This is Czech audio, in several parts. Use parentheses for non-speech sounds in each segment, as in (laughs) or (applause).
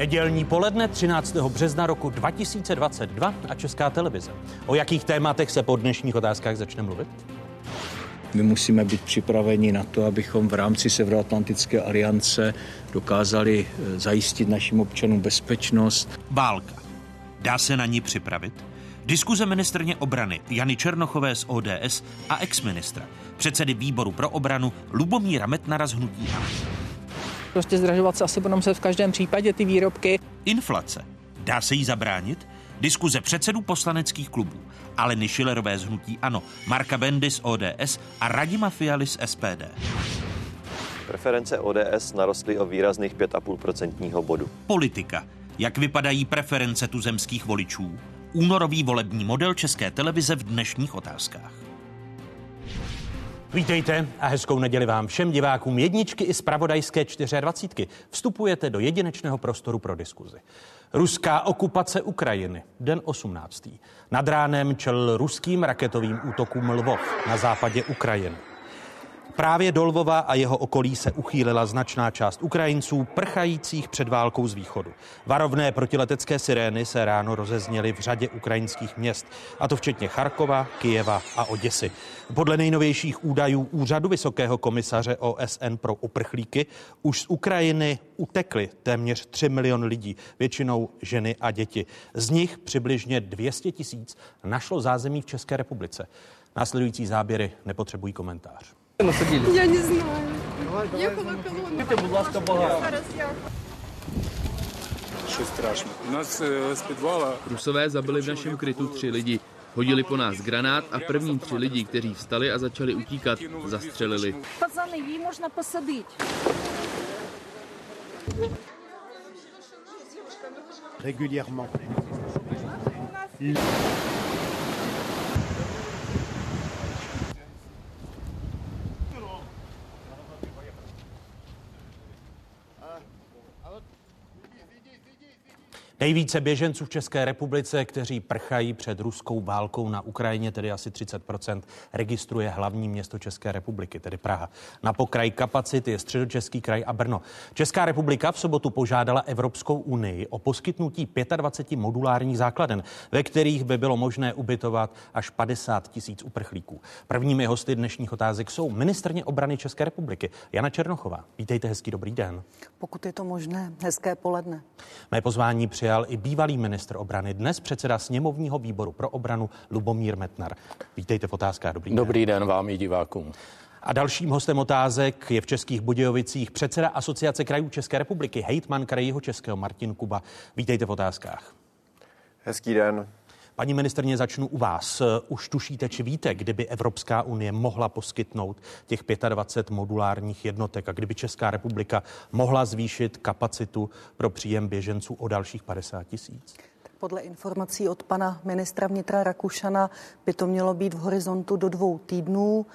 Nedělní poledne 13. března roku 2022 a Česká televize. O jakých tématech se po dnešních otázkách začne mluvit? My musíme být připraveni na to, abychom v rámci Severoatlantické aliance dokázali eh, zajistit našim občanům bezpečnost. Válka. Dá se na ní připravit? Diskuze ministrně obrany Jany Černochové z ODS a exministra, předsedy výboru pro obranu Lubomíra Metnara z Hnutí Prostě zdražovat se asi budou se v každém případě ty výrobky. Inflace. Dá se jí zabránit? Diskuze předsedů poslaneckých klubů Aleny Šilerové z Hnutí Ano, Marka Bendy z ODS a Radima Fialy z SPD. Preference ODS narostly o výrazných 5,5% bodu. Politika. Jak vypadají preference tuzemských voličů? Únorový volební model České televize v dnešních otázkách. Vítejte a hezkou neděli vám všem divákům jedničky i zpravodajské 24. Vstupujete do jedinečného prostoru pro diskuzi. Ruská okupace Ukrajiny, den 18. Nad ránem čel ruským raketovým útokům Lvov na západě Ukrajiny. Právě do Lvova a jeho okolí se uchýlila značná část Ukrajinců prchajících před válkou z východu. Varovné protiletecké sirény se ráno rozezněly v řadě ukrajinských měst, a to včetně Charkova, Kijeva a Oděsy. Podle nejnovějších údajů Úřadu Vysokého komisaře OSN pro uprchlíky už z Ukrajiny utekly téměř 3 miliony lidí, většinou ženy a děti. Z nich přibližně 200 tisíc našlo zázemí v České republice. Následující záběry nepotřebují komentář Насадили? Я не знаю. Ехала колонна. Ти, будь ласка, багато. Зараз я. Що страшно. У нас е, з підвала Rusové zabili v našem krytu tři lidi. Hodili po nás granát a první tři lidi, kteří vstali a začali utíkat, zastřelili. Пацани, її можна посадити. régulièrement. Nejvíce běženců v České republice, kteří prchají před ruskou válkou na Ukrajině, tedy asi 30% registruje hlavní město České republiky, tedy Praha. Na pokraji kapacit je středočeský kraj a Brno. Česká republika v sobotu požádala Evropskou unii o poskytnutí 25 modulárních základen, ve kterých by bylo možné ubytovat až 50 tisíc uprchlíků. Prvními hosty dnešních otázek jsou ministrně obrany České republiky Jana Černochová. Vítejte, hezký dobrý den. Pokud je to možné, hezké poledne. Mé pozvání přijal i bývalý ministr obrany, dnes předseda sněmovního výboru pro obranu Lubomír Metnar. Vítejte v otázkách. Dobrý, Dobrý den. den vám i divákům. A dalším hostem otázek je v Českých Budějovicích předseda Asociace krajů České republiky, hejtman krajího Českého Martin Kuba. Vítejte v otázkách. Hezký den. Paní ministrně, začnu u vás. Už tušíte, či víte, kdyby Evropská unie mohla poskytnout těch 25 modulárních jednotek a kdyby Česká republika mohla zvýšit kapacitu pro příjem běženců o dalších 50 tisíc? Podle informací od pana ministra vnitra Rakušana by to mělo být v horizontu do dvou týdnů.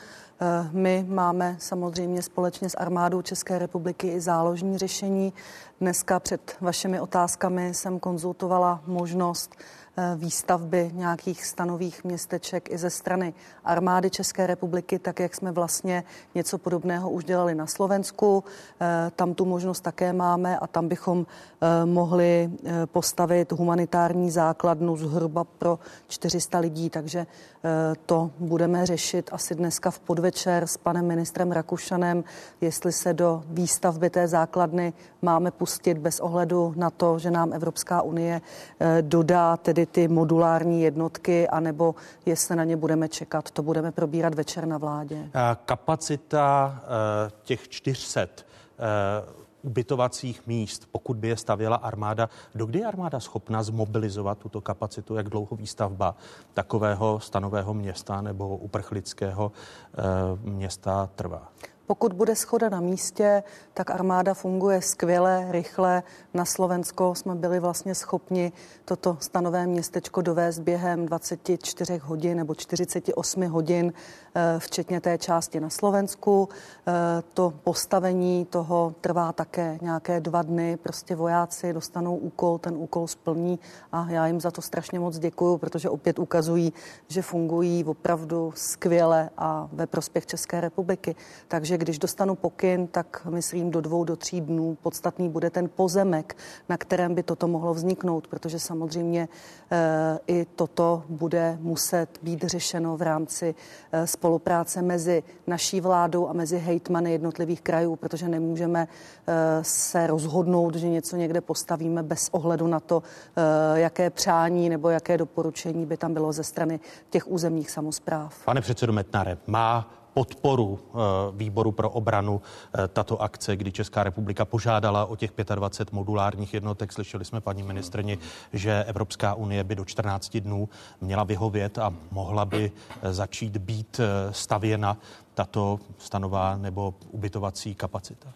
Eh, my máme samozřejmě společně s armádou České republiky i záložní řešení. Dneska před vašimi otázkami jsem konzultovala možnost výstavby nějakých stanových městeček i ze strany armády České republiky, tak jak jsme vlastně něco podobného už dělali na Slovensku. Eh, tam tu možnost také máme a tam bychom eh, mohli postavit humanitární základnu zhruba pro 400 lidí, takže to budeme řešit asi dneska v podvečer s panem ministrem Rakušanem, jestli se do výstavby té základny máme pustit bez ohledu na to, že nám Evropská unie dodá tedy ty modulární jednotky, anebo jestli na ně budeme čekat. To budeme probírat večer na vládě. Kapacita eh, těch 400 eh, ubytovacích míst, pokud by je stavěla armáda. Dokdy je armáda schopna zmobilizovat tuto kapacitu? Jak dlouho výstavba takového stanového města nebo uprchlického eh, města trvá? Pokud bude schoda na místě, tak armáda funguje skvěle, rychle. Na Slovensko jsme byli vlastně schopni toto stanové městečko dovést během 24 hodin nebo 48 hodin, eh, včetně té části na Slovensku. Eh, to postavení toho trvá také nějaké dva dny. Prostě vojáci dostanou úkol, ten úkol splní a já jim za to strašně moc děkuju, protože opět ukazují, že fungují opravdu skvěle a ve prospěch České republiky. Takže takže když dostanu pokyn, tak myslím do dvou, do tří dnů podstatný bude ten pozemek, na kterém by toto mohlo vzniknout, protože samozřejmě e, i toto bude muset být řešeno v rámci e, spolupráce mezi naší vládou a mezi hejtmany jednotlivých krajů, protože nemůžeme e, se rozhodnout, že něco někde postavíme bez ohledu na to, jaké přání nebo jaké doporučení by tam bylo ze strany těch územních samozpráv. Pane předsedo Metnare, má podporu eh, výboru pro obranu eh, tato akce, kdy Česká republika požádala o těch 25 modulárních jednotek. Slyšeli jsme paní ministrni, že Evropská unie by do 14 dnů měla vyhovět a mohla by eh, začít být stavěna tato stanová nebo ubytovací kapacita.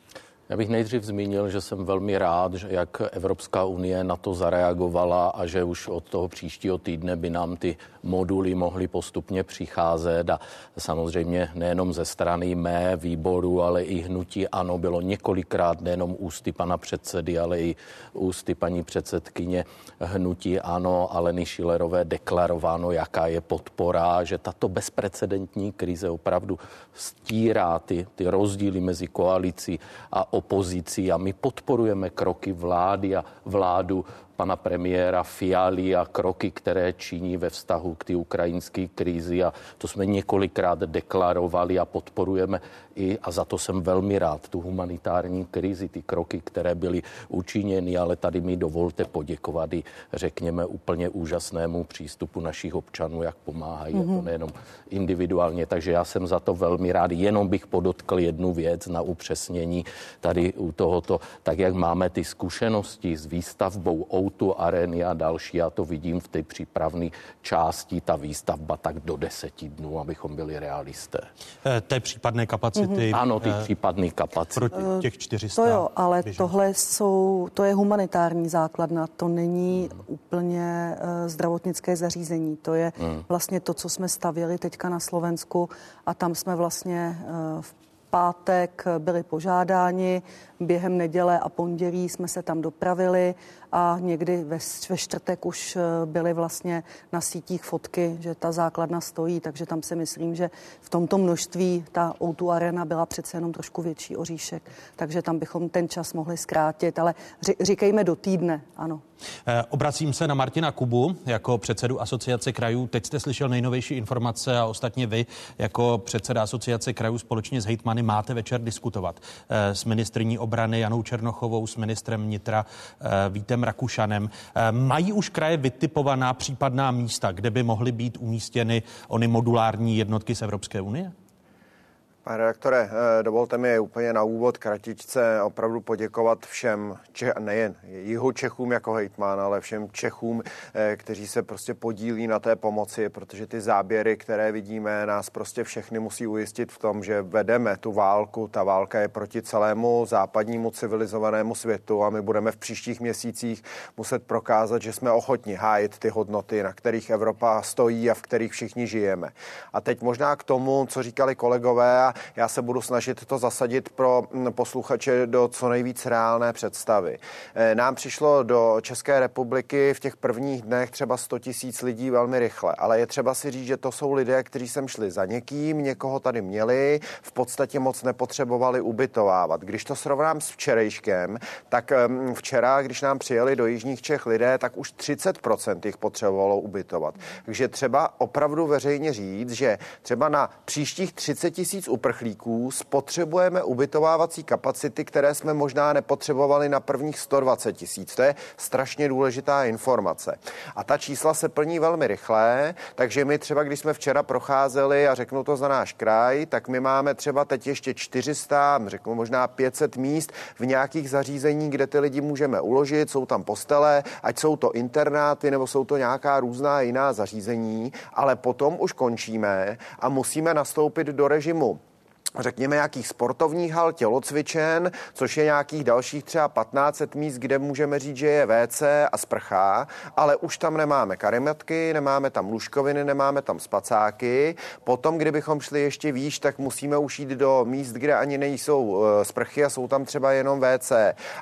Já bych nejdřív zmínil, že jsem velmi rád, že jak Evropská unie na to zareagovala a že už od toho příštího týdne by nám ty moduly mohly postupně přicházet. A samozřejmě nejenom ze strany mé výboru, ale i hnutí ANO bylo několikrát nejenom ústy pana předsedy, ale i ústy paní předsedkyně hnutí ANO Aleny Šilerové deklarováno, jaká je podpora, že tato bezprecedentní krize opravdu stírá ty, ty rozdíly mezi koalicí a opozicí. A my podporujeme kroky vlády a vládu pana premiéra Fiali a kroky, které činí ve vztahu k té ukrajinské krizi a to jsme několikrát deklarovali a podporujeme i, a za to jsem velmi rád, tu humanitární krizi, ty kroky, které byly učiněny, ale tady mi dovolte poděkovat i, řekněme, úplně úžasnému přístupu našich občanů, jak pomáhají, mm-hmm. a to mhm. nejenom individuálně, takže já jsem za to velmi rád. Jenom bych podotkl jednu věc na upřesnění tady u tohoto, tak jak máme ty zkušenosti s výstavbou O2 areny a další, já to vidím v té přípravné části, ta výstavba tak do deseti dnů, abychom byli realisté. E, té případné kapacity. Mm-hmm. Ano, ty uh, případný kapacity. Proti těch 400. To jo, ale běžných. tohle jsou, to je humanitární základna, to není mm. úplně uh, zdravotnické zařízení. To je mm. vlastně to, co jsme stavěli teďka na Slovensku a tam jsme vlastně uh, v pátek byli požádáni, během neděle a pondělí jsme se tam dopravili a někdy ve, ve čtvrtek už eh, byly vlastně na sítích fotky, že ta základna stojí, takže tam si myslím, že v tomto množství ta O2 Arena byla přece jenom trošku větší oříšek, takže tam bychom ten čas mohli zkrátit, ale říkejme do týdne, ano. Eh, obracím se na Martina Kubu jako předsedu asociace krajů. Teď jste slyšel nejnovější informace a ostatně vy jako předseda asociace krajů společně s hejtmany máte večer diskutovat eh, s ministrní obrany Janou Černochovou, s ministrem vnitra Vítem Rakušanem. Mají už kraje vytipovaná případná místa, kde by mohly být umístěny ony modulární jednotky z Evropské unie? Pane redaktore, eh, dovolte mi úplně na úvod kratičce opravdu poděkovat všem, nejen jihu Čechům jako hejtman, ale všem Čechům, eh, kteří se prostě podílí na té pomoci, protože ty záběry, které vidíme, nás prostě všechny musí ujistit v tom, že vedeme tu válku. Ta válka je proti celému západnímu civilizovanému světu a my budeme v příštích měsících muset prokázat, že jsme ochotni hájit ty hodnoty, na kterých Evropa stojí a v kterých všichni žijeme. A teď možná k tomu, co říkali kolegové, já se budu snažit to zasadit pro mm, posluchače do co nejvíc reálné představy. Eh, nám přišlo do České republiky v těch prvních dnech třeba 100 tisíc lidí velmi rychle, ale je třeba si říct, že to jsou lidé, kteří sem šli za někým, někoho tady měli, v podstatě moc nepotřebovali ubytovávat. Když to srovnám s včerejškem, tak včera, když nám přijeli do Jižních Čech lidé, tak už 30% jich potřebovalo ubytovat. Takže třeba opravdu veřejně říct, že třeba na příštích 30 tisíc uprchlíků spotřebujeme ubytovávací kapacity, které jsme možná nepotřebovali na prvních 120 tisíc. To je strašně důležitá informace. A ta čísla se plní velmi rychle, takže my třeba, když jsme včera procházeli, a řeknu to za náš kraj, tak my máme třeba teď ještě 400, řeknu možná 500 míst v nějakých zařízení, kde ty lidi můžeme uložit, jsou tam postele, ať jsou to internáty nebo jsou to nějaká různá jiná zařízení, ale potom už končíme a musíme nastoupit do režimu řekněme, nějakých sportovních hal, tělocvičen, což je nějakých dalších třeba 15 míst, kde můžeme říct, že je WC a sprcha, ale už tam nemáme karimetky, nemáme tam lůžkoviny, nemáme tam spacáky. Potom, kdybychom šli ještě výš, tak musíme už jít do míst, kde ani nejsou eh, sprchy a jsou tam třeba jenom WC.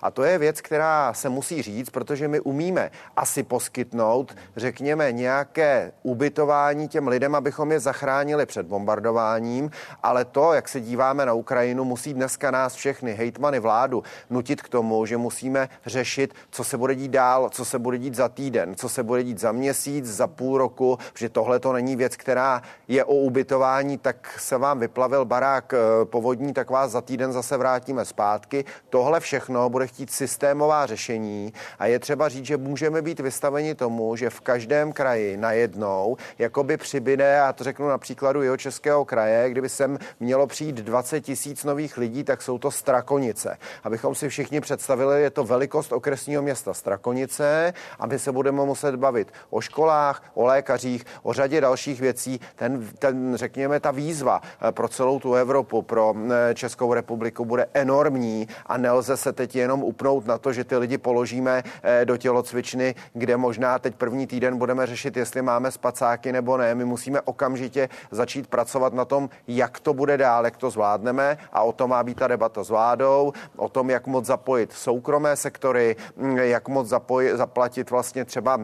A to je věc, která se musí říct, protože my umíme asi poskytnout, řekněme, nějaké ubytování těm lidem, abychom je zachránili před bombardováním, ale to, jak si se díváme na Ukrajinu, musí dneska nás všechny, hejtmany, vládu, nutit k tomu, že musíme řešit, co se bude dít dál, co se bude dít za týden, co se bude dít za měsíc, za půl roku, protože tohle to není věc, která je o ubytování, tak se vám vyplavil barák eh, povodní, tak vás za týden zase vrátíme zpátky. Tohle všechno bude chtít systémová řešení a je třeba říct, že můžeme být vystaveni tomu, že v každém kraji najednou jakoby přibyde, a to řeknu na příkladu jeho českého kraje, kdyby sem mělo přijít 20 tisíc nových lidí, tak jsou to Strakonice. Abychom si všichni představili, je to velikost okresního města Strakonice a my se budeme muset bavit o školách, o lékařích, o řadě dalších věcí. Ten, ten řekněme, ta výzva eh, pro celou tu Evropu, pro eh, Českou republiku bude enormní a nelze se teď jenom upnout na to, že ty lidi položíme eh, do tělocvičny, kde možná teď první týden budeme řešit, jestli máme spacáky nebo ne. My musíme okamžitě začít pracovat na tom, jak to bude dál, jak to zvládneme a o tom má být ta debata s vládou, o tom, jak moc zapojit soukromé sektory, hm, jak moc zapojit, zaplatit vlastně třeba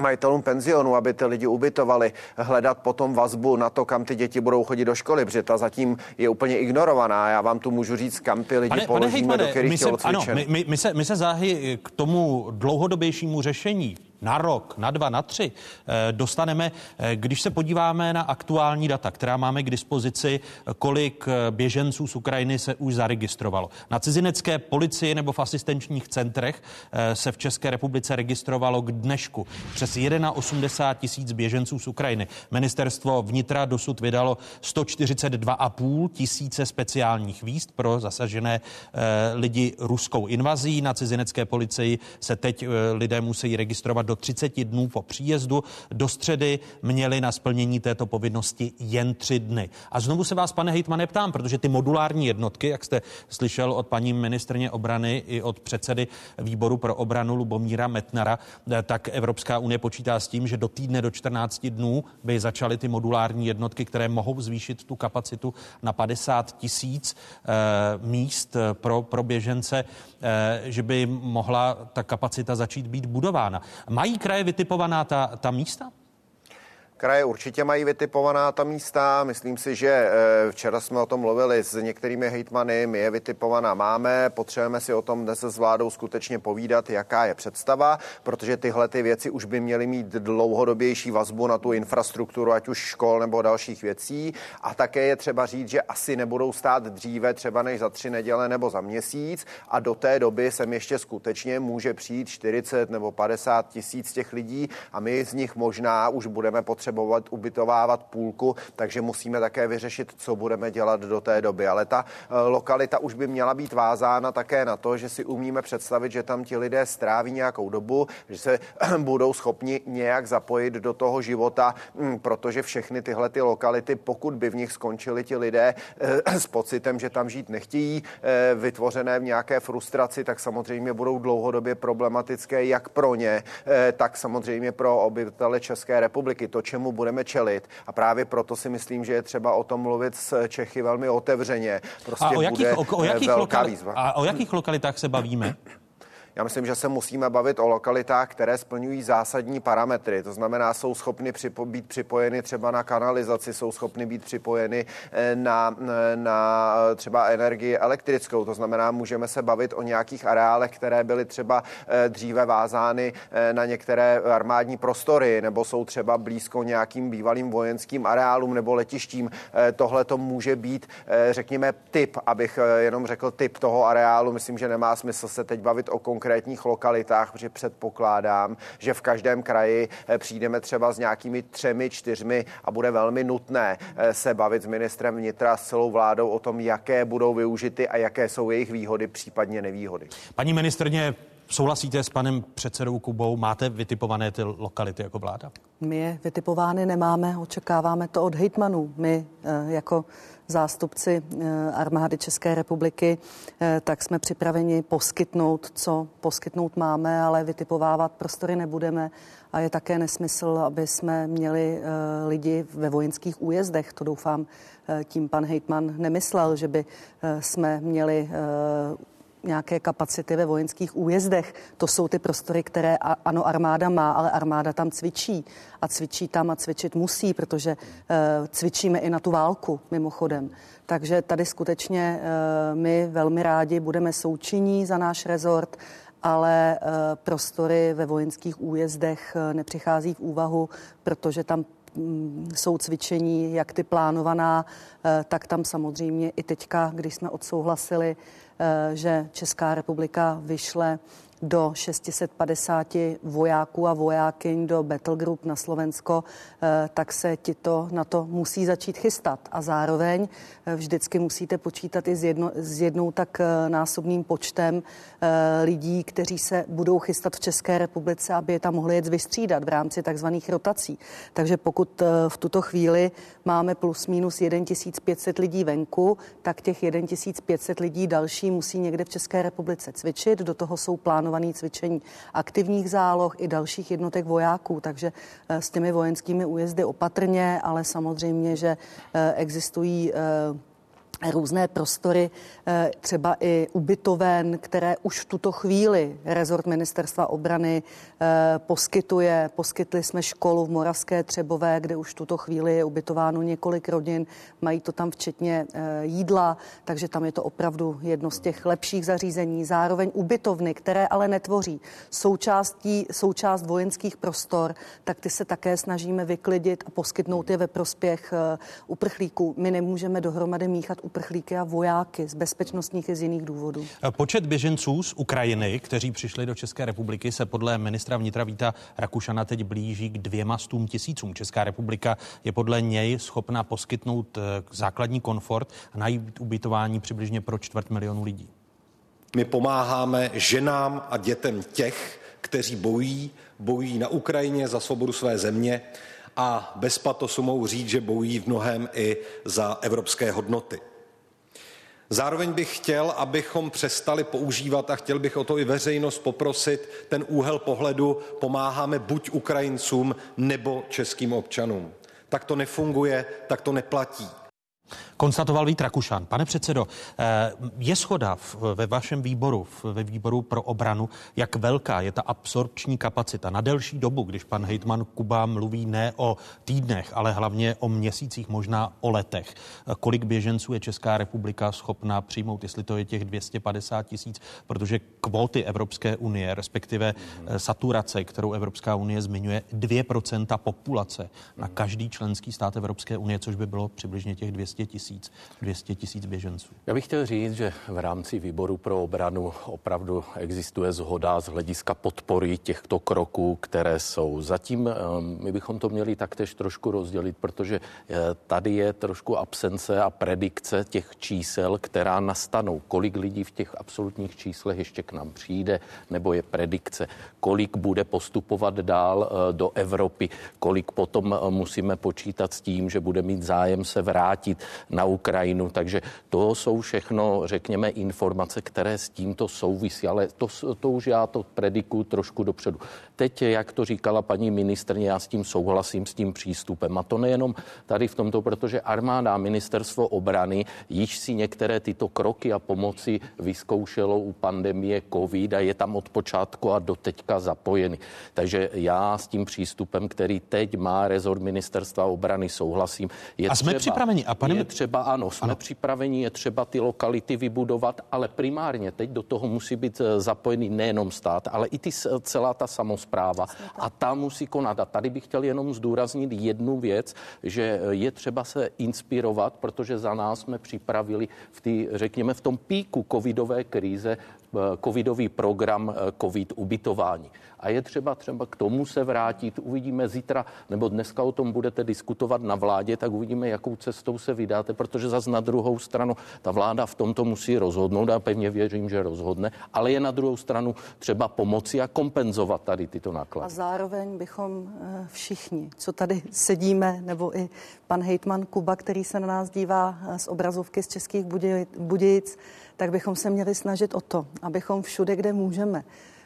majitelům penzionu, aby ty lidi ubytovali, hledat potom vazbu na to, kam ty děti budou chodit do školy, protože ta zatím je úplně ignorovaná. Já vám tu můžu říct, kam ty lidi pane, položíme, pane do kterých my se, ano, my, my, my, se, my se záhy k tomu dlouhodobějšímu řešení na rok, na dva, na tři eh, dostaneme, eh, když se podíváme na aktuální data, která máme k dispozici, kolik eh, běženců z Ukrajiny se už zaregistrovalo. Na cizinecké policii nebo v asistenčních centrech se v České republice registrovalo k dnešku přes 81 tisíc běženců z Ukrajiny. Ministerstvo vnitra dosud vydalo 142,5 tisíce speciálních výst pro zasažené lidi ruskou invazí. Na cizinecké policii se teď lidé musí registrovat do 30 dnů po příjezdu. Do středy měli na splnění této povinnosti jen tři dny. A znovu se vás, pane hejtmane, ptám, protože ty modulární jednotky, jak jste slyšel od paní ministrně obrany i od předsedy výboru pro obranu Lubomíra Metnara, eh, tak Evropská unie počítá s tím, že do týdne do 14 dnů by začaly ty modulární jednotky, které mohou zvýšit tu kapacitu na 50 tisíc e, míst pro, pro běžence, že by mohla ta kapacita začít být budována. Má Mají kraje vytipovaná ta, ta místa? Kraje určitě mají vytipovaná ta místa. Myslím si, že eh, včera jsme o tom mluvili s některými hejtmany, my je vytipovaná máme. Potřebujeme si o tom dnes s vládou skutečně povídat, jaká je představa, protože tyhle ty věci už by měly mít dlouhodobější vazbu na tu infrastrukturu, ať už škol nebo dalších věcí. A také je třeba říct, že asi nebudou stát dříve, třeba než za tři neděle nebo za měsíc. A do té doby sem ještě skutečně může přijít 40 nebo 50 tisíc těch lidí a my z nich možná už budeme potřebovat potřebovat ubytovávat půlku, takže musíme také vyřešit, co budeme dělat do té doby. Ale ta eh, lokalita už by měla být vázána také na to, že si umíme představit, že tam ti lidé stráví nějakou dobu, že se (clears throat) budou schopni nějak zapojit do toho života, hm, protože všechny tyhle ty lokality, pokud by v nich skončili ti lidé eh, (clears throat) s pocitem, že tam žít nechtějí, eh, vytvořené v nějaké frustraci, tak samozřejmě budou dlouhodobě problematické jak pro ně, tak samozřejmě pro obyvatele České republiky. To, čemu budeme čelit. A právě proto si myslím, že je třeba o tom mluvit s Čechy velmi otevřeně. Prostě a o jakých, bude o, o jakých velká lokali- výzva. A o jakých lokalitách se bavíme? Já myslím, že se musíme bavit o lokalitách, které splňují zásadní parametry. To znamená, jsou schopny připo- být připojeny třeba na kanalizaci, jsou schopny být připojeny eh, na, eh, na třeba energii elektrickou. To znamená, můžeme se bavit o nějakých areálech, které byly třeba eh, dříve vázány na některé armádní prostory, nebo jsou třeba blízko nějakým bývalým vojenským areálům nebo letištím. Tohle to může být, řekněme, typ, abych jenom řekl typ toho areálu. Myslím, že nemá smysl se teď bavit o konkrétním konkrétních lokalitách, protože předpokládám, že v každém kraji eh, přijdeme třeba s nějakými třemi, čtyřmi a bude velmi nutné eh, se bavit s ministrem vnitra, s celou vládou o tom, jaké budou využity a jaké jsou jejich výhody, případně nevýhody. Paní ministrně, Souhlasíte s panem předsedou Kubou? Máte vytipované ty lokality jako vláda? My je vytipovány nemáme, očekáváme to od hejtmanů. My eh, jako zástupci eh, armády České republiky, eh, tak jsme připraveni poskytnout, co poskytnout máme, ale vytipovávat prostory nebudeme. A je také nesmysl, aby jsme měli lidi ve vojenských újezdech. To doufám, tím pan hejtman nemyslel, že by jsme měli nějaké kapacity ve vojenských újezdech. To jsou ty prostory, které ano, armáda má, ale armáda tam cvičí a cvičí tam a cvičit musí, protože uh, cvičíme i na tu válku mimochodem. Takže tady skutečně uh, my velmi rádi budeme součinní za náš rezort ale prostory ve vojenských újezdech nepřichází v úvahu, protože tam jsou cvičení, jak ty plánovaná, eh, tak tam samozřejmě i teďka, když jsme odsouhlasili, eh, že Česká republika vyšle do 650 vojáků a vojákyň do Battle Group na Slovensko, eh, tak se tito na to musí začít chystat. A zároveň eh, vždycky musíte počítat i s, jedno, s jednou tak eh, násobným počtem lidí, kteří se budou chystat v České republice, aby je tam mohli jet vystřídat v rámci takzvaných rotací. Takže pokud v tuto chvíli máme plus minus 1500 lidí venku, tak těch 1500 lidí další musí někde v České republice cvičit. Do toho jsou plánovány plánované cvičení aktivních záloh i dalších jednotek vojáků, takže eh, s těmi vojenskými újezdy opatrně, ale samozřejmě, že eh, existují eh, různé prostory, eh, třeba i ubytoven, které už v tuto chvíli rezort ministerstva obrany eh, poskytuje. Poskytli jsme školu v Moravské Třebové, kde už v tuto chvíli je ubytováno několik rodin. Mají to tam včetně eh, jídla, takže tam je to opravdu jedno z těch lepších zařízení. Zároveň ubytovny, které ale netvoří součástí, součást vojenských prostor, tak ty se také snažíme vyklidit a poskytnout je ve prospěch uprchlíků. My nemůžeme dohromady míchat uprchlíky a vojáky z bezpečnostních i z jiných důvodů. Počet běženců z Ukrajiny, kteří přišli do České republiky, se podle ministra vnitra Víta Rakušana teď blíží k dvěma stům tisícům. Česká republika je podle něj schopna poskytnout eh, základní komfort a najít ubytování přibližně pro čtvrt milionu lidí. My pomáháme ženám a dětem těch, kteří bojí, bojí na Ukrajině za svobodu své země a bez patosu mohu říct, že bojí v mnohem i za evropské hodnoty. Zároveň bych chtěl, abychom přestali používat, a chtěl bych o to i veřejnost poprosit, ten úhel pohledu pomáháme buď Ukrajincům nebo českým občanům. Tak to nefunguje, tak to neplatí. Konstatoval Vít Rakušan. Pane předsedo, eh, je schoda ve vašem výboru, ve výboru pro obranu, jak velká je ta absorpční kapacita na delší dobu, když pan hejtman Kuba mluví ne o týdnech, ale hlavně o měsících, možná o letech. Eh, kolik běženců je Česká republika schopná přijmout, jestli to je těch 250 tisíc, protože kvóty Evropské unie, respektive mm-hmm. saturace, kterou Evropská unie zmiňuje, 2% populace na každý členský stát Evropské unie, což by bylo přibližně těch 200 tisíc tisíc, 200 tisíc běženců. Já bych chtěl říct, že v rámci výboru pro obranu opravdu existuje zhoda z hlediska podpory těchto kroků, které jsou. Zatím ehm, my bychom to měli taktéž trošku rozdělit, protože eh, tady je trošku absence a predikce těch čísel, která nastanou. Kolik lidí v těch absolutních číslech ještě k nám přijde, nebo je predikce, kolik bude postupovat dál eh, do Evropy, kolik potom eh, musíme počítat s tím, že bude mít zájem se vrátit na Ukrajinu. Takže to jsou všechno, řekněme, informace, které s tímto souvisí, ale to, to už já to prediku trošku dopředu. Teď, jak to říkala paní ministrně, já s tím souhlasím, s tím přístupem. A to nejenom tady v tomto, protože armáda a ministerstvo obrany již si některé tyto kroky a pomoci vyzkoušelo u pandemie COVID a je tam od počátku a do teďka zapojeny. Takže já s tím přístupem, který teď má rezort ministerstva obrany, souhlasím. Je a jsme třeba, připraveni. A pane... Je třeba, ano, jsme ano. připraveni, je třeba ty lokality vybudovat, ale primárně teď do toho musí být eh, zapojený nejenom stát, ale i ty, celá ta samozpráva. A ta musí konat. A tady bych chtěl jenom zdůraznit jednu věc, že eh, je třeba se inspirovat, protože za nás jsme připravili v tý, řekněme, v tom píku covidové krize covidový program covid ubytování a je třeba třeba k tomu se vrátit. Uvidíme zítra, nebo dneska o tom budete diskutovat na vládě, tak uvidíme, jakou cestou se vydáte, protože zase na druhou stranu ta vláda v tomto musí rozhodnout a pevně věřím, že rozhodne, ale je na druhou stranu třeba pomoci a kompenzovat tady tyto náklady. A zároveň bychom eh, všichni, co tady sedíme, nebo i pan hejtman Kuba, který se na nás dívá eh, z obrazovky z Českých Budějic, tak bychom se měli snažit o to, abychom všude, kde můžeme,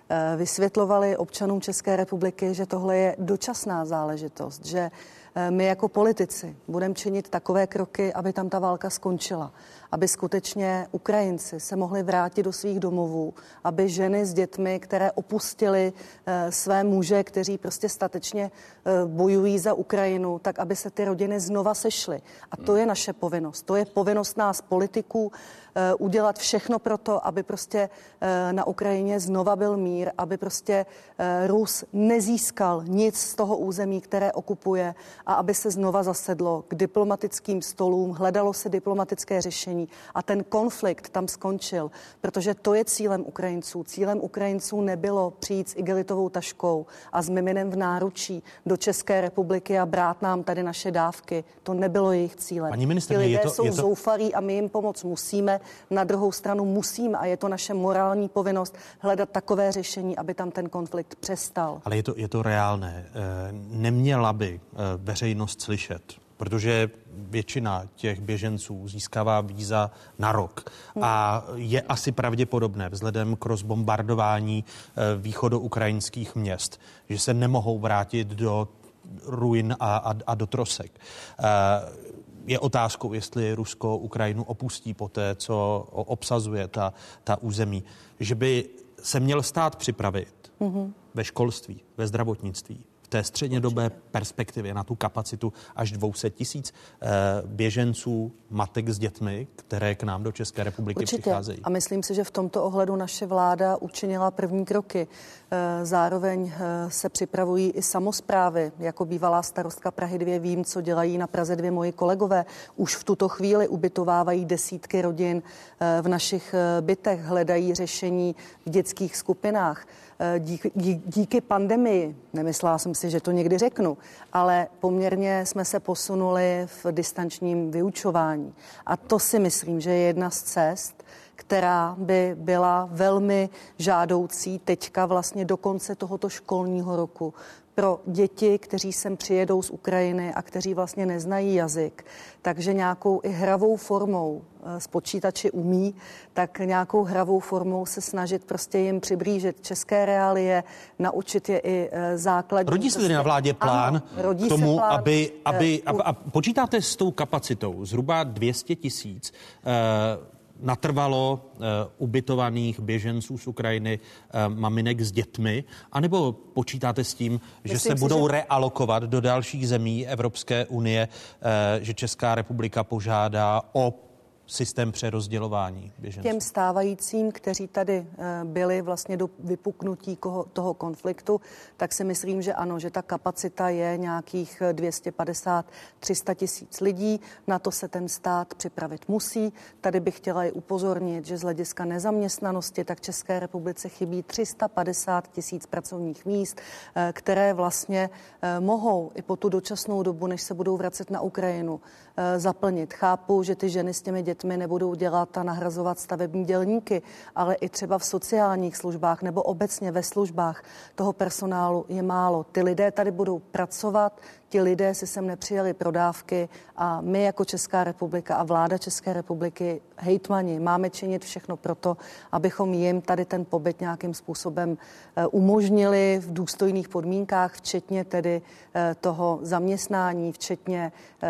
Eh, vysvětlovali občanům České republiky, že tohle je dočasná záležitost, že eh, my jako politici budeme činit takové kroky, aby tam ta válka skončila, aby skutečně Ukrajinci se mohli vrátit do svých domovů, aby ženy s dětmi, které opustili eh, své muže, kteří prostě statečně bojují za Ukrajinu, tak aby se ty rodiny znova sešly. A to je naše povinnost. To je povinnost nás politiků udělat všechno pro to, aby prostě na Ukrajině znova byl mír, aby prostě Rus nezískal nic z toho území, které okupuje a aby se znova zasedlo k diplomatickým stolům, hledalo se diplomatické řešení a ten konflikt tam skončil, protože to je cílem Ukrajinců. Cílem Ukrajinců nebylo přijít s igelitovou taškou a s miminem v náručí do České republiky a brát nám tady naše dávky. To nebylo jejich cílem. Paní Ti lidé je to, jsou je to... zoufalí a my jim pomoct musíme. Na druhou stranu musíme a je to naše morální povinnost hledat takové řešení, aby tam ten konflikt přestal. Ale je to, je to reálné. Eh, neměla by eh, veřejnost slyšet, protože většina těch běženců získává víza na rok. A je asi pravděpodobné vzhledem k rozbombardování eh, východoukrajinských měst, že se nemohou vrátit do ruin a, a, a do trosek. Je otázkou, jestli Rusko Ukrajinu opustí po té, co obsazuje ta, ta území. Že by se měl stát připravit mm-hmm. ve školství, ve zdravotnictví, v té střednědobé perspektivě na tu kapacitu až 200 tisíc eh, běženců, matek s dětmi, které k nám do České republiky Určitě. přicházejí. A myslím si, že v tomto ohledu naše vláda učinila první kroky. Eh, zároveň eh, se připravují i samozprávy. Jako bývalá starostka Prahy 2 vím, co dělají na Praze 2 moji kolegové. Už v tuto chvíli ubytovávají desítky rodin v našich bytech, hledají řešení v dětských skupinách. Díky, díky pandemii, nemyslela jsem si, že to někdy řeknu, ale poměrně jsme se posunuli v distančním vyučování. A to si myslím, že je jedna z cest, která by byla velmi žádoucí teďka vlastně do konce tohoto školního roku pro děti, kteří sem přijedou z Ukrajiny a kteří vlastně neznají jazyk, takže nějakou i hravou formou z eh, počítači umí, tak nějakou hravou formou se snažit prostě jim přiblížit české reálie, naučit je i eh, základní. Rodí se tedy na vládě plán ano, k tomu, plán, aby, aby, uh, a, a počítáte s tou kapacitou zhruba 200 tisíc uh, natrvalo uh, ubytovaných běženců z Ukrajiny, uh, maminek s dětmi, anebo počítáte s tím, Myslím že se si, budou že... realokovat do dalších zemí Evropské unie, uh, že Česká republika požádá o systém přerozdělování běženců? Těm stávajícím, kteří tady eh, byli vlastně do vypuknutí toho konfliktu, tak si myslím, že ano, že ta kapacita je nějakých 250-300 tisíc lidí. Na to se ten stát připravit musí. Tady bych chtěla i upozornit, že z hlediska nezaměstnanosti tak České republice chybí 350 tisíc pracovních míst, eh, které vlastně eh, mohou i po tu dočasnou dobu, než se budou vracet na Ukrajinu, zaplnit. Chápu, že ty ženy s těmi dětmi dětmi nebudou dělat a nahrazovat stavební dělníky, ale i třeba v sociálních službách nebo obecně ve službách toho personálu je málo. Ty lidé tady budou pracovat, ti lidé si sem nepřijeli pro dávky a my jako Česká republika a vláda České republiky, hejtmani, máme činit všechno proto, abychom jim tady ten pobyt nějakým způsobem eh, umožnili v důstojných podmínkách, včetně tedy eh, toho zaměstnání, včetně eh,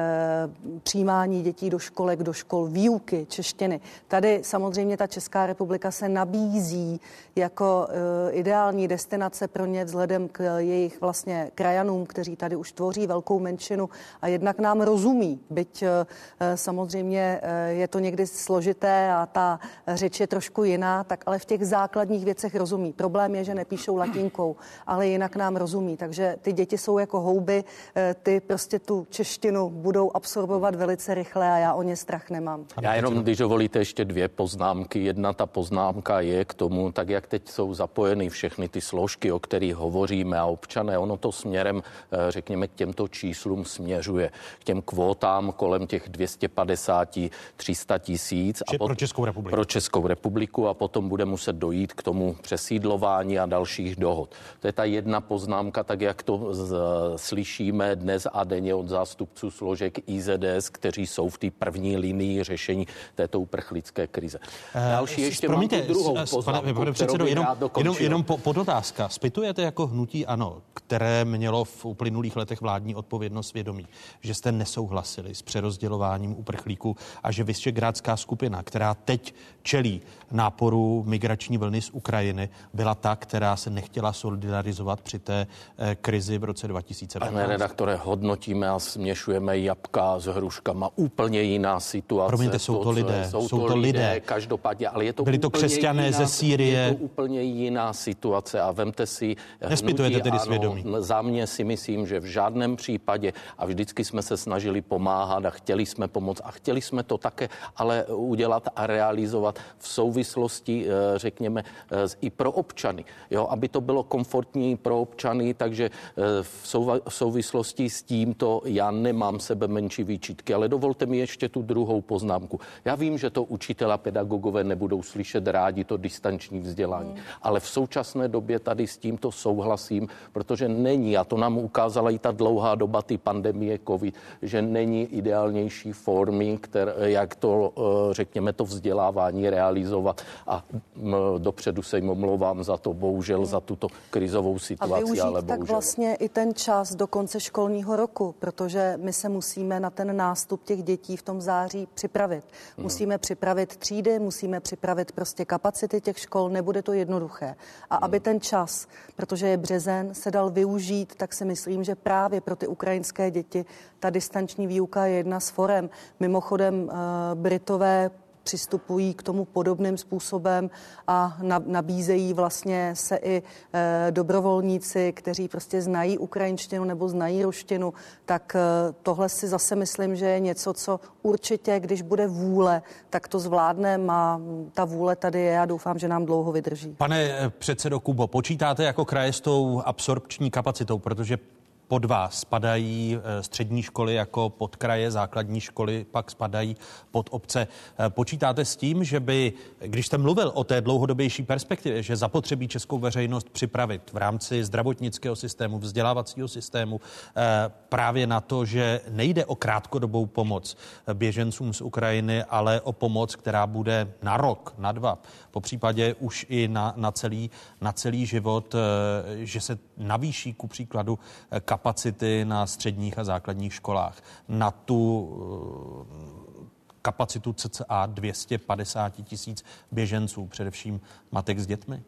přijímání dětí do školek, do škol, výuky češtiny. Tady samozřejmě ta Česká republika se nabízí jako ideální destinace pro ně vzhledem k jejich vlastně krajanům, kteří tady už tvoří velkou menšinu a jednak nám rozumí, byť eh, samozřejmě eh, je to někdy složité a ta řeč je trošku jiná, tak ale v těch základních věcech rozumí. Problém je, že nepíšou latinkou, ale jinak nám rozumí. Takže ty děti jsou jako houby, eh, ty prostě tu češtinu budou absorbovat velice rychle a já o ně strach nemám. Já jenom, když dovolíte ještě dvě poznámky. Jedna ta poznámka je k tomu, tak jak teď jsou zapojeny všechny ty složky, o kterých hovoříme a občané, ono to směrem, řekněme, k těm těmto číslům směřuje, k těm kvótám kolem těch 250, 300 tisíc. A pot, pro Českou republiku. Pro Českou republiku a potom bude muset dojít k tomu přesídlování a dalších dohod. To je ta jedna poznámka, tak jak to z, slyšíme dnes a denně od zástupců složek IZDS, kteří jsou v té první linii řešení této uprchlické krize. Eh, Další ještě promiňte, mám druhou poznámku, pane, pane předsedo, jenom, jenom, jenom po, podotázka. Spitujete jako hnutí ANO, které mělo v uplynulých letech vládní základní odpovědnost svědomí, že jste nesouhlasili s přerozdělováním uprchlíků a že Vyšegrádská skupina, která teď čelí náporu migrační vlny z Ukrajiny, byla ta, která se nechtěla solidarizovat při té eh, krizi v roce 2015. Pane redaktore, hodnotíme a směšujeme jabka s hruškama. Úplně jiná situace. Promiňte, jsou to lidé. Jsou, jsou to lidé, lidé, každopádně, ale je to Byli to křesťané jiná, ze Sýrie. Je to úplně jiná situace a vemte si... Nespitujete tedy svědomí. Za mě si myslím, že v žádném případě a vždycky jsme se snažili pomáhat a chtěli jsme pomoct a chtěli jsme to také ale udělat a realizovat v souvislosti, eh, řekněme, eh, i pro občany, jo, aby to bylo komfortní pro občany, takže eh, v souvislosti s tímto já nemám sebe menší výčitky, ale dovolte mi ještě tu druhou poznámku. Já vím, že to učitel a pedagogové nebudou slyšet rádi to distanční vzdělání, mm. ale v současné době tady s tímto souhlasím, protože není, a to nám ukázala i ta dlouhá doba ty pandemie COVID, že není ideálnější formy, které, jak to, řekněme, to vzdělávání realizovat a dopředu se jim omlouvám za to, bohužel za tuto krizovou situaci, a využít ale bohužel. tak vlastně i ten čas do konce školního roku, protože my se musíme na ten nástup těch dětí v tom září připravit. Hmm. Musíme připravit třídy, musíme připravit prostě kapacity těch škol, nebude to jednoduché. A aby hmm. ten čas, protože je březen, se dal využít, tak si myslím, že právě pro ty ukrajinské děti ta distanční výuka je jedna z forem. Mimochodem, eh, Britové přistupují k tomu podobným způsobem a nabízejí vlastně se i e, dobrovolníci, kteří prostě znají ukrajinštinu nebo znají ruštinu, tak e, tohle si zase myslím, že je něco, co určitě, když bude vůle, tak to zvládne a ta vůle tady je a doufám, že nám dlouho vydrží. Pane e, předsedo Kubo, počítáte jako kraje s tou absorpční kapacitou, protože pod vás spadají eh, střední školy jako pod kraje, základní školy pak spadají pod obce. Eh, počítáte s tím, že by, když jste mluvil o té dlouhodobější perspektivě, že zapotřebí českou veřejnost připravit v rámci zdravotnického systému, vzdělávacího systému eh, právě na to, že nejde o krátkodobou pomoc běžencům z Ukrajiny, ale o pomoc, která bude na rok, na dva, po případě už i na, na, celý, na celý život, že se navýší ku příkladu na středních a základních školách. Na tu eh, kapacitu cca 250 tisíc běženců, především matek s dětmi?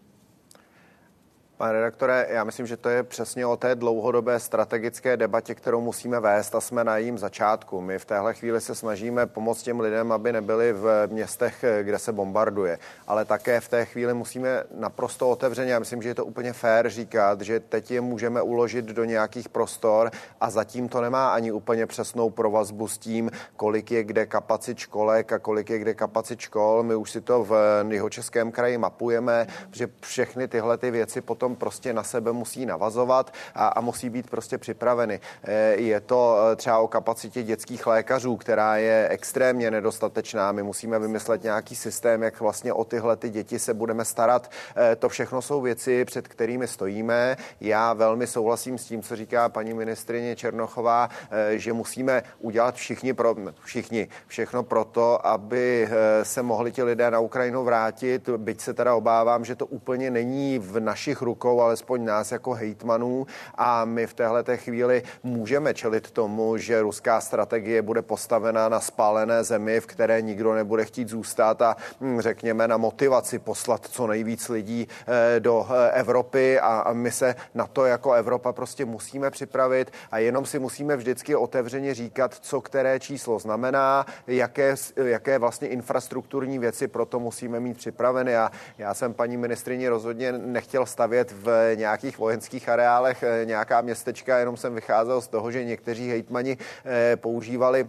Pane redaktore, já myslím, že to je přesně o té dlouhodobé strategické debatě, kterou musíme vést a jsme na jejím začátku. My v téhle chvíli se snažíme pomoct těm lidem, aby nebyli v městech, kde se bombarduje. Ale také v té chvíli musíme naprosto otevřeně, já myslím, že je to úplně fér říkat, že teď je můžeme uložit do nějakých prostor a zatím to nemá ani úplně přesnou provazbu s tím, kolik je kde kapacit školek a kolik je kde kapacit škol. My už si to v Jihočeském kraji mapujeme, že všechny tyhle ty věci potom potom prostě na sebe musí navazovat a, a musí být prostě připraveny. Eh, je to eh, třeba o kapacitě dětských lékařů, která je extrémně nedostatečná. My musíme vymyslet nějaký systém, jak vlastně o tyhle ty děti se budeme starat. Eh, to všechno jsou věci, před kterými stojíme. Já velmi souhlasím s tím, co říká paní ministrině Černochová, že musíme udělat všichni, pro, všichni všechno pro to, aby se mohli ti lidé na Ukrajinu vrátit, byť se teda obávám, že to úplně není v našich rukách rukou alespoň nás jako hejtmanů. A my v téhle chvíli můžeme čelit tomu, že ruská strategie bude postavená na spálené zemi, v které nikdo nebude chtít zůstat a hm, řekněme na motivaci poslat co nejvíc lidí eh, do eh, Evropy. A my se na to jako Evropa prostě musíme připravit. A jenom si musíme vždycky otevřeně říkat, co které číslo znamená, jaké, jaké vlastně infrastrukturní věci pro to musíme mít připraveny. A já jsem paní ministrině rozhodně nechtěl stavět stavět v nějakých vojenských areálech eh, nějaká městečka, jenom jsem vycházel z toho, že někteří hejtmani eh, používali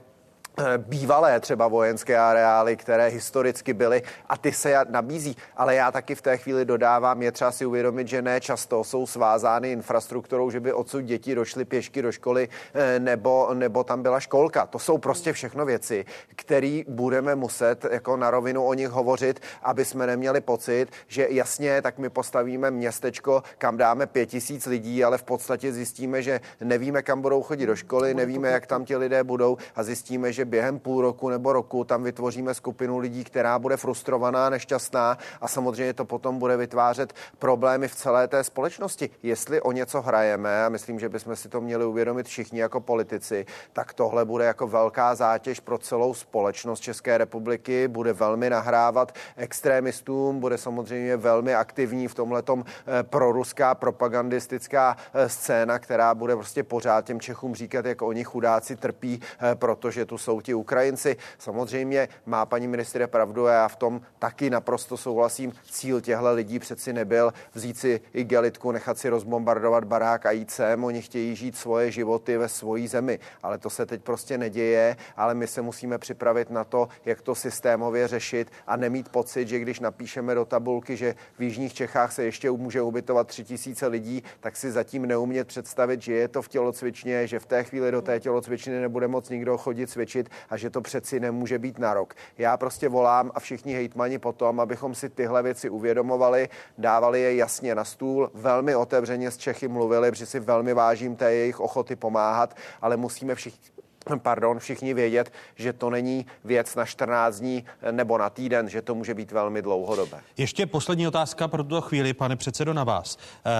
bývalé třeba vojenské areály, které historicky byly a ty se nabízí. Ale já taky v té chvíli dodávám, je třeba si uvědomit, že ne často jsou svázány infrastrukturou, že by odsud děti došly pěšky do školy eh, nebo, nebo tam byla školka. To jsou prostě všechno věci, které budeme muset jako na rovinu o nich hovořit, aby jsme neměli pocit, že jasně, tak my postavíme městečko, kam dáme pět tisíc lidí, ale v podstatě zjistíme, že nevíme, kam budou chodit do školy, nevíme, jak tam ti lidé budou a zjistíme, že během půl roku nebo roku tam vytvoříme skupinu lidí, která bude frustrovaná, nešťastná a samozřejmě to potom bude vytvářet problémy v celé té společnosti. Jestli o něco hrajeme, a myslím, že bychom si to měli uvědomit všichni jako politici, tak tohle bude jako velká zátěž pro celou společnost České republiky, bude velmi nahrávat extrémistům, bude samozřejmě velmi aktivní v tomhletom eh, proruská propagandistická eh, scéna, která bude prostě pořád těm Čechům říkat, jak oni chudáci trpí, eh, protože tu jsou ti Ukrajinci. Samozřejmě má paní ministře pravdu a já v tom taky naprosto souhlasím. Cíl těchto lidí přeci nebyl vzít si igelitku, nechat si rozbombardovat barák a jít sem. Oni chtějí žít svoje životy ve svojí zemi, ale to se teď prostě neděje, ale my se musíme připravit na to, jak to systémově řešit a nemít pocit, že když napíšeme do tabulky, že v Jižních Čechách se ještě může ubytovat tři tisíce lidí, tak si zatím neumět představit, že je to v tělocvičně, že v té chvíli do té tělocvičny nebude moc nikdo chodit cvičit a že to přeci nemůže být na rok. Já prostě volám a všichni hejtmani potom, abychom si tyhle věci uvědomovali, dávali je jasně na stůl, velmi otevřeně s Čechy mluvili, protože si velmi vážím té jejich ochoty pomáhat, ale musíme všichni pardon, všichni vědět, že to není věc na 14 dní nebo na týden, že to může být velmi dlouhodobé. Ještě poslední otázka pro tuto chvíli, pane předsedo, na vás. Eh,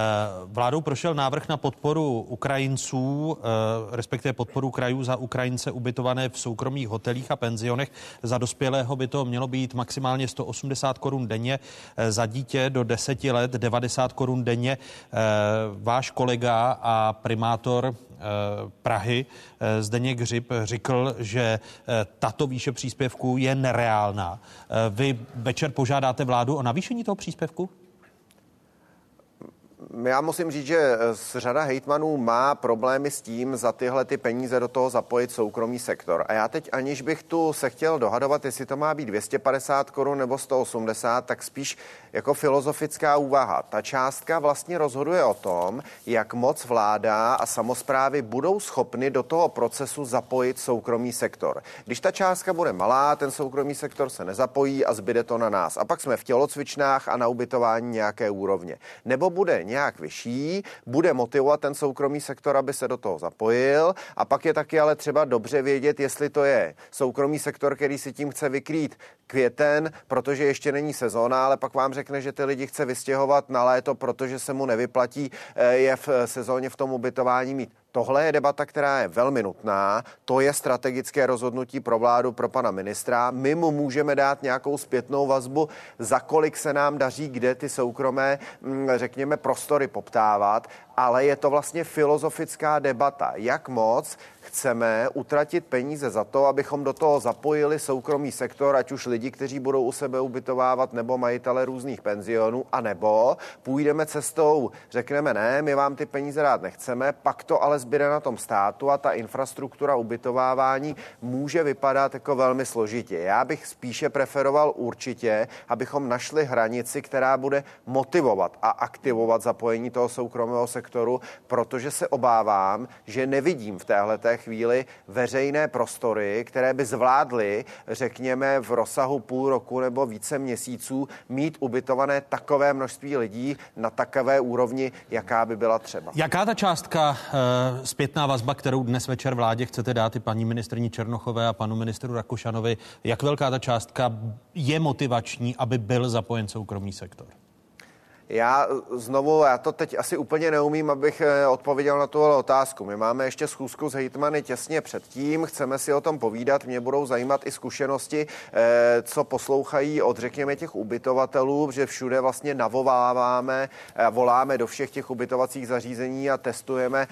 vládou prošel návrh na podporu Ukrajinců, eh, respektive podporu krajů za Ukrajince ubytované v soukromých hotelích a penzionech. Za dospělého by to mělo být maximálně 180 korun denně, eh, za dítě do 10 let 90 korun denně. Váš kolega a primátor Prahy eh, Zdeněk Hřib řekl, že eh, tato výše příspěvku je nereálná. Vy večer požádáte vládu o navýšení toho příspěvku? Já musím říct, že řada hejtmanů má problémy s tím za tyhle ty peníze do toho zapojit soukromý sektor. A já teď, aniž bych tu se chtěl dohadovat, jestli to má být 250 korun nebo 180, tak spíš jako filozofická úvaha. Ta částka vlastně rozhoduje o tom, jak moc vláda a samozprávy budou schopny do toho procesu zapojit soukromý sektor. Když ta částka bude malá, ten soukromý sektor se nezapojí a zbyde to na nás. A pak jsme v tělocvičnách a na ubytování nějaké úrovně. Nebo bude nějak vyšší, bude motivovat ten soukromý sektor, aby se do toho zapojil. A pak je taky ale třeba dobře vědět, jestli to je soukromý sektor, který si tím chce vykrýt květen, protože ještě není sezóna, ale pak vám že ty lidi chce vystěhovat na léto, protože se mu nevyplatí eh, je v sezóně v tom ubytování mít. Tohle je debata, která je velmi nutná. To je strategické rozhodnutí pro vládu, pro pana ministra. My mu můžeme dát nějakou zpětnou vazbu, za kolik se nám daří, kde ty soukromé, mm, řekněme, prostory poptávat, ale je to vlastně filozofická debata, jak moc chceme utratit peníze za to, abychom do toho zapojili soukromý sektor, ať už lidi, kteří budou u sebe ubytovávat, nebo majitele různých penzionů, anebo půjdeme cestou, řekneme ne, my vám ty peníze dát nechceme, pak to ale zbyde na tom státu a ta infrastruktura ubytovávání může vypadat jako velmi složitě. Já bych spíše preferoval určitě, abychom našli hranici, která bude motivovat a aktivovat zapojení toho soukromého sektoru, protože se obávám, že nevidím v téhle chvíli veřejné prostory, které by zvládly, řekněme, v rozsahu půl roku nebo více měsíců mít ubytované takové množství lidí na takové úrovni, jaká by byla třeba. Jaká ta částka, uh, zpětná vazba, kterou dnes večer vládě chcete dát i paní ministrní Černochové a panu ministru Rakušanovi, jak velká ta částka je motivační, aby byl zapojen soukromý sektor? Já znovu, já to teď asi úplně neumím, abych eh, odpověděl na tuhle otázku. My máme ještě schůzku s hejtmany těsně předtím, chceme si o tom povídat, mě budou zajímat i zkušenosti, eh, co poslouchají od, řekněme, těch ubytovatelů, že všude vlastně navoláváme, eh, voláme do všech těch ubytovacích zařízení a testujeme,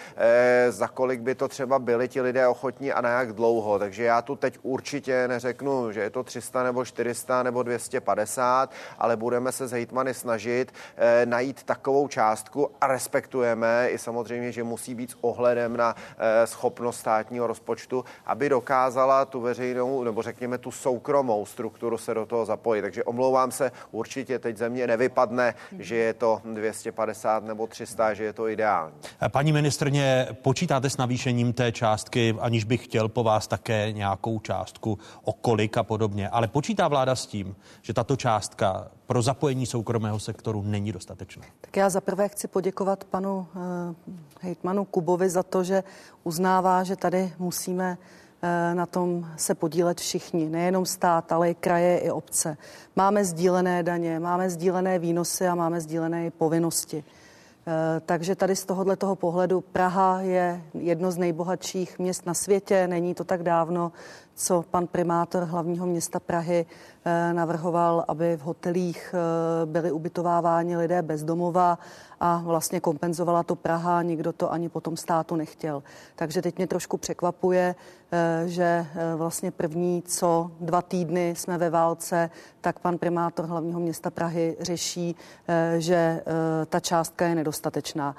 za kolik by to třeba byli ti lidé ochotní a na jak dlouho. Takže já tu teď určitě neřeknu, že je to 300 nebo 400 nebo 250, ale budeme se s hejtmany snažit Eh, najít takovou částku a respektujeme i samozřejmě, že musí být s ohledem na eh, schopnost státního rozpočtu, aby dokázala tu veřejnou nebo řekněme tu soukromou strukturu se do toho zapojit. Takže omlouvám se, určitě teď země nevypadne, že je to 250 nebo 300, že je to ideální. Paní ministrně, počítáte s navýšením té částky, aniž bych chtěl po vás také nějakou částku, o kolik a podobně, ale počítá vláda s tím, že tato částka pro zapojení soukromého sektoru není dostatečné. Tak já zaprvé chci poděkovat panu uh, hejtmanu Kubovi za to, že uznává, že tady musíme eh, na tom se podílet všichni, nejenom stát, ale i kraje, i obce. Máme sdílené daně, máme sdílené výnosy a máme sdílené povinnosti. Eh, takže tady z tohohle toho pohledu Praha je jedno z nejbohatších měst na světě. Není to tak dávno, co pan primátor hlavního města Prahy eh, navrhoval, aby v hotelích eh, byli ubytováváni lidé bez domova a vlastně kompenzovala to Praha, nikdo to ani potom státu nechtěl. Takže teď mě trošku překvapuje, eh, že vlastně první, co dva týdny jsme ve válce, tak pan primátor hlavního města Prahy řeší, že ta částka je nedostatečná.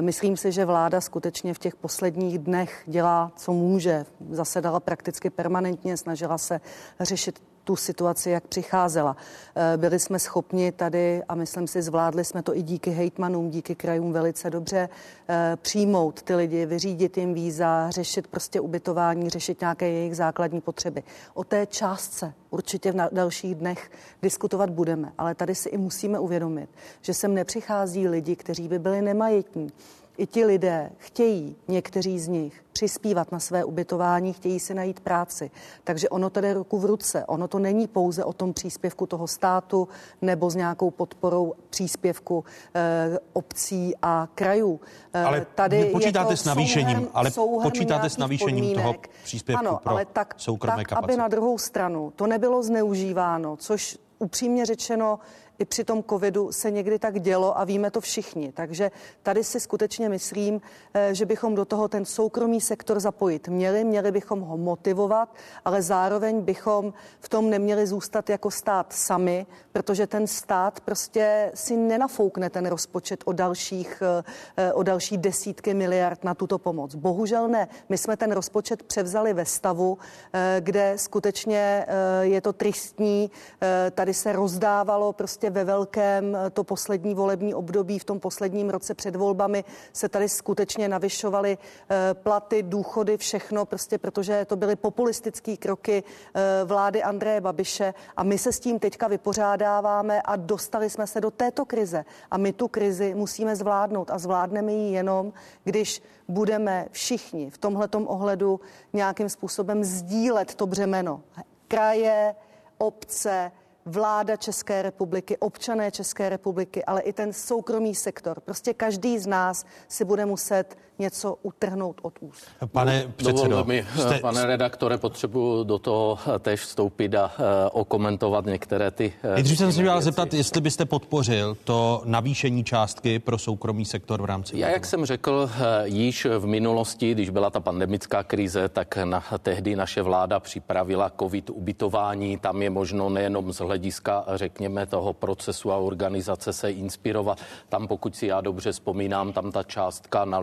Myslím si, že vláda skutečně v těch posledních dnech dělá, co může. Zasedala prakticky permanentně permanentně, snažila se řešit tu situaci, jak přicházela. Eh, byli jsme schopni tady, a myslím si, zvládli jsme to i díky hejtmanům, díky krajům velice dobře, eh, přijmout ty lidi, vyřídit jim víza, řešit prostě ubytování, řešit nějaké jejich základní potřeby. O té částce určitě v dalších dnech diskutovat budeme, ale tady si i musíme uvědomit, že sem nepřichází lidi, kteří by byli nemajetní, i ti lidé chtějí, někteří z nich, přispívat na své ubytování, chtějí si najít práci. Takže ono tedy ruku v ruce. Ono to není pouze o tom příspěvku toho státu nebo s nějakou podporou příspěvku e, obcí a krajů. E, ale tady počítáte je to s navýšením, souhrn, ale souhrn počítáte s navýšením podmínek. toho příspěvku ano, pro ale tak, soukromé tak, kapacity. aby na druhou stranu to nebylo zneužíváno, což upřímně řečeno i při tom covidu se někdy tak dělo a víme to všichni. Takže tady si skutečně myslím, eh, že bychom do toho ten soukromý sektor zapojit měli, měli bychom ho motivovat, ale zároveň bychom v tom neměli zůstat jako stát sami, protože ten stát prostě si nenafoukne ten rozpočet o dalších, eh, o další desítky miliard na tuto pomoc. Bohužel ne. My jsme ten rozpočet převzali ve stavu, eh, kde skutečně je to tristní. Tady se rozdávalo prostě ve velkém to poslední volební období v tom posledním roce před volbami se tady skutečně navyšovaly eh, platy, důchody, všechno, prostě protože to byly populistické kroky eh, vlády Andreje Babiše a my se s tím teďka vypořádáváme a dostali jsme se do této krize a my tu krizi musíme zvládnout a zvládneme ji jenom, když budeme všichni v tomhletom ohledu nějakým způsobem sdílet to břemeno. Kraje, obce, vláda České republiky, občané České republiky, ale i ten soukromý sektor. Prostě každý z nás si bude muset něco utrhnout od úst. Pane no, předsedo, mi, jste... pane redaktore, potřebuji do toho tež vstoupit a uh, okomentovat některé ty... Uh, Nejdřív jsem se měl zeptat, jestli byste podpořil to navýšení částky pro soukromý sektor v rámci... Já, jak jsem řekl, uh, již v minulosti, když byla ta pandemická krize, tak na, tehdy naše vláda připravila covid ubytování. Tam je možno nejenom z hlediska, řekněme, toho procesu a organizace se inspirovat. Tam, pokud si já dobře vzpomínám, tam ta částka na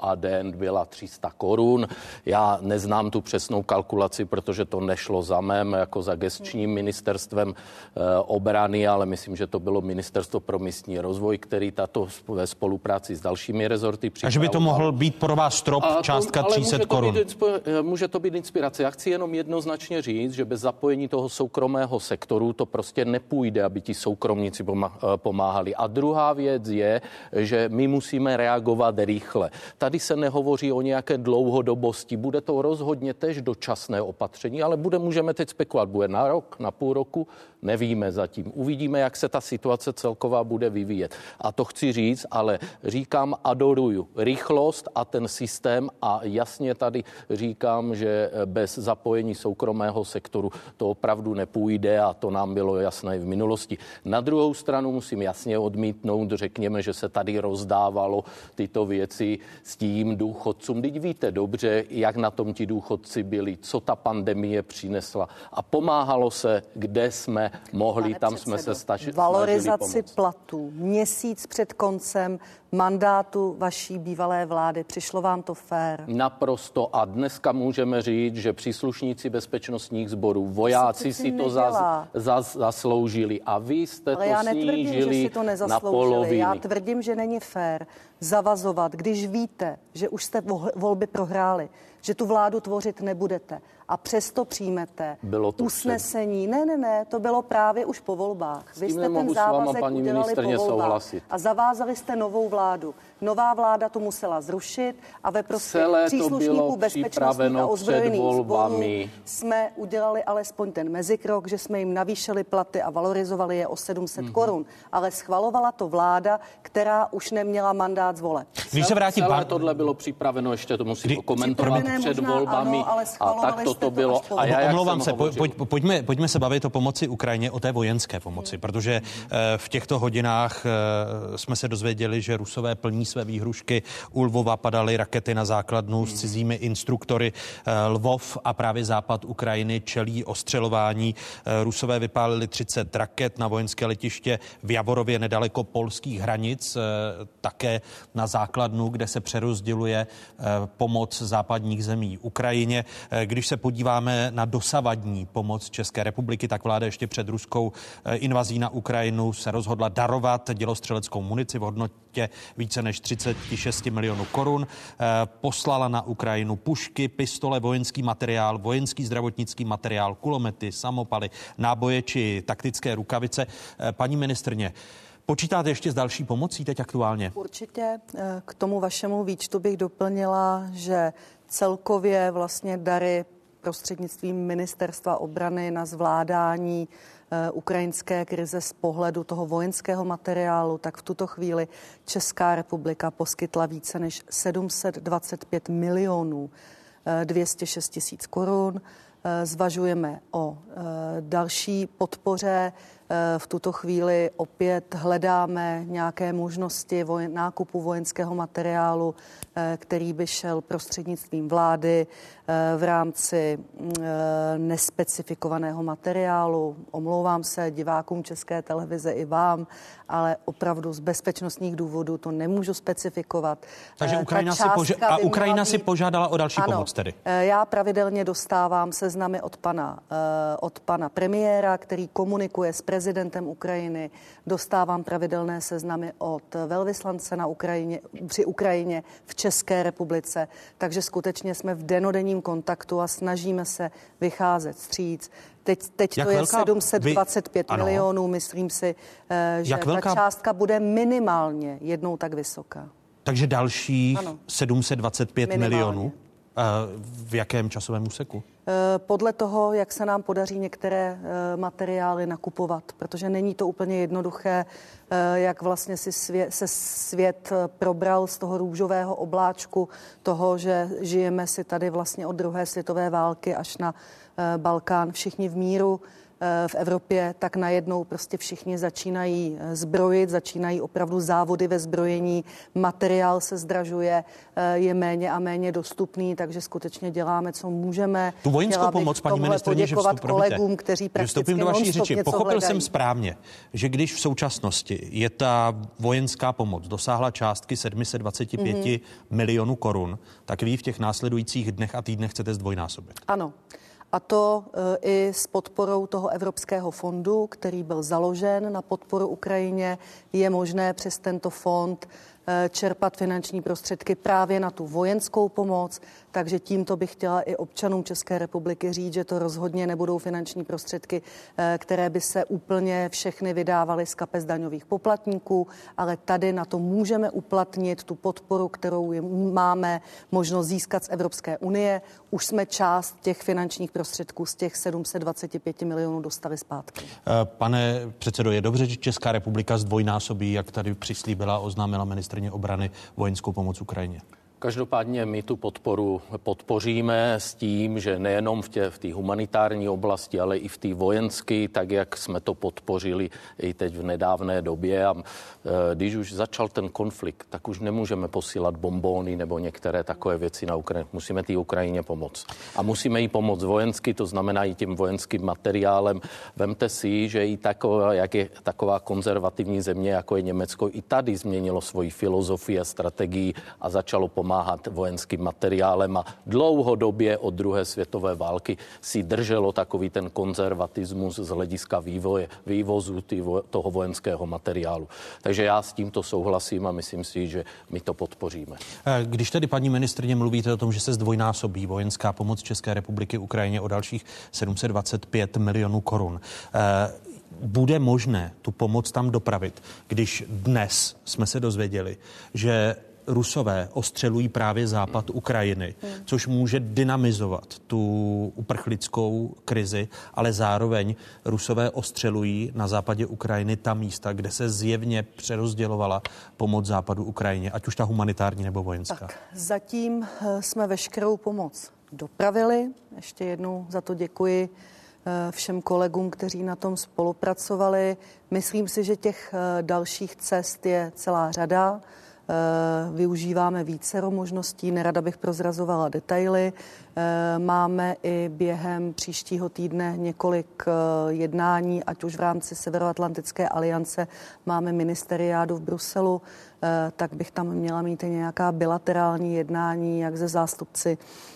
a den byla 300 korun. Já neznám tu přesnou kalkulaci, protože to nešlo za mém jako za gestčním ministerstvem e, obrany, ale myslím, že to bylo ministerstvo pro místní rozvoj, který tato ve spolupráci s dalšími rezorty připravil. Takže by to mohl být pro vás strop a částka to, 300 korun. Eh, může to být inspirace. Já chci jenom jednoznačně říct, že bez zapojení toho soukromého sektoru to prostě nepůjde, aby ti soukromníci eh, pomáhali. A druhá věc je, že my musíme reagovat rychle. Tady se nehovoří o nějaké dlouhodobosti. Bude to rozhodně tež dočasné opatření, ale bude, můžeme teď spekulovat. Bude na rok, na půl roku, nevíme zatím. Uvidíme, jak se ta situace celková bude vyvíjet. A to chci říct, ale říkám, adoruju rychlost a ten systém a jasně tady říkám, že bez zapojení soukromého sektoru to opravdu nepůjde a to nám bylo jasné v minulosti. Na druhou stranu musím jasně odmítnout, řekněme, že se tady rozdávalo tyto věci tím důchodcům. Teď víte dobře, jak na tom ti důchodci byli, co ta pandemie přinesla a pomáhalo se, kde jsme mohli, Pane tam předsedo, jsme se stačili. Valorizaci platů měsíc před koncem mandátu vaší bývalé vlády. Přišlo vám to fér? Naprosto. A dneska můžeme říct, že příslušníci bezpečnostních sborů, vojáci si to zas, zas, zasloužili. A vy jste Ale to já netvrdím, snížili že si to na polovinu. Já tvrdím, že není fér zavazovat, když víte, že už jste volby prohráli, že tu vládu tvořit nebudete a přesto přijmete bylo to usnesení. Před... Ne, ne, ne, to bylo právě už po volbách. Vy jste ten závazek váma, paní udělali po volbách souhlasit. a zavázali jste novou vládu. Nová vláda to musela zrušit a ve prospěch příslušníků bezpečnostních a ozbrojených sborů volbami. jsme udělali alespoň ten mezikrok, že jsme jim navýšili platy a valorizovali je o 700 Mhm. korun. Ale schvalovala to vláda, která už neměla mandát z voleb. Když se vrátím, Celé tohle bylo připraveno, ještě to musím Kdy- okomentovat Připravené před možná volbami. ano, ale a schvalovali tak to to bylo. po A já, jak Omlouvám jsem se, poj, poj, pojďme, pojďme se bavit o pomoci Ukrajině, o té vojenské pomoci, protože eh, v těchto hodinách eh, jsme se dozvěděli, že Rusové plní své výhrušky. U Lvova padaly rakety na základnu s cizími instruktory. Eh, Lvov a právě západ Ukrajiny čelí ostřelování. Eh, Rusové vypálili 30 raket na vojenské letiště v Javorově nedaleko polských hranic, eh, také na základnu, kde se přerozděluje pomoc západních zemí Ukrajině. Když se podíváme na dosavadní pomoc České republiky, tak vláda ještě před ruskou invazí na Ukrajinu se rozhodla darovat dělostřeleckou munici v hodnotě více než 36 milionů korun. Eh, Poslala na Ukrajinu pušky, pistole, vojenský materiál, vojenský zdravotnický materiál, kulomety, samopaly, náboje či taktické rukavice. Eh, Paní ministrně, počítáte ještě s další pomocí teď aktuálně? Určitě eh, k tomu vašemu výčtu bych doplnila, že celkově vlastně dary prostřednictvím ministerstva obrany na zvládání ukrajinské krize z pohledu toho vojenského materiálu, tak v tuto chvíli Česká republika poskytla více než 725 milionů eh, 206 tisíc korun. Eh, Zvažujeme o eh, další podpoře. Eh, V tuto chvíli opět hledáme nějaké možnosti vojen, nákupu vojenského materiálu, eh, který by šel prostřednictvím vlády eh, v rámci nespecifikovaného materiálu. Omlouvám se divákům České televize i vám, ale opravdu z bezpečnostních důvodů to nemůžu specifikovat. Takže Eh, ta Ukrajina si, poža- by a Ukrajina si být- požádala o další ano, pomoc tedy. Já pravidelně dostávám seznamy od pana, od pana premiéra, který komunikuje s prezidentem Ukrajiny. Dostávám pravidelné seznamy od velvyslance na Ukrajině, při Ukrajině v České republice. Takže skutečně jsme v denodenním kontaktu a snažíme se vycházet stříc. Teď, teď Jak to je velká- 725 vy- milionů. Myslím si, eh, že Jak velká- ta částka bude minimálně jednou tak vysoká. Takže dalších Ano. 725 Minimálně. milionů. V jakém časovém úseku? Eh, Podle toho, jak se nám podaří některé eh, materiály nakupovat, protože není to úplně jednoduché, eh, jak vlastně si svět, se svět probral z toho růžového obláčku, toho, že žijeme si tady vlastně od druhé světové války až na Balkán všichni v míru v Evropě, tak najednou prostě všichni začínají eh, zbrojit, začínají opravdu závody ve zbrojení, materiál se zdražuje, eh, je méně a méně dostupný, takže skutečně děláme, co můžeme. Tu vojenskou pomoc, paní ministrině, že vstup, kolegům, kteří prakticky do vaší řeči. Pochopil hledají. jsem správně, že když v současnosti je ta vojenská pomoc dosáhla částky 725 Mhm. mm-hmm. milionů korun, tak vy v těch následujících dnech a týdnech chcete zdvojnásobit. Ano. A to e, i s podporou toho Evropského fondu, který byl založen na podporu Ukrajině. Je možné přes tento fond čerpat finanční prostředky právě na tu vojenskou pomoc, takže tímto bych chtěla i občanům České republiky říct, že to rozhodně nebudou finanční prostředky, e, které by se úplně všechny vydávaly z kapes daňových poplatníků, ale tady na to můžeme uplatnit tu podporu, kterou máme možnost získat z Evropské unie. Už jsme část těch finančních prostředků z těch 725 milionů dostali zpátky. Eh, Pane předsedo, je dobře, že Česká republika zdvojnásobí, jak tady přislíbila, oznámila ministrně obrany vojenskou pomoc Ukrajině. Každopádně my tu podporu podpoříme s tím, že nejenom v té v humanitární oblasti, ale i v té vojenské, tak jak jsme to podpořili i teď v nedávné době. A e, když už začal ten konflikt, tak už nemůžeme posílat bombóny nebo některé takové věci na Ukrajinu. Musíme té Ukrajině pomoct. A musíme jí pomoct vojensky, to znamená i tím vojenským materiálem. Vemte si, že i taková, jak je taková konzervativní země, jako je Německo, i tady změnilo svoji filozofii a strategii a začalo pomáhat vojenským materiálem a dlouhodobě od druhé světové války si drželo takový ten konzervatismus z hlediska vývoje, vývozu ty, vo- toho vojenského materiálu. Takže já s tímto souhlasím a myslím si, že my to podpoříme. Eh, Když tedy paní ministrně mluvíte o tom, že se zdvojnásobí vojenská pomoc České republiky Ukrajině o dalších 725 milionů korun, eh, bude možné tu pomoc tam dopravit, když dnes jsme se dozvěděli, že Rusové ostřelují právě západ Ukrajiny, což může dynamizovat tu uprchlickou krizi, ale zároveň Rusové ostřelují na západě Ukrajiny ta místa, kde se zjevně přerozdělovala pomoc západu Ukrajině, ať už ta humanitární nebo vojenská. Tak, zatím eh, jsme veškerou pomoc dopravili. Ještě jednou za to děkuji eh, všem kolegům, kteří na tom spolupracovali. Myslím si, že těch eh, dalších cest je celá řada. Využíváme více možností, nerada bych prozrazovala detaily. Máme i během příštího týdne několik jednání, ať už v rámci Severoatlantické aliance máme ministeriádu v Bruselu, tak bych tam měla mít i nějaká bilaterální jednání, jak ze zástupci Eh,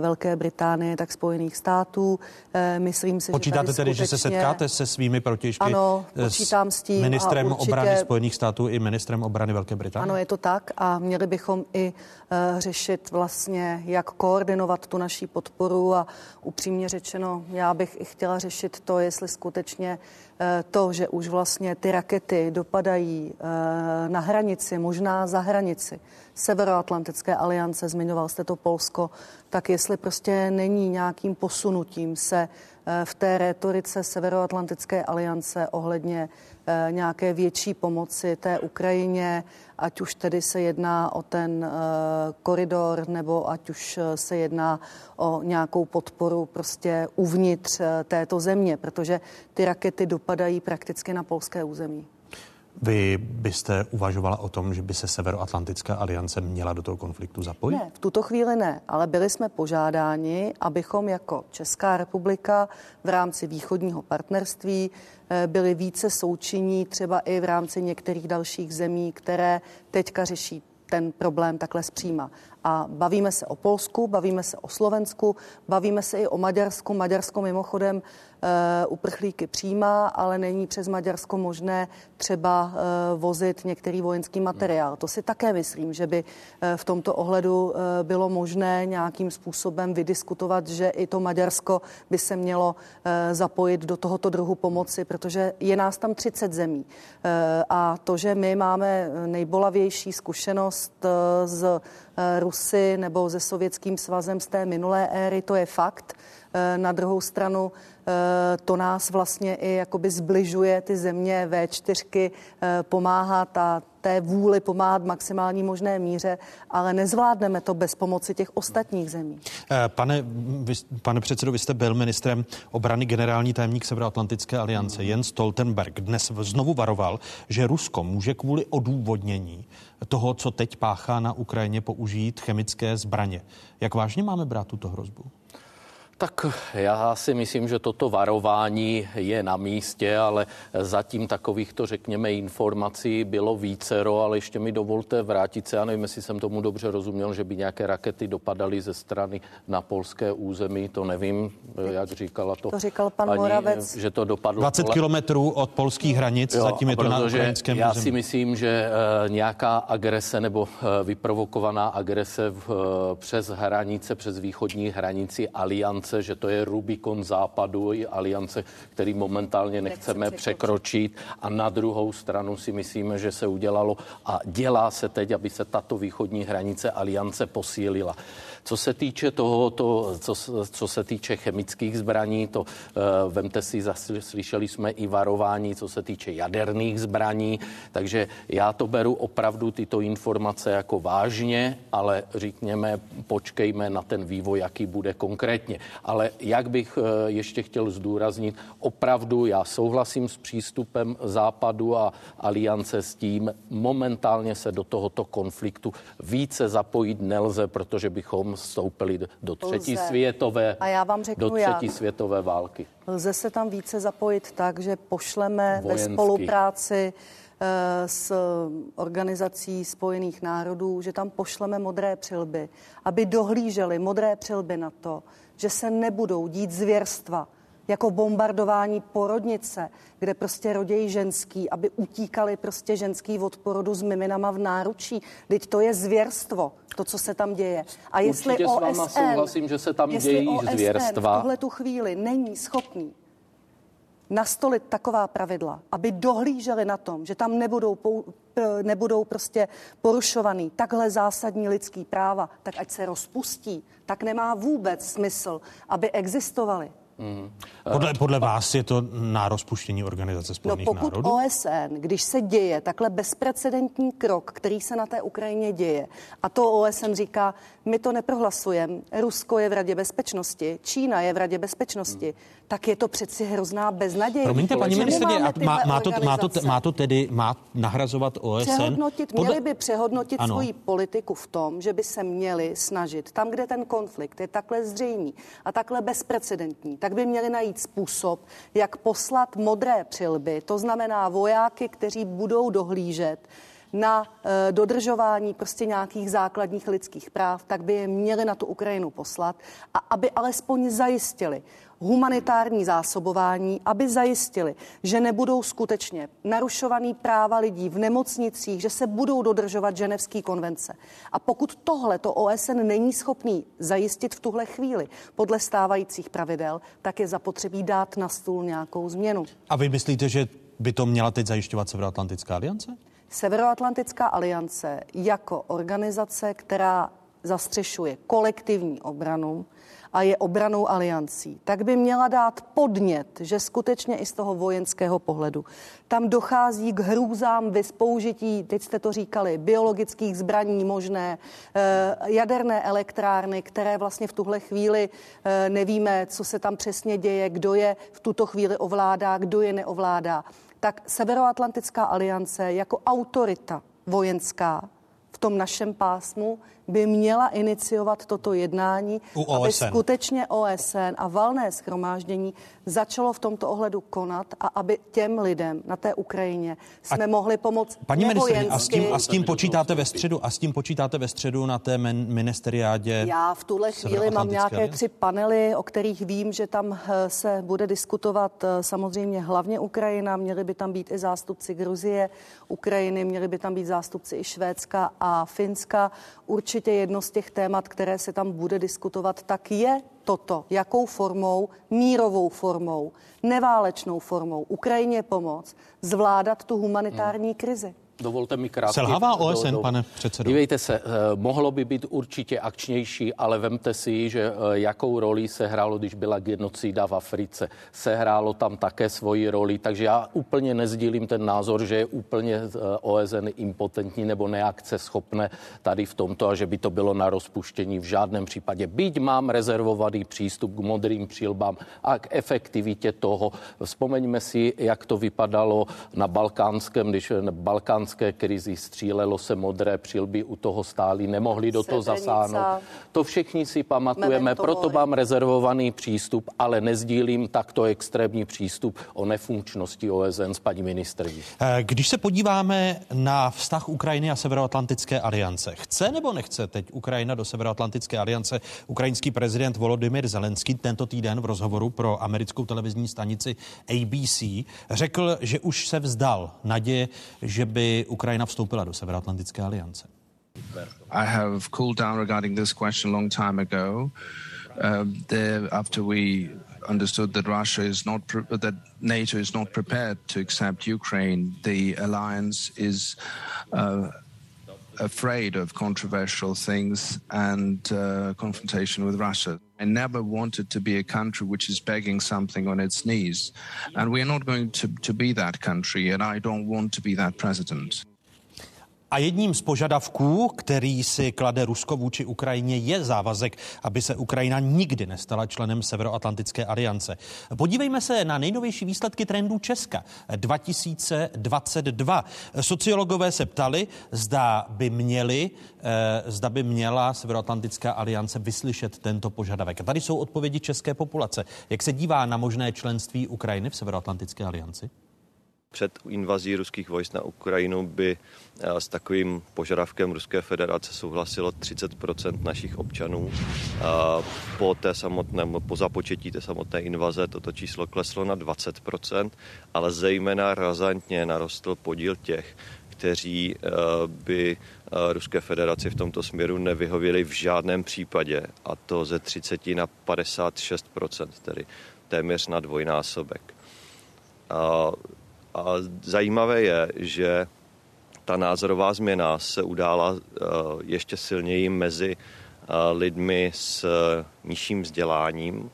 Velké Británie, tak Spojených států. Eh, myslím si, Počítáte že tedy, skutečně... že se setkáte se svými protěžky? Ano, eh, počítám s tím. Ministrem určitě... obrany Spojených států i ministrem obrany Velké Británie? Ano, je to tak a měli bychom i uh, řešit vlastně, jak koordinovat tu naší podporu a upřímně řečeno, já bych i chtěla řešit to, jestli skutečně to, že už vlastně ty rakety dopadají na hranici, možná za hranici, Severoatlantické aliance, zmiňoval jste to Polsko, tak jestli prostě není nějakým posunutím se eh, v té rétorice Severoatlantické aliance ohledně eh, nějaké větší pomoci té Ukrajině, ať už tedy se jedná o ten eh, koridor, nebo ať už se jedná o nějakou podporu prostě uvnitř této země, protože ty rakety dopadají prakticky na polské území. Vy byste uvažovala o tom, že by se Severoatlantická aliance měla do toho konfliktu zapojit? Ne, v tuto chvíli ne, ale byli jsme požádáni, abychom jako Česká republika v rámci východního partnerství eh, byli více součinní třeba i v rámci některých dalších zemí, které teďka řeší ten problém takhle zpříma. A bavíme se o Polsku, bavíme se o Slovensku, bavíme se i o Maďarsku. Maďarsko mimochodem uprchlíky přijímá, ale není přes Maďarsko možné třeba uh, vozit některý vojenský materiál. To si také myslím, že by uh, v tomto ohledu bylo možné nějakým způsobem vydiskutovat, že i to Maďarsko by se mělo zapojit do tohoto druhu pomoci, protože je nás tam 30 zemí. A to, že my máme nejbolavější zkušenost z Rusy nebo se Sovětským svazem z té minulé éry, to je fakt. Eh, na druhou stranu eh, to nás vlastně i jakoby zbližuje ty země V4 eh, pomáhat a té vůli pomáhat maximální možné míře, ale nezvládneme to bez pomoci těch ostatních zemí. Pane, vy, pane předsedo, vy jste byl ministrem obrany generální tajemník Severoatlantické aliance mm. Jens Stoltenberg. Dnes znovu varoval, že Rusko může kvůli odůvodnění toho, co teď páchá na Ukrajině, použít chemické zbraně. Jak vážně máme brát tuto hrozbu? Tak já si myslím, že toto varování je na místě, ale zatím takovýchto, řekněme, informací bylo vícero, ale ještě mi dovolte vrátit se, já nevím, jestli jsem tomu dobře rozuměl, že by nějaké rakety dopadaly ze strany na polské území, to nevím, jak říkala to. To říkal pan paní, Moravec. Že to dopadlo. 20 pole... kilometrů od polských hranic, jo, zatím je to na ukrajinském Já si myslím, že uh, nějaká agrese nebo uh, vyprovokovaná agrese v, uh, přes hranice, přes východní hranici aliance aliance, že to je Rubikon západu i aliance, který momentálně nechceme překročit. A na druhou stranu si myslíme, že se udělalo a dělá se teď, aby se tato východní hranice aliance posílila. Co se týče toho, to, co, co se týče chemických zbraní, to uh, vemte si, slyšeli jsme i varování, co se týče jaderných zbraní, takže já to beru opravdu tyto informace jako vážně, ale řekněme, počkejme na ten vývoj, jaký bude konkrétně. Ale jak bych uh, ještě chtěl zdůraznit, opravdu já souhlasím s přístupem Západu a aliance s tím, momentálně se do tohoto konfliktu více zapojit nelze, protože bychom vstoupili do třetí Lze. světové, A já vám řeknu do třetí jak. světové války. Lze se tam více zapojit tak, že pošleme Vojensky. ve spolupráci eh, s organizací Spojených národů, že tam pošleme modré přilby, aby dohlíželi modré přilby na to, že se nebudou dít zvěrstva, jako bombardování porodnice, kde prostě rodějí ženský, aby utíkali prostě ženský od porodu s miminama v náručí. Teď to je zvěrstvo, to, co se tam děje. A jestli Určitě OSN, s váma souhlasím, že se tam dějí OSN zvěrstva. v tuhle tu chvíli není schopný nastolit taková pravidla, aby dohlíželi na tom, že tam nebudou, pou, nebudou prostě porušovaný takhle zásadní lidský práva, tak ať se rozpustí, tak nemá vůbec smysl, aby existovaly. Mm. Podle, podle vás je to na rozpuštění Organizace spojených no, pokud národů? OSN, když se děje takhle bezprecedentní krok, který se na té Ukrajině děje, a to OSN říká, my to neprohlasujeme, Rusko je v Radě bezpečnosti, Čína je v Radě bezpečnosti, mm tak je to přeci hrozná beznaděj. Promiňte, paní ministrině, má, má, to, má, to, má to tedy má nahrazovat OSN? Přehodnotit, Podle... Měli by přehodnotit ano. svoji politiku v tom, že by se měli snažit, tam, kde ten konflikt je takhle zřejmý a takhle bezprecedentní, tak by měli najít způsob, jak poslat modré přilby, to znamená vojáky, kteří budou dohlížet na e, dodržování prostě nějakých základních lidských práv, tak by je měli na tu Ukrajinu poslat a aby alespoň zajistili humanitární zásobování, aby zajistili, že nebudou skutečně narušovaný práva lidí v nemocnicích, že se budou dodržovat ženevské konvence. A pokud tohle to OSN není schopný zajistit v tuhle chvíli podle stávajících pravidel, tak je zapotřebí dát na stůl nějakou změnu. A vy myslíte, že by to měla teď zajišťovat Severoatlantická aliance? Severoatlantická aliance jako organizace, která zastřešuje kolektivní obranu, a je obranou aliancí, tak by měla dát podnět, že skutečně i z toho vojenského pohledu tam dochází k hrůzám vyspoužití, teď jste to říkali, biologických zbraní možné, eh, jaderné elektrárny, které vlastně v tuhle chvíli eh, nevíme, co se tam přesně děje, kdo je v tuto chvíli ovládá, kdo je neovládá. Tak Severoatlantická aliance jako autorita vojenská v tom našem pásmu by měla iniciovat toto jednání, U aby skutečně OSN a valné schromáždění začalo v tomto ohledu konat a aby těm lidem na té Ukrajině jsme a mohli pomoct Paní ministrině, a s tím, a s tím počítáte ve středu a s tím počítáte ve středu na té men, ministeriádě? Já v tuhle chvíli mám nějaké tři panely, o kterých vím, že tam eh, se bude diskutovat eh, samozřejmě hlavně Ukrajina, měli by tam být i zástupci Gruzie, Ukrajiny, měli by tam být zástupci i Švédska a Finska. Určitě určitě jedno z těch témat, které se tam bude diskutovat, tak je toto, jakou formou, mírovou formou, neválečnou formou. Ukrajině pomoc. Zvládat tu humanitární krizi. Dovolte mi krátce. Selhává OSN, do, do, pane předsedo? Dívejte se, eh, mohlo by být určitě akčnější, ale vemte si, že eh, jakou roli se hrálo, když byla genocida v Africe. Se hrálo tam také svoji roli, takže já úplně nezdílím ten názor, že je úplně eh, OSN impotentní nebo neakce schopné tady v tomto a že by to bylo na rozpuštění v žádném případě. Byť mám rezervovaný přístup k modrým přilbám a k efektivitě toho. Vzpomeňme si, jak to vypadalo na balkánském, když Balkán balkánské krizi střílelo se modré přilby, u toho stáli, nemohli do toho zasáhnout. To všichni si pamatujeme, proto mám rezervovaný přístup, ale nezdílím takto extrémní přístup o nefunkčnosti OSN s paní ministrní. Eh, když se podíváme na vztah Ukrajiny a Severoatlantické aliance, chce nebo nechce teď Ukrajina do Severoatlantické aliance? Ukrajinský prezident Volodymyr Zelenský tento týden v rozhovoru pro americkou televizní stanici ABC řekl, že už se vzdal naděje, že by Ukrajina vstoupila do Severoatlantické aliance? I have cooled down regarding this question a long time ago. Uh, there, after we understood that Russia is not pre- that NATO is not prepared to accept Ukraine, the alliance is uh, afraid of controversial things and uh, confrontation with Russia. I never wanted to be a country which is begging something on its knees. And we are not going to, to be that country, and I don't want to be that president. A jedním z požadavků, který si klade Rusko vůči Ukrajině, je závazek, aby se Ukrajina nikdy nestala členem Severoatlantické aliance. Podívejme se na nejnovější výsledky trendů Česka 2022. Sociologové se ptali, zda by měli, eh, zda by měla Severoatlantická aliance vyslyšet tento požadavek. A tady jsou odpovědi české populace. Jak se dívá na možné členství Ukrajiny v Severoatlantické alianci? Před invazí ruských vojsk na Ukrajinu by eh, s takovým požadavkem Ruské federace souhlasilo 30% našich občanů. A po, té samotné, po započetí té samotné invaze toto číslo kleslo na 20% ale zejména razantně narostl podíl těch, kteří eh, by eh, Ruské federaci v tomto směru nevyhověli v žádném případě, a to ze 30 na 56% tedy téměř na dvojnásobek. A, zajímavé je, že ta názorová změna se udála ještě silněji mezi lidmi s nižším vzděláním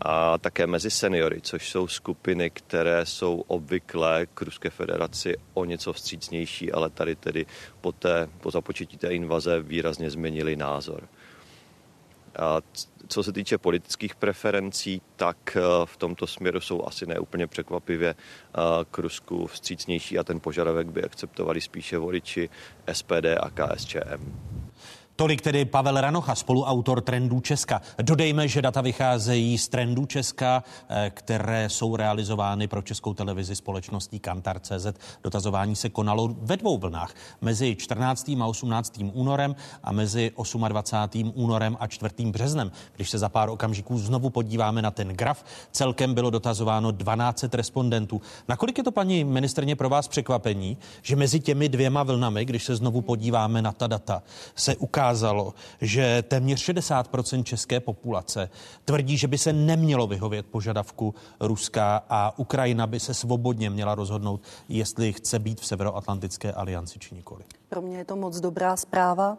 a také mezi seniory, což jsou skupiny, které jsou obvykle k Ruské federaci o něco vstřícnější, ale tady tedy po, té, po započetí té invaze výrazně změnili názor. A co se týče politických preferencí, tak v tomto směru jsou asi neúplně překvapivě k Rusku vstřícnější a ten požadavek by akceptovali spíše voliči SPD a KSČM. Tolik tedy Pavel Ranocha, spoluautor Trendů Česka. Dodejme, že data vycházejí z Trendů Česka, eh, které jsou realizovány pro českou televizi společností Kantar.cz. Dotazování se konalo ve dvou vlnách. Mezi 14. a 18. únorem a mezi 28. únorem a 4. březnem. Když se za pár okamžiků znovu podíváme na ten graf, celkem bylo dotazováno 12 respondentů. Nakolik je to, paní ministrně, pro vás překvapení, že mezi těmi dvěma vlnami, když se znovu podíváme na ta data, se ukáže ukázalo, že téměř 60% české populace tvrdí, že by se nemělo vyhovět požadavku Ruska a Ukrajina by se svobodně měla rozhodnout, jestli chce být v Severoatlantické alianci či nikoli. Pro mě je to moc dobrá zpráva.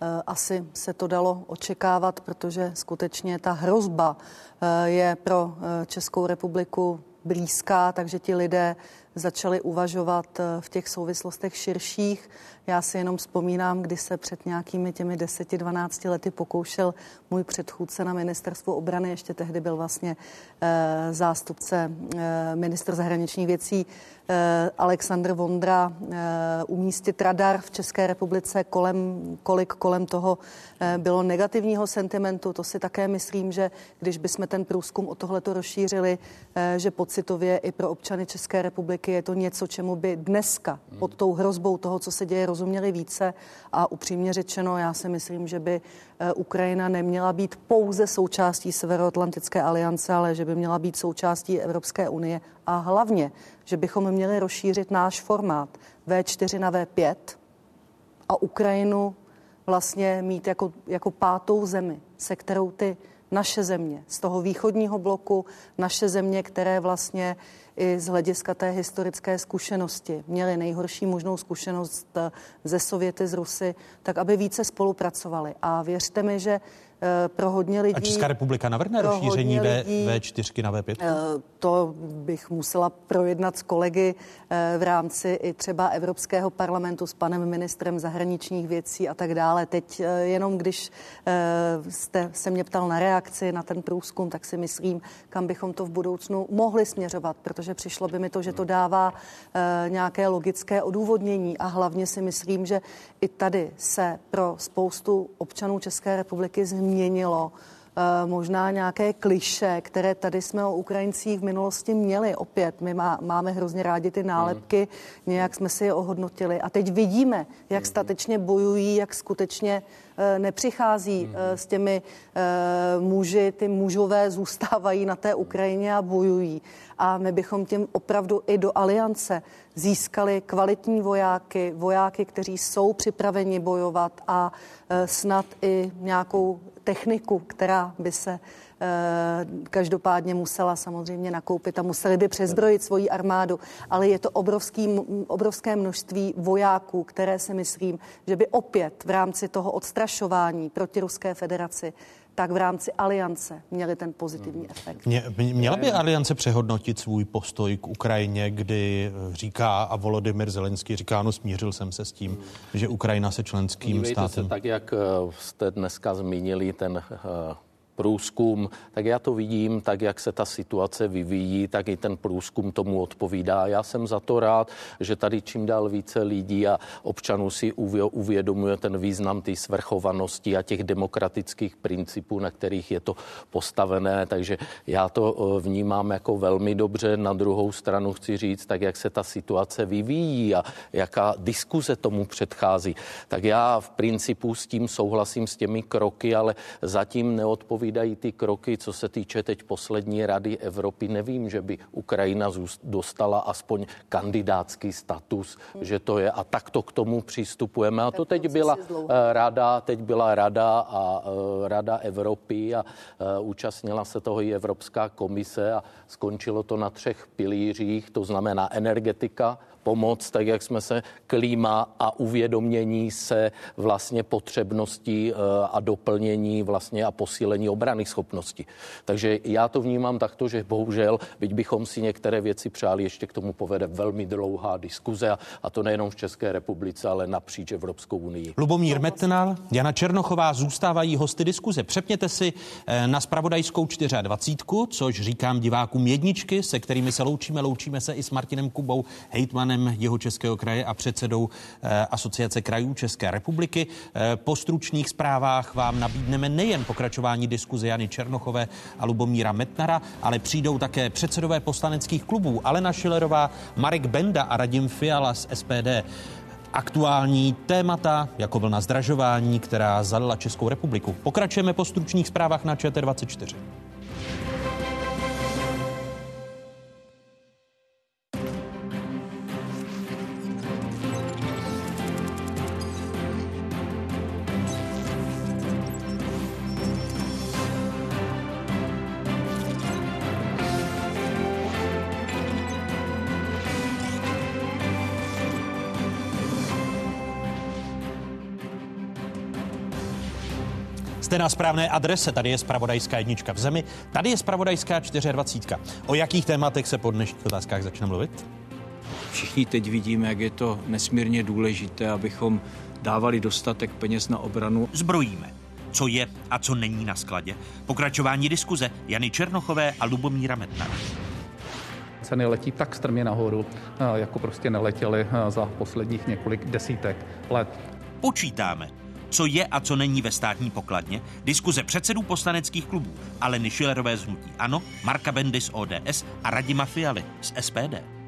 Eh, asi se to dalo očekávat, protože skutečně ta hrozba eh, je pro eh, Českou republiku blízká, takže ti lidé začali uvažovat v těch souvislostech širších. Já si jenom vzpomínám, kdy se před nějakými těmi 10-12 lety pokoušel můj předchůdce na ministerstvu obrany, ještě tehdy byl vlastně e, zástupce e, ministr zahraničních věcí e, Aleksandr Vondra e, umístit radar v České republice, kolem, kolik kolem toho e, bylo negativního sentimentu. To si také myslím, že když bychom ten průzkum o tohleto rozšířili, e, že pocitově i pro občany České republiky je to něco, čemu by dneska pod tou hrozbou toho, co se děje rozuměli více a upřímně řečeno, já si myslím, že by eh, Ukrajina neměla být pouze součástí Severoatlantické aliance, ale že by měla být součástí Evropské unie a hlavně, že bychom měli rozšířit náš formát V4 na V5 a Ukrajinu vlastně mít jako, jako pátou zemi, se kterou ty naše země z toho východního bloku, naše země, které vlastně i z hlediska té historické zkušenosti měli nejhorší možnou zkušenost eh, ze Sověty, z Rusy, tak aby více spolupracovali. A věřte mi, že pro hodně lidí. A Česká republika navrhne rozšíření v, V4 na V5? Eh, to bych musela projednat s kolegy eh, v rámci i třeba Evropského parlamentu s panem ministrem zahraničních věcí a tak dále. Teď jenom když jste se mě ptal na reakci na ten průzkum, tak si myslím, kam bychom to v budoucnu mohli směřovat, protože přišlo by mi to, že to dává nějaké logické odůvodnění a hlavně si myslím, že i tady se pro spoustu občanů České republiky změní změnilo eh, možná nějaké kliše, které tady jsme o Ukrajincích v minulosti měli. Opět, my má, máme hrozně rádi ty nálepky, mm. nějak jsme si je ohodnotili. A teď vidíme, jak statečně bojují, jak skutečně nepřichází mm. s těmi eh, muži, ty mužové zůstávají na té Ukrajině a bojují. A my bychom tím opravdu i do aliance získali kvalitní vojáky, vojáky, kteří jsou připraveni bojovat a snad i nějakou techniku, která by se Eh, každopádně musela samozřejmě nakoupit a museli by přezbrojit svoji armádu, ale je to obrovský, obrovské množství vojáků, které si myslím, že by opět v rámci toho odstrašování proti Ruské federaci tak v rámci aliance měli ten pozitivní efekt. Mě, měla by aliance přehodnotit svůj postoj k Ukrajině, kdy říká a Volodymyr Zelenský říká, no smířil jsem se s tím, že Ukrajina se členským Dívejte státem... Se, tak jak eh, jste dneska zmínili ten průzkum, tak já to vidím, tak jak se ta situace vyvíjí, tak i ten průzkum tomu odpovídá. Já jsem za to rád, že tady čím dál více lidí a občanů si uvědomuje ten význam té svrchovanosti a těch demokratických principů, na kterých je to postavené, takže já to eh, vnímám jako velmi dobře. Na druhou stranu chci říct, tak jak se ta situace vyvíjí a jaká diskuze tomu předchází, tak já v principu s tím souhlasím s těmi kroky, ale zatím neodpovídám vydají ty kroky, co se týče teď poslední rady Evropy. Nevím, že by Ukrajina dostala aspoň kandidátský status, že to je a takto k tomu přistupujeme. A to teď byla rada, teď byla rada a rada Evropy a účastnila se toho i Evropská komise a skončilo to na třech pilířích, to znamená energetika, pomoc, tak jak jsme se klíma a uvědomění se vlastně potřebností eh, a doplnění vlastně a posílení obrany schopnosti. Takže já to vnímám takto, že bohužel, byť bychom si některé věci přáli, ještě k tomu povede velmi dlouhá diskuze a, a to nejenom v České republice, ale napříč Evropskou unii. Lubomír Metnal, Jana Černochová zůstávají hosty diskuze. Přepněte si eh, na spravodajskou 24, což říkám divákům jedničky, se kterými se loučíme. Loučíme se i s Martinem Kubou, hejtmanem hejtmanem jeho českého kraje a předsedou eh, Asociace krajů České republiky. Eh, po stručných zprávách vám nabídneme nejen pokračování diskuze Jany Černochové a Lubomíra Metnara, ale přijdou také předsedové poslaneckých klubů Alena Šilerová, Marek Benda a Radim Fiala z SPD aktuální témata, jako vlna zdražování, která zalila Českou republiku. Pokračujeme po stručných zprávách na ČT24. Jste na správné adrese, tady je spravodajská jednička v zemi, tady je spravodajská 24. O jakých tématech se po dnešních otázkách začne mluvit? Všichni teď vidíme, jak je to nesmírně důležité, abychom dávali dostatek peněz na obranu. Zbrojíme. Co je a co není na skladě? Pokračování diskuze Jany Černochové a Lubomíra Metnara ceny letí tak strmě nahoru, eh, jako prostě neletěly eh, za posledních několik desítek let. Počítáme, co je a co není ve státní pokladně, diskuze předsedů poslaneckých klubů Aleny Šilerové z Hnutí Ano, Marka Bendy z ODS a Radima Fialy z SPD.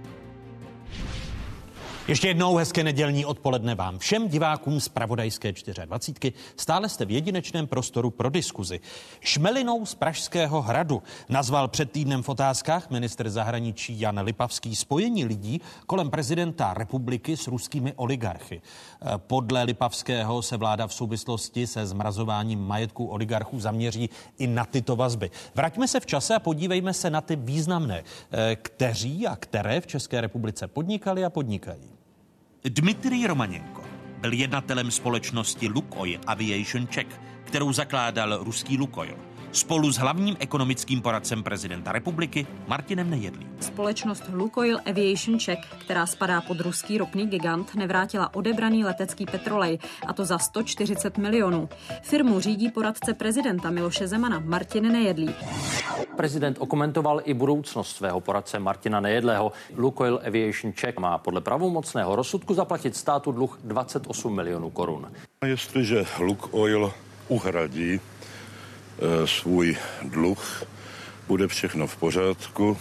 Ještě jednou hezké nedělní odpoledne vám všem divákům z Pravodajské 24. Stále jste v jedinečném prostoru pro diskuzi. Šmelinou z Pražského hradu nazval před týdnem v otázkách minister zahraničí Jan Lipavský spojení lidí kolem prezidenta republiky s ruskými oligarchy. Podle Lipavského se vláda v souvislosti se zmrazováním majetku oligarchů zaměří i na tyto vazby. Vraťme se v čase a podívejme se na ty významné, kteří a které v České republice podnikali a podnikají. Dmitrij Romaněnko byl jednatelem společnosti Lukoil Aviation Czech, kterou zakládal ruský Lukoil spolu s hlavním ekonomickým poradcem prezidenta republiky Martinem Nejedlým. Společnost Lukoil Aviation Czech, která spadá pod ruský ropný gigant, nevrátila odebraný letecký petrolej, a to za 140 milionů. Firmu řídí poradce prezidenta Miloše Zemana Martin Nejedlý. Prezident okomentoval i budoucnost svého poradce Martina Nejedlého. Lukoil Aviation Czech má podle pravomocného rozsudku zaplatit státu dluh 28 milionů korun. Jestliže Lukoil uhradí svůj dluh, bude všechno v pořádku.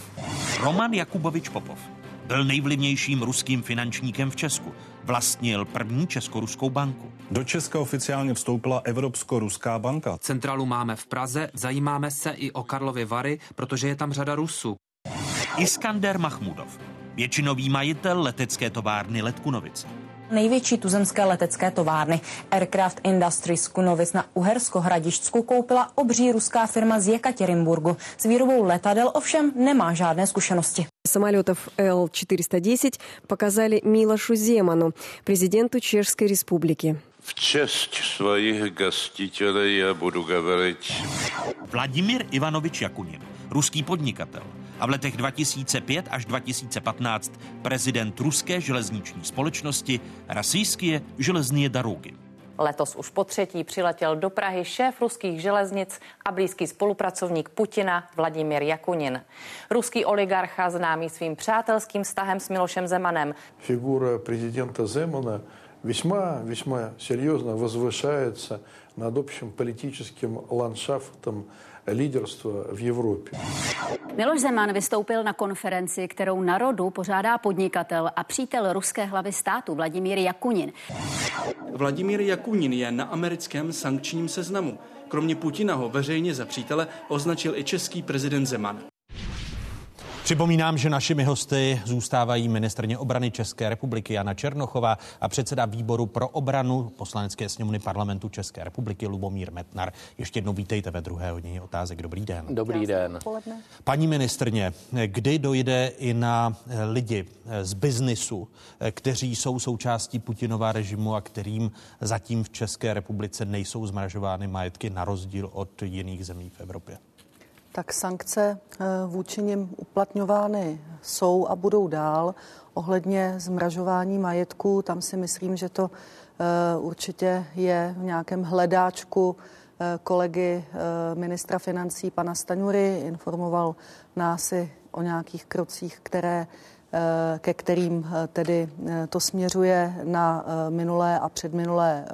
Roman Jakubovič Popov byl nejvlivnějším ruským finančníkem v Česku. Vlastnil první česko-ruskou banku. Do Česka oficiálně vstoupila Evropsko-ruská banka. Centrálu máme v Praze, zajímáme se i o Karlovy Vary, protože je tam řada Rusů. Iskander Mahmudov, většinový majitel letecké továrny Letkunovice největší tuzemské letecké továrny. Aircraft Industries Kunovic na Uhersko-Hradišťsku koupila obří ruská firma z Jekaterinburgu. S výrobou letadel ovšem nemá žádné zkušenosti. Самолетов Л-410 показали Милошу Земану, президенту Чешской Республики. V čest svých gostitelů já budu говорить. Vladimír Ivanovič Jakunin, ruský podnikatel a v letech 2005 až 2015 prezident ruské železniční společnosti Rasijské železní darugy. Letos už po třetí přiletěl do Prahy šéf ruských železnic a blízký spolupracovník Putina Vladimír Jakunin. Ruský oligarcha známý svým přátelským vztahem s Milošem Zemanem. Figura prezidenta Zemana весьма, весьма серьезно возвышается над общим политическим ландшафтом líderstva v Evropě. Miloš Zeman vystoupil na konferenci, kterou narodu pořádá podnikatel a přítel ruské hlavy státu Vladimír Jakunin. Vladimír Jakunin je na americkém sankčním seznamu. Kromě Putina ho veřejně za přítele označil i český prezident Zeman. Připomínám, že našimi hosty zůstávají ministrně obrany České republiky Jana Černochová a předseda výboru pro obranu poslanecké sněmovny parlamentu České republiky Lubomír Metnar. Ještě jednou vítejte ve druhé hodině otázek. Dobrý den. Dobrý den. Paní ministrně, kdy dojde i na lidi z biznisu, kteří jsou součástí Putinova režimu a kterým zatím v České republice nejsou zmražovány majetky na rozdíl od jiných zemí v Evropě? Tak sankce eh, vůči nim uplatňovány jsou a budou dál. Ohledně zmražování majetku, tam si myslím, že to eh, určitě je v nějakém hledáčku eh, kolegy ministra financí pana Staňury. Informoval nás i o nějakých krocích, které ke kterým tedy to směřuje na minulé a předminulé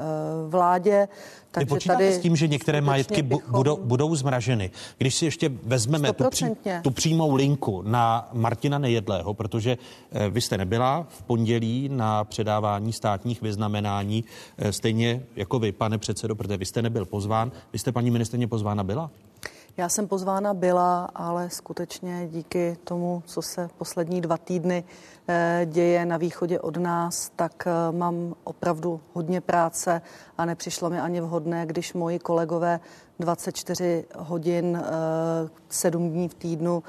vládě. Takže Vy tady s tím, že některé majetky bychom... budou, budou zmraženy. Když si ještě vezmeme tu, pří, tu přímou linku na Martina Nejedlého, protože eh, vy jste nebyla v pondělí na předávání státních vyznamenání, eh, stejně jako vy, pane předsedo, protože vy jste nebyl pozván. Vy jste, paní ministrně, pozvána byla? Já jsem pozvána byla, ale skutečně díky tomu, co se poslední dva týdny eh, děje na východě od nás, tak eh, mám opravdu hodně práce a nepřišlo mi ani vhodné, když moji kolegové 24 hodin, 7 eh, dní v týdnu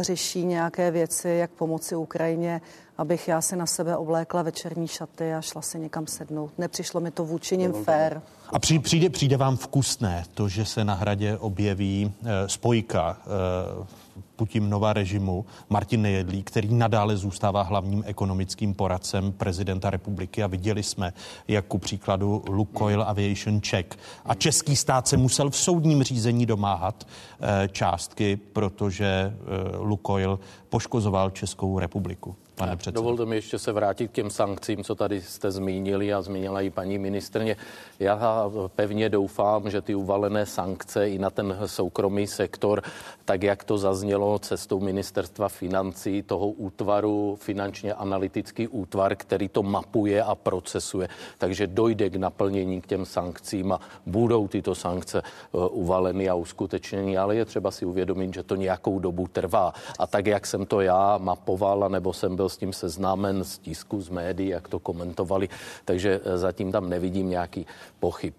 řeší nějaké věci, jak pomoci Ukrajině, abych já si na sebe oblékla večerní šaty a šla si někam sednout. Nepřišlo mi to vůči nim fér. A přijde, přijde vám vkusné to, že se na hradě objeví e, spojka e, Putinova režimu Martin Nejedlí, který nadále zůstává hlavním ekonomickým poradcem prezidenta republiky a viděli jsme, jak ku příkladu Lukoil Aviation Check a český stát se musel v soudním řízení domáhat e, částky, protože e, Lukoil poškozoval Českou republiku pane předsedo. Dovolte mi ještě se vrátit k těm sankcím, co tady jste zmínili a zmínila i paní ministrně. Já pevně doufám, že ty uvalené sankce i na ten soukromý sektor, tak jak to zaznělo cestou ministerstva financí, toho útvaru, finančně analytický útvar, který to mapuje a procesuje. Takže dojde k naplnění k těm sankcím a budou tyto sankce uh, uvaleny a uskutečněny, ale je třeba si uvědomit, že to nějakou dobu trvá. A tak, jak jsem to já mapoval, nebo jsem byl s tím seznámen z tisku, z médií, jak to komentovali, takže eh, zatím tam nevidím nějaký pochyb.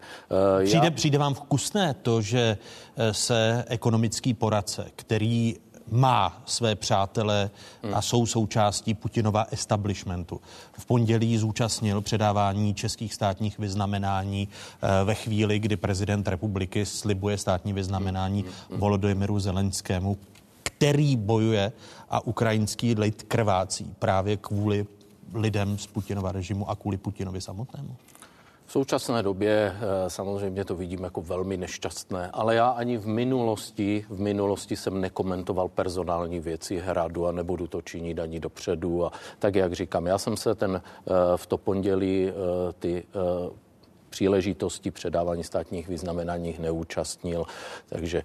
Eh, přijde, Já... přijde vám vkusné to, že eh, se ekonomický poradce, který má své přátele a hmm. jsou součástí Putinova establishmentu. V pondělí zúčastnil předávání českých státních vyznamenání ve chvíli, kdy prezident republiky slibuje státní vyznamenání hmm. Hmm. Volodymyru Zelenskému, který bojuje a ukrajinský lid krvácí právě kvůli lidem z Putinova režimu a kvůli Putinovi samotnému? V současné době eh, samozřejmě to vidím jako velmi nešťastné, ale já ani v minulosti, v minulosti jsem nekomentoval personální věci hradu a nebudu to činit ani dopředu. A tak, jak říkám, já jsem se ten eh, v to pondělí eh, ty příležitosti předávání státních vyznamenání neúčastnil, takže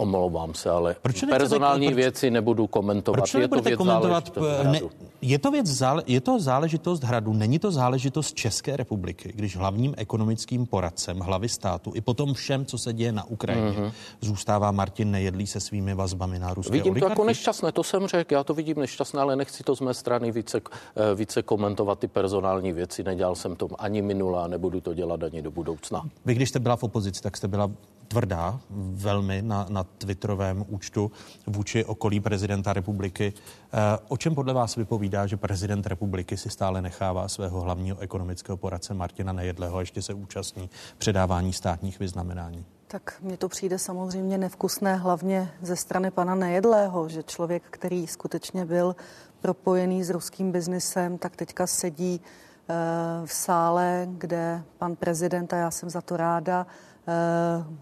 Omlouvám se, ale proč personální proč, věci nebudu komentovat. Proč je to věc komentovat? Ne, je, to věc zále, je to záležitost hradu, není to záležitost České republiky, když hlavním ekonomickým poradcem hlavy státu i potom všem, co se děje na Ukrajině, mm-hmm. zůstává Martin Nejedlý se svými vazbami na ruské Vidím oligarchy? to jako nešťastné, to jsem řekl, já to vidím nešťastné, ale nechci to z mé strany více, eh, více komentovat ty personální věci. Nedělal jsem to ani minulá, nebudu to dělat ani do budoucna. Vy, když jste byla v opozici, tak jste byla tvrdá velmi na, na Twitterovém účtu vůči okolí prezidenta republiky. Eh, o čem podle vás vypovídá, že prezident republiky si stále nechává svého hlavního ekonomického poradce Martina Nejedleho a ještě se účastní předávání státních vyznamenání? Tak mně to přijde samozřejmě nevkusné, hlavně ze strany pana Nejedlého, že člověk, který skutečně byl propojený s ruským biznesem, tak teďka sedí eh, v sále, kde pan prezident, a já jsem za to ráda,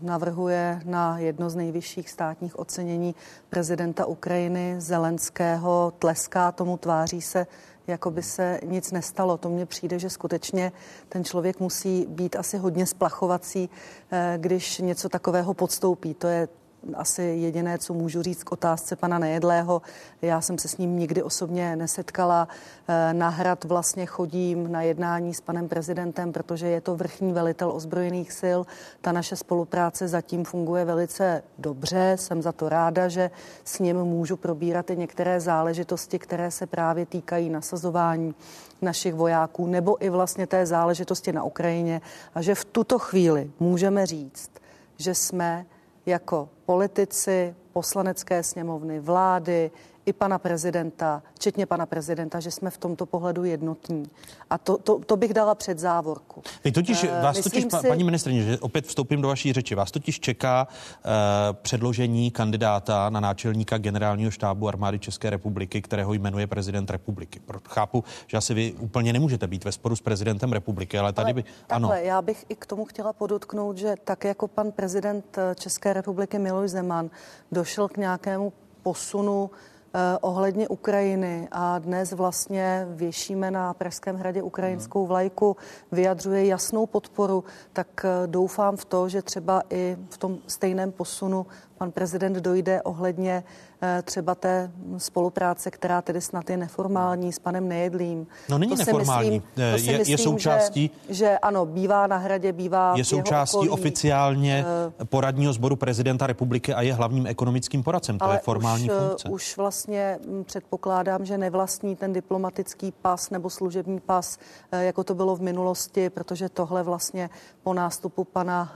navrhuje na jedno z nejvyšších státních ocenění prezidenta Ukrajiny Zelenského, tleská tomu, tváří se, jako by se nic nestalo. To mně přijde, že skutečně ten člověk musí být asi hodně splachovací, eh, když něco takového podstoupí. To je asi jediné, co můžu říct k otázce pana Nejedlého. Já jsem se s ním nikdy osobně nesetkala. Eh, na hrad vlastně chodím na jednání s panem prezidentem, protože je to vrchní velitel ozbrojených sil. Ta naše spolupráce zatím funguje velice dobře. Jsem za to ráda, že s ním můžu probírat i některé záležitosti, které se právě týkají nasazování našich vojáků nebo i vlastně té záležitosti na Ukrajině a že v tuto chvíli můžeme říct, že jsme jako politici, poslanecké sněmovny, vlády, i pana prezidenta, včetně pana prezidenta, že jsme v tomto pohledu jednotní. A to, to, to bych dala před závorku. Vy totiž, uh, vás totiž, si... paní ministrině, že opět vstoupím do vaší řeči, vás totiž čeká uh, předložení kandidáta na náčelníka generálního štábu armády České republiky, kterého jmenuje prezident republiky. Chápu, že asi vy úplně nemůžete být ve sporu s prezidentem republiky, ale tady ale by... Takhle, ano. já bych i k tomu chtěla podotknout, že tak jako pan prezident eh, České republiky Miloš Zeman došel k nějakému posunu Eh, ohledně Ukrajiny a dnes vlastně věšíme na Pražském hradě ukrajinskou hmm. vlajku, vyjadřuje jasnou podporu, tak eh, doufám v to, že třeba i v tom stejném posunu pan prezident dojde ohledně eh, třeba té spolupráce, která tedy snad je neformální s panem Nejedlým. No není to neformální, myslím, to je, myslím, je součástí... Že, že ano, bývá na hradě, bývá Je součástí okolí, oficiálně uh, poradního sboru prezidenta republiky a je hlavním ekonomickým poradcem. To ale je formální už, funkce. už vlastně hm, předpokládám, že nevlastní ten diplomatický pas nebo služební pas, jako to bylo v minulosti, protože tohle vlastně po nástupu pana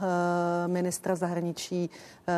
ministra zahraničí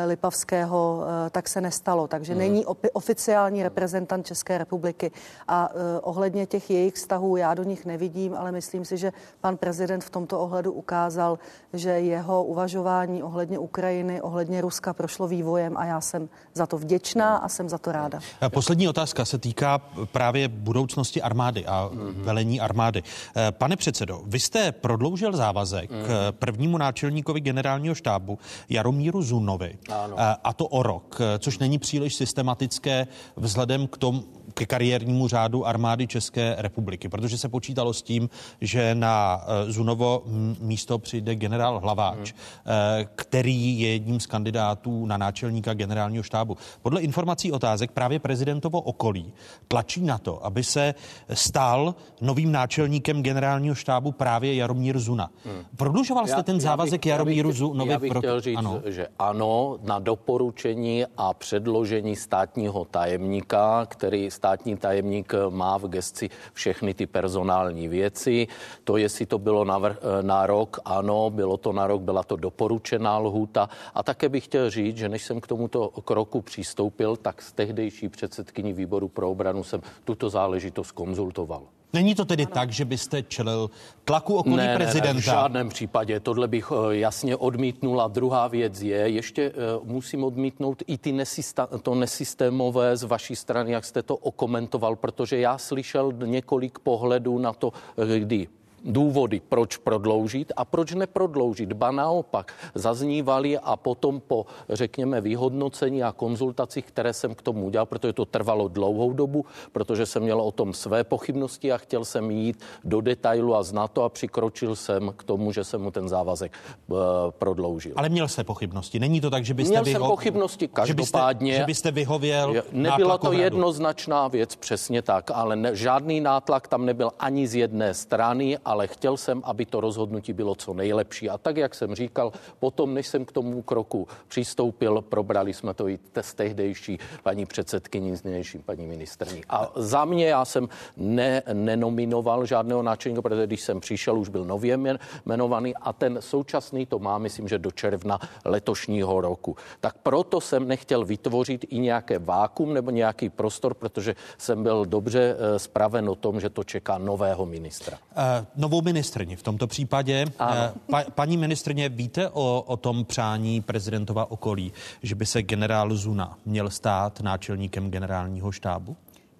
Lipavského, eh, tak se nestalo. Takže hmm. není oficiální reprezentant České republiky. A eh, ohledně těch jejich vztahů já do nich nevidím, ale myslím si, že pan prezident v tomto ohledu ukázal, že jeho uvažování ohledně Ukrajiny, ohledně Ruska prošlo vývojem a já jsem za to vděčná a jsem za to ráda. Poslední otázka se týká právě budoucnosti armády a hmm. velení armády. Eh, pane předsedo, vy jste prodloužil závazek hmm. prvnímu náčelníkovi generálního štábu Jaromíru Zunovi ano. A to o rok, což není příliš systematické vzhledem k tomu, ke kariérnímu řádu armády České republiky, protože se počítalo s tím, že na eh, Zunovo místo přijde generál Hlaváč, hmm. který je jedním z kandidátů na náčelníka generálního štábu. Podle informací otázek právě prezidentovo okolí tlačí na to, aby se stal novým náčelníkem generálního štábu právě Jaromír Zuna. Hmm. Prodlužoval jste já, ten závazek Jaromíru Zunovi? Já bych pro... chtěl říct, ano. že ano, na doporučení a předložení státního tajemníka, který státní tajemník má v gesci všechny ty personální věci. To, jestli to bylo na, vr- na rok, ano, bylo to na rok, byla to doporučená lhůta. A také bych chtěl říct, že než jsem k tomuto kroku přistoupil, tak s tehdejší předsedkyní výboru pro obranu jsem tuto záležitost konzultoval. Není to tedy ano. tak, že byste čelil tlaku okolí ne, prezidenta? Ne, ne, v žádném případě. Tohle bych eh, jasně odmítnul. A druhá věc je, ještě eh, musím odmítnout i ty nesista, to nesystémové z vaší strany, jak jste to okomentoval, protože já slyšel několik pohledů na to, eh, kdy důvody, proč prodloužit a proč neprodloužit. Ba naopak, zaznívaly a potom po, řekněme, vyhodnocení a konzultacích, které jsem k tomu udělal, protože to trvalo dlouhou dobu, protože jsem měl o tom své pochybnosti a chtěl jsem jít do detailu a znát to a přikročil jsem k tomu, že jsem mu ten závazek uh, prodloužil. Ale měl jste pochybnosti. Není to tak, že byste Měl vyho... jsem pochybnosti, každopádně. Že byste, že byste vyhověl Nebyla to jednoznačná věc, přesně tak, ale ne, žádný nátlak tam nebyl ani z jedné strany, ale chtěl jsem, aby to rozhodnutí bylo co nejlepší. A tak, jak jsem říkal, potom, než jsem k tomu kroku přistoupil, probrali jsme to i s tehdejší paní předsedkyní, s nynějším paní ministrní. A za mě já jsem ne, nenominoval žádného náčelníka, protože když jsem přišel, už byl nově jmenovaný a ten současný to má, myslím, že do června letošního roku. Tak proto jsem nechtěl vytvořit i nějaké vákum nebo nějaký prostor, protože jsem byl dobře spraven eh, o tom, že to čeká nového ministra. Uh, novou ministrně v tomto případě. Eh, pa, paní ministrně, víte o, o tom přání prezidentova okolí, že by se generál Zuna měl stát náčelníkem generálního štábu?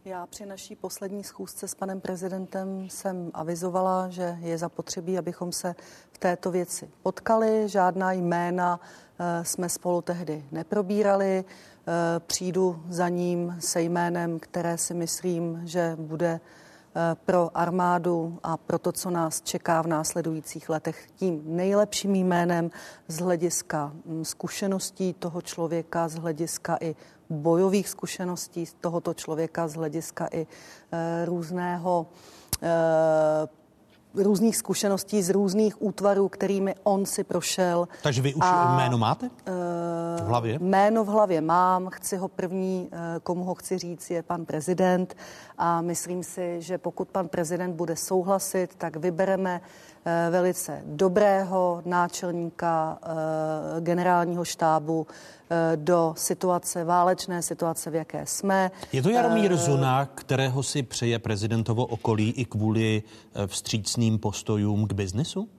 Já při naší poslední schůzce s panem prezidentem jsem avizovala, že je zapotřebí, abychom se v této věci potkali. Žádná jména eh, jsme spolu tehdy neprobírali. Eh, přijdu za ním se jménem, které si myslím, že bude pro armádu a pro to, co nás čeká v následujících letech. Tím nejlepším jménem z hlediska hm, zkušeností toho člověka, z hlediska i bojových zkušeností tohoto člověka, z hlediska i e, různého e, různých zkušeností z různých útvarů, kterými on si prošel. Takže vy už a, jméno máte v hlavě? Jméno v hlavě mám, chci ho první, komu ho chci říct, je pan prezident a myslím si, že pokud pan prezident bude souhlasit, tak vybereme Eh, velice dobrého náčelníka eh, generálního štábu eh, do situace, válečné situace, v jaké jsme. Je to Jaromír Zuna, kterého si přeje prezidentovo okolí i kvůli vstřícným postojům k biznesu?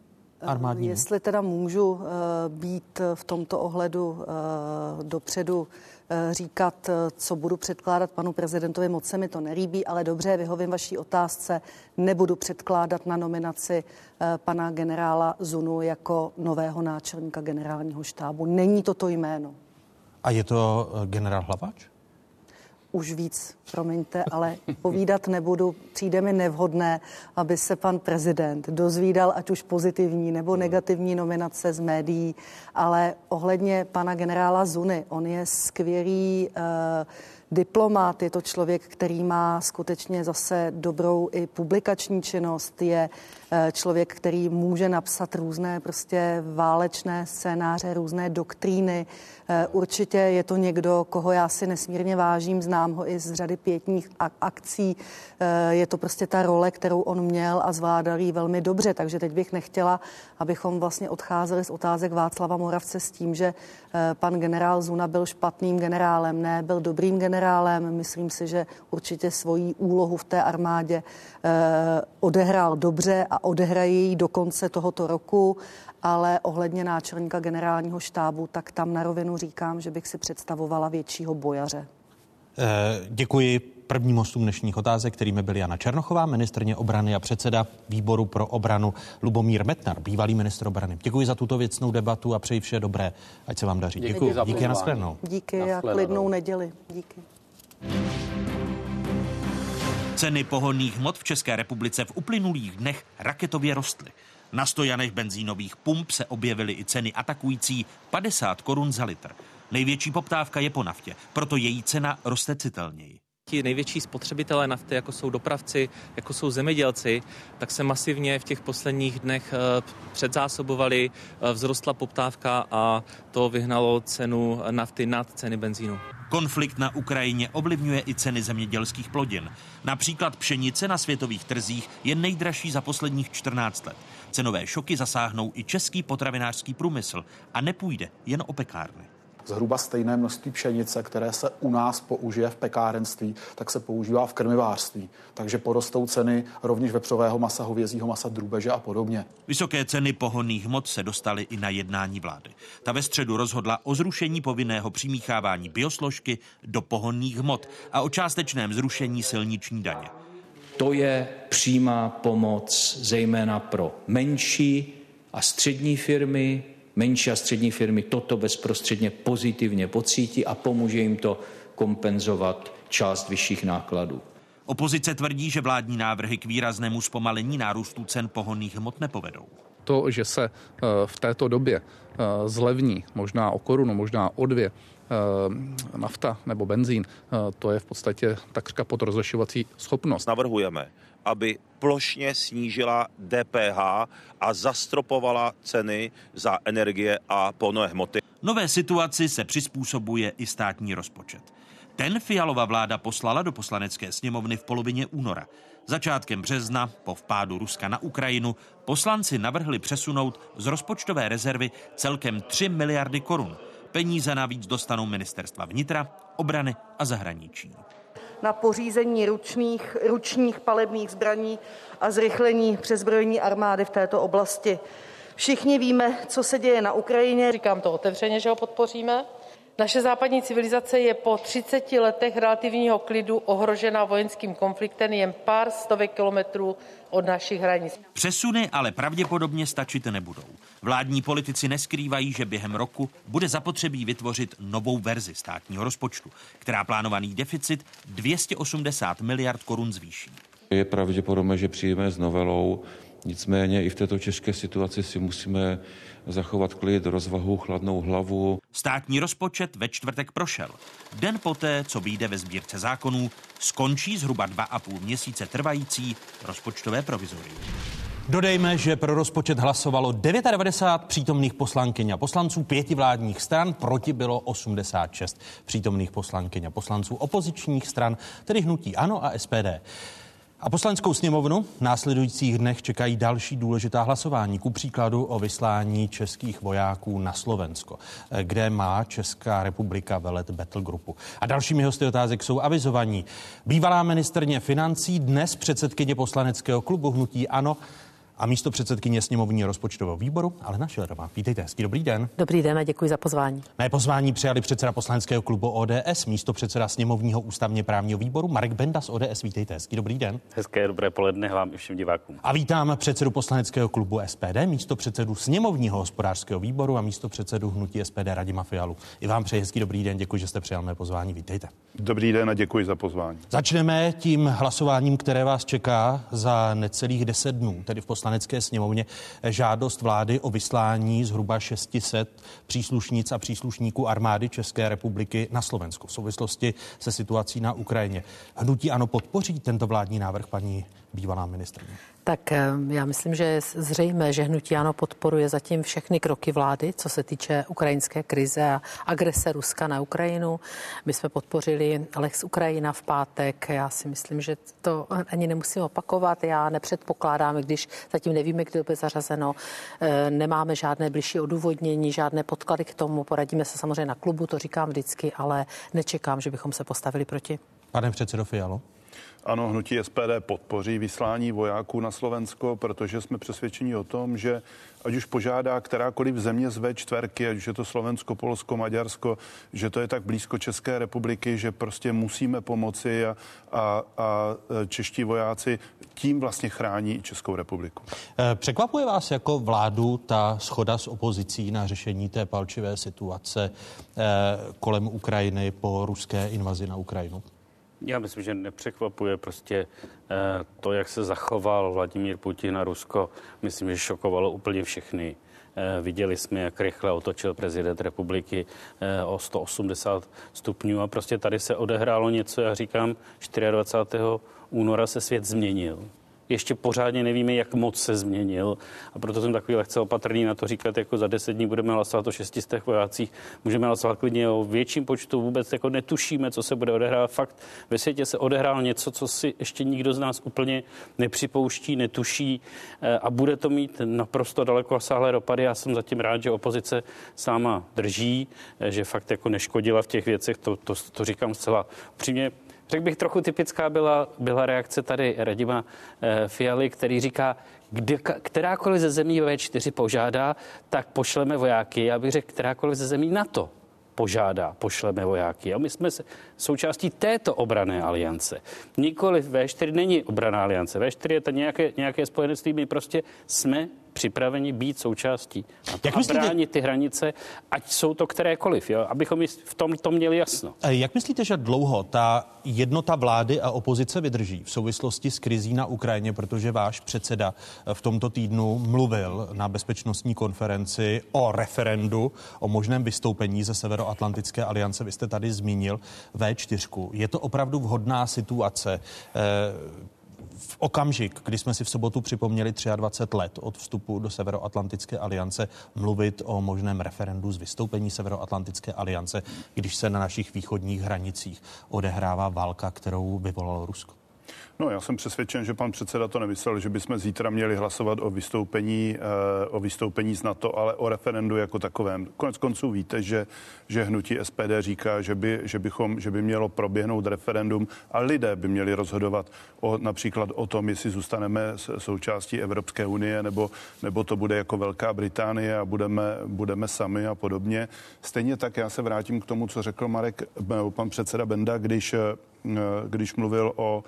Armádnímu? Jestli teda můžu být v tomto ohledu dopředu Eh, říkat, eh, co budu předkládat panu prezidentovi, moc se mi to nelíbí, ale dobře, vyhovím vaší otázce, nebudu předkládat na nominaci eh, pana generála Zunu jako nového náčelníka generálního štábu. Není to to jméno. A je to generál Hlaváč? Už víc, promiňte, ale povídat nebudu. Přijde mi nevhodné, aby se pan prezident dozvídal ať už pozitivní nebo negativní nominace z médií, ale ohledně pana generála Zuny, on je skvělý uh, diplomat, je to člověk, který má skutečně zase dobrou i publikační činnost, je eh, člověk, který může napsat různé prostě válečné scénáře, různé doktríny. Eh, určitě je to někdo, koho já si nesmírně vážím, znám ho i z řady pětních akcí. Eh, je to prostě ta role, kterou on měl a zvládal ji velmi dobře, takže teď bych nechtěla, abychom vlastně odcházeli z otázek Václava Moravce s tím, že pan generál Zuna byl špatným generálem. Ne, byl dobrým generálem. Myslím si, že určitě svoji úlohu v té armádě odehrál dobře a odehraje ji do konce tohoto roku ale ohledně náčelníka generálního štábu, tak tam na rovinu říkám, že bych si představovala většího bojaře. Eh, děkuji prvním hostům dnešních otázek, kterými byly Jana Černochová, ministrně obrany a předseda výboru pro obranu Lubomír Metnar, bývalý ministr obrany. Děkuji za tuto věcnou debatu a přeji vše dobré, ať se vám daří. Děkuji. Děkuji, Díky, Díky, Díky a klidnou neděli. Díky. Ceny pohonných hmot v České republice v uplynulých dnech raketově rostly. Na stojanech benzínových pump se objevily i ceny atakující 50 korun za litr. Největší poptávka je po naftě, proto její cena roste citelněji. Ti největší spotřebitelé nafty, jako jsou dopravci, jako jsou zemědělci, tak se masivně v těch posledních dnech eh, předzásobovali, eh, vzrostla poptávka a to vyhnalo cenu nafty nad ceny benzínu. Konflikt na Ukrajině ovlivňuje i ceny zemědělských plodin. Například pšenice na světových trzích je nejdražší za posledních 14 let. Cenové šoky zasáhnou i český potravinářský průmysl a nepůjde jen o pekárny zhruba stejné množství pšenice, které se u nás použije v pekárenství, tak se používá v krmivářství. Takže porostou ceny rovněž vepřového masa, hovězího masa, drůbeže a podobně. Vysoké ceny pohonných hmot se dostaly i na jednání vlády. Ta ve středu rozhodla o zrušení povinného přimíchávání biosložky do pohonných hmot a o částečném zrušení silniční daně. To je přímá pomoc zejména pro menší a střední firmy, menší a střední firmy toto bezprostředně pozitivně pocítí a pomůže jim to kompenzovat část vyšších nákladů. Opozice tvrdí, že vládní návrhy k výraznému zpomalení nárůstu cen pohonných hmot nepovedou. To, že se eh, v této době eh, zlevní možná o korunu, možná o dvě, eh, nafta nebo benzín, to je v podstatě takřka pod rozlišovací schopnost. Navrhujeme, aby plošně snížila DPH a zastropovala ceny za energie a pohonné hmoty. Nové situaci se přizpůsobuje i státní rozpočet. Ten Fialova vláda poslala do poslanecké sněmovny v polovině února. Začátkem března, po vpádu Ruska na Ukrajinu, poslanci navrhli přesunout z rozpočtové rezervy celkem 3 miliardy korun. Peníze navíc dostanou ministerstva vnitra, obrany a zahraničí na pořízení ručných, ručních palebných zbraní a zrychlení přezbrojení armády v této oblasti. Všichni víme, co se děje na Ukrajině. Říkám to otevřeně, že ho podpoříme. Naše západní civilizace je po 30 letech relativního klidu ohrožena vojenským konfliktem jen pár stovek kilometrů od našich hranic. Přesuny ale pravděpodobně stačit nebudou. Vládní politici neskrývají, že během roku bude zapotřebí vytvořit novou verzi státního rozpočtu, která plánovaný deficit 280 miliard korun zvýší. Je pravděpodobné, že přijíme s novelou, nicméně i v této těžké situaci si musíme zachovat klid, rozvahu, chladnou hlavu. Státní rozpočet ve čtvrtek prošel. Den poté, co vyjde ve sbírce zákonů, skončí zhruba dva a půl měsíce trvající rozpočtové provizorium. Dodejme, že pro rozpočet hlasovalo 99 přítomných poslankyň a poslanců pěti vládních stran, proti bylo 86 přítomných poslankyň a poslanců opozičních stran, tedy hnutí ANO a SPD. A poslaneckou sněmovnu v následujících dnech čekají další důležitá hlasování, ku příkladu o vyslání českých vojáků na Slovensko, kde má Česká republika velet Battlegroupu. A dalšími hosty otázek jsou avizovaní. Bývalá ministrně financí, dnes předsedkyně poslaneckého klubu Hnutí Ano, a místo předsedkyně sněmovního rozpočtového výboru Alena Šilerová. Vítejte, hezký dobrý den. Dobrý den a děkuji za pozvání. Mé pozvání přijali předseda poslaneckého klubu ODS, místo předseda sněmovního ústavně právního výboru Marek Benda z ODS. Vítejte, hezký dobrý den. Hezké dobré poledne vám i všem divákům. A vítám předsedu poslaneckého klubu SPD, místo předsedu sněmovního hospodářského výboru a místo předsedu hnutí SPD Radima Fialu. I vám přeji hezký dobrý den, děkuji, že jste přijal mé pozvání. Vítejte. Dobrý den a děkuji za pozvání. Začneme tím hlasováním, které vás čeká za necelých 10 dnů, tedy v poslanecké sněmovně žádost vlády o vyslání zhruba 600 příslušnic a příslušníků armády České republiky na Slovensku v souvislosti se situací na Ukrajině. Hnutí ano podpoří tento vládní návrh paní bývalá ministrně. Tak eh, já myslím, že je zřejmé, že hnutí ano podporuje zatím všechny kroky vlády, co se týče ukrajinské krize a agrese Ruska na Ukrajinu. My jsme podpořili Lex Ukrajina v pátek. Já si myslím, že to ani nemusím opakovat. Já nepředpokládám, když zatím nevíme, to bude zařazeno, eh, nemáme žádné blížší odůvodnění, žádné podklady k tomu. Poradíme se samozřejmě na klubu, to říkám vždycky, ale nečekám, že bychom se postavili proti. Pane předsedo Fialo. Ano, hnutí SPD podpoří vyslání vojáků na Slovensko, protože jsme přesvědčeni o tom, že ať už požádá kterákoliv země z V4, ať už je to Slovensko, Polsko, Maďarsko, že to je tak blízko České republiky, že prostě musíme pomoci a, a, a čeští vojáci tím vlastně chrání Českou republiku. Eh, překvapuje vás jako vládu ta schoda s opozicí na řešení té palčivé situace eh, kolem Ukrajiny po ruské invazi na Ukrajinu? Já myslím, že nepřekvapuje prostě eh, to, jak se zachoval Vladimír Putin a Rusko. Myslím, že šokovalo úplně všechny. Eh, viděli jsme, jak rychle otočil prezident republiky eh, o 180 stupňů a prostě tady se odehrálo něco, já říkám, 24. února se svět změnil ještě pořádně nevíme, jak moc se změnil. A proto jsem takový lehce opatrný na to říkat, jako za deset dní budeme hlasovat o šestistech vojácích. Můžeme hlasovat klidně o větším počtu, vůbec jako netušíme, co se bude odehrávat. Fakt ve světě se odehrálo něco, co si ještě nikdo z nás úplně nepřipouští, netuší eh, a bude to mít naprosto daleko sáhlé dopady. Já jsem zatím rád, že opozice sama drží, eh, že fakt jako neškodila v těch věcech, to, to, to říkám zcela upřímně Řekl bych, trochu typická byla, byla reakce tady Radima eh, Fialy, který říká, kde, kterákoliv ze zemí V4 požádá, tak pošleme vojáky. Já bych řekl, kterákoliv ze zemí NATO požádá, pošleme vojáky. A my jsme součástí této obrané aliance. Nikoli V4 není obraná aliance. V4 je to nějaké, nějaké spojenectví, my prostě jsme připraveni být součástí a, Jak myslíte, bránit ty hranice, ať jsou to kterékoliv, jo? abychom v tom to měli jasno. Jak myslíte, že dlouho ta jednota vlády a opozice vydrží v souvislosti s krizí na Ukrajině, protože váš předseda v tomto týdnu mluvil na bezpečnostní konferenci o referendu, o možném vystoupení ze Severoatlantické aliance. Vy jste tady zmínil V4. Je to opravdu vhodná situace? V okamžik, kdy jsme si v sobotu připomněli 23 let od vstupu do Severoatlantické aliance, mluvit o možném referendu z vystoupení Severoatlantické aliance, když se na našich východních hranicích odehrává válka, kterou vyvolalo Rusko? No, já jsem přesvědčen, že pan předseda to nemyslel, že bychom zítra měli hlasovat o vystoupení, eh, o vystoupení z NATO, ale o referendu jako takovém. Konec konců víte, že, že hnutí SPD říká, že by, že, bychom, že by mělo proběhnout referendum a lidé by měli rozhodovat o, například o tom, jestli zůstaneme součástí Evropské unie nebo, nebo to bude jako Velká Británie a budeme, budeme sami a podobně. Stejně tak já se vrátím k tomu, co řekl Marek, pan předseda Benda, když, eh, když mluvil o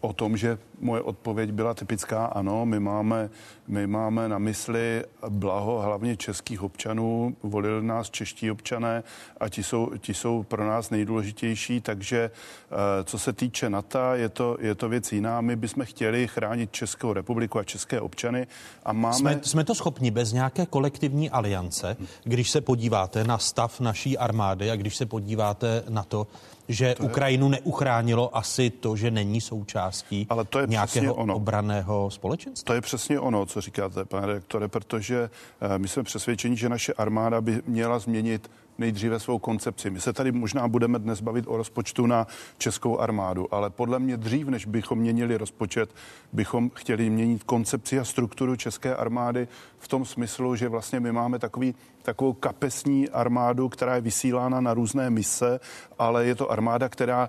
o tom, že moje odpověď byla typická, ano, my máme, my máme na mysli blaho hlavně českých občanů, volili nás čeští občané a ti jsou, ti jsou pro nás nejdůležitější, takže eh, co se týče NATO, je to, je to věc jiná. My bychom chtěli chránit Českou republiku a české občany a máme... Jsme, jsme to schopni bez nějaké kolektivní aliance, když se podíváte na stav naší armády a když se podíváte na to, že to je... Ukrajinu neuchránilo asi to, že není součástí Ale to je nějakého ono. obraného společenství. To je přesně ono, co říkáte, pane redaktore, protože eh, my jsme přesvědčeni, že naše armáda by měla změnit nejdříve svou koncepci. My se tady možná budeme dnes bavit o rozpočtu na českou armádu, ale podle mě dřív, než bychom měnili rozpočet, bychom chtěli měnit koncepci a strukturu české armády v tom smyslu, že vlastně my máme takový, takovou kapesní armádu, která je vysílána na různé mise, ale je to armáda, která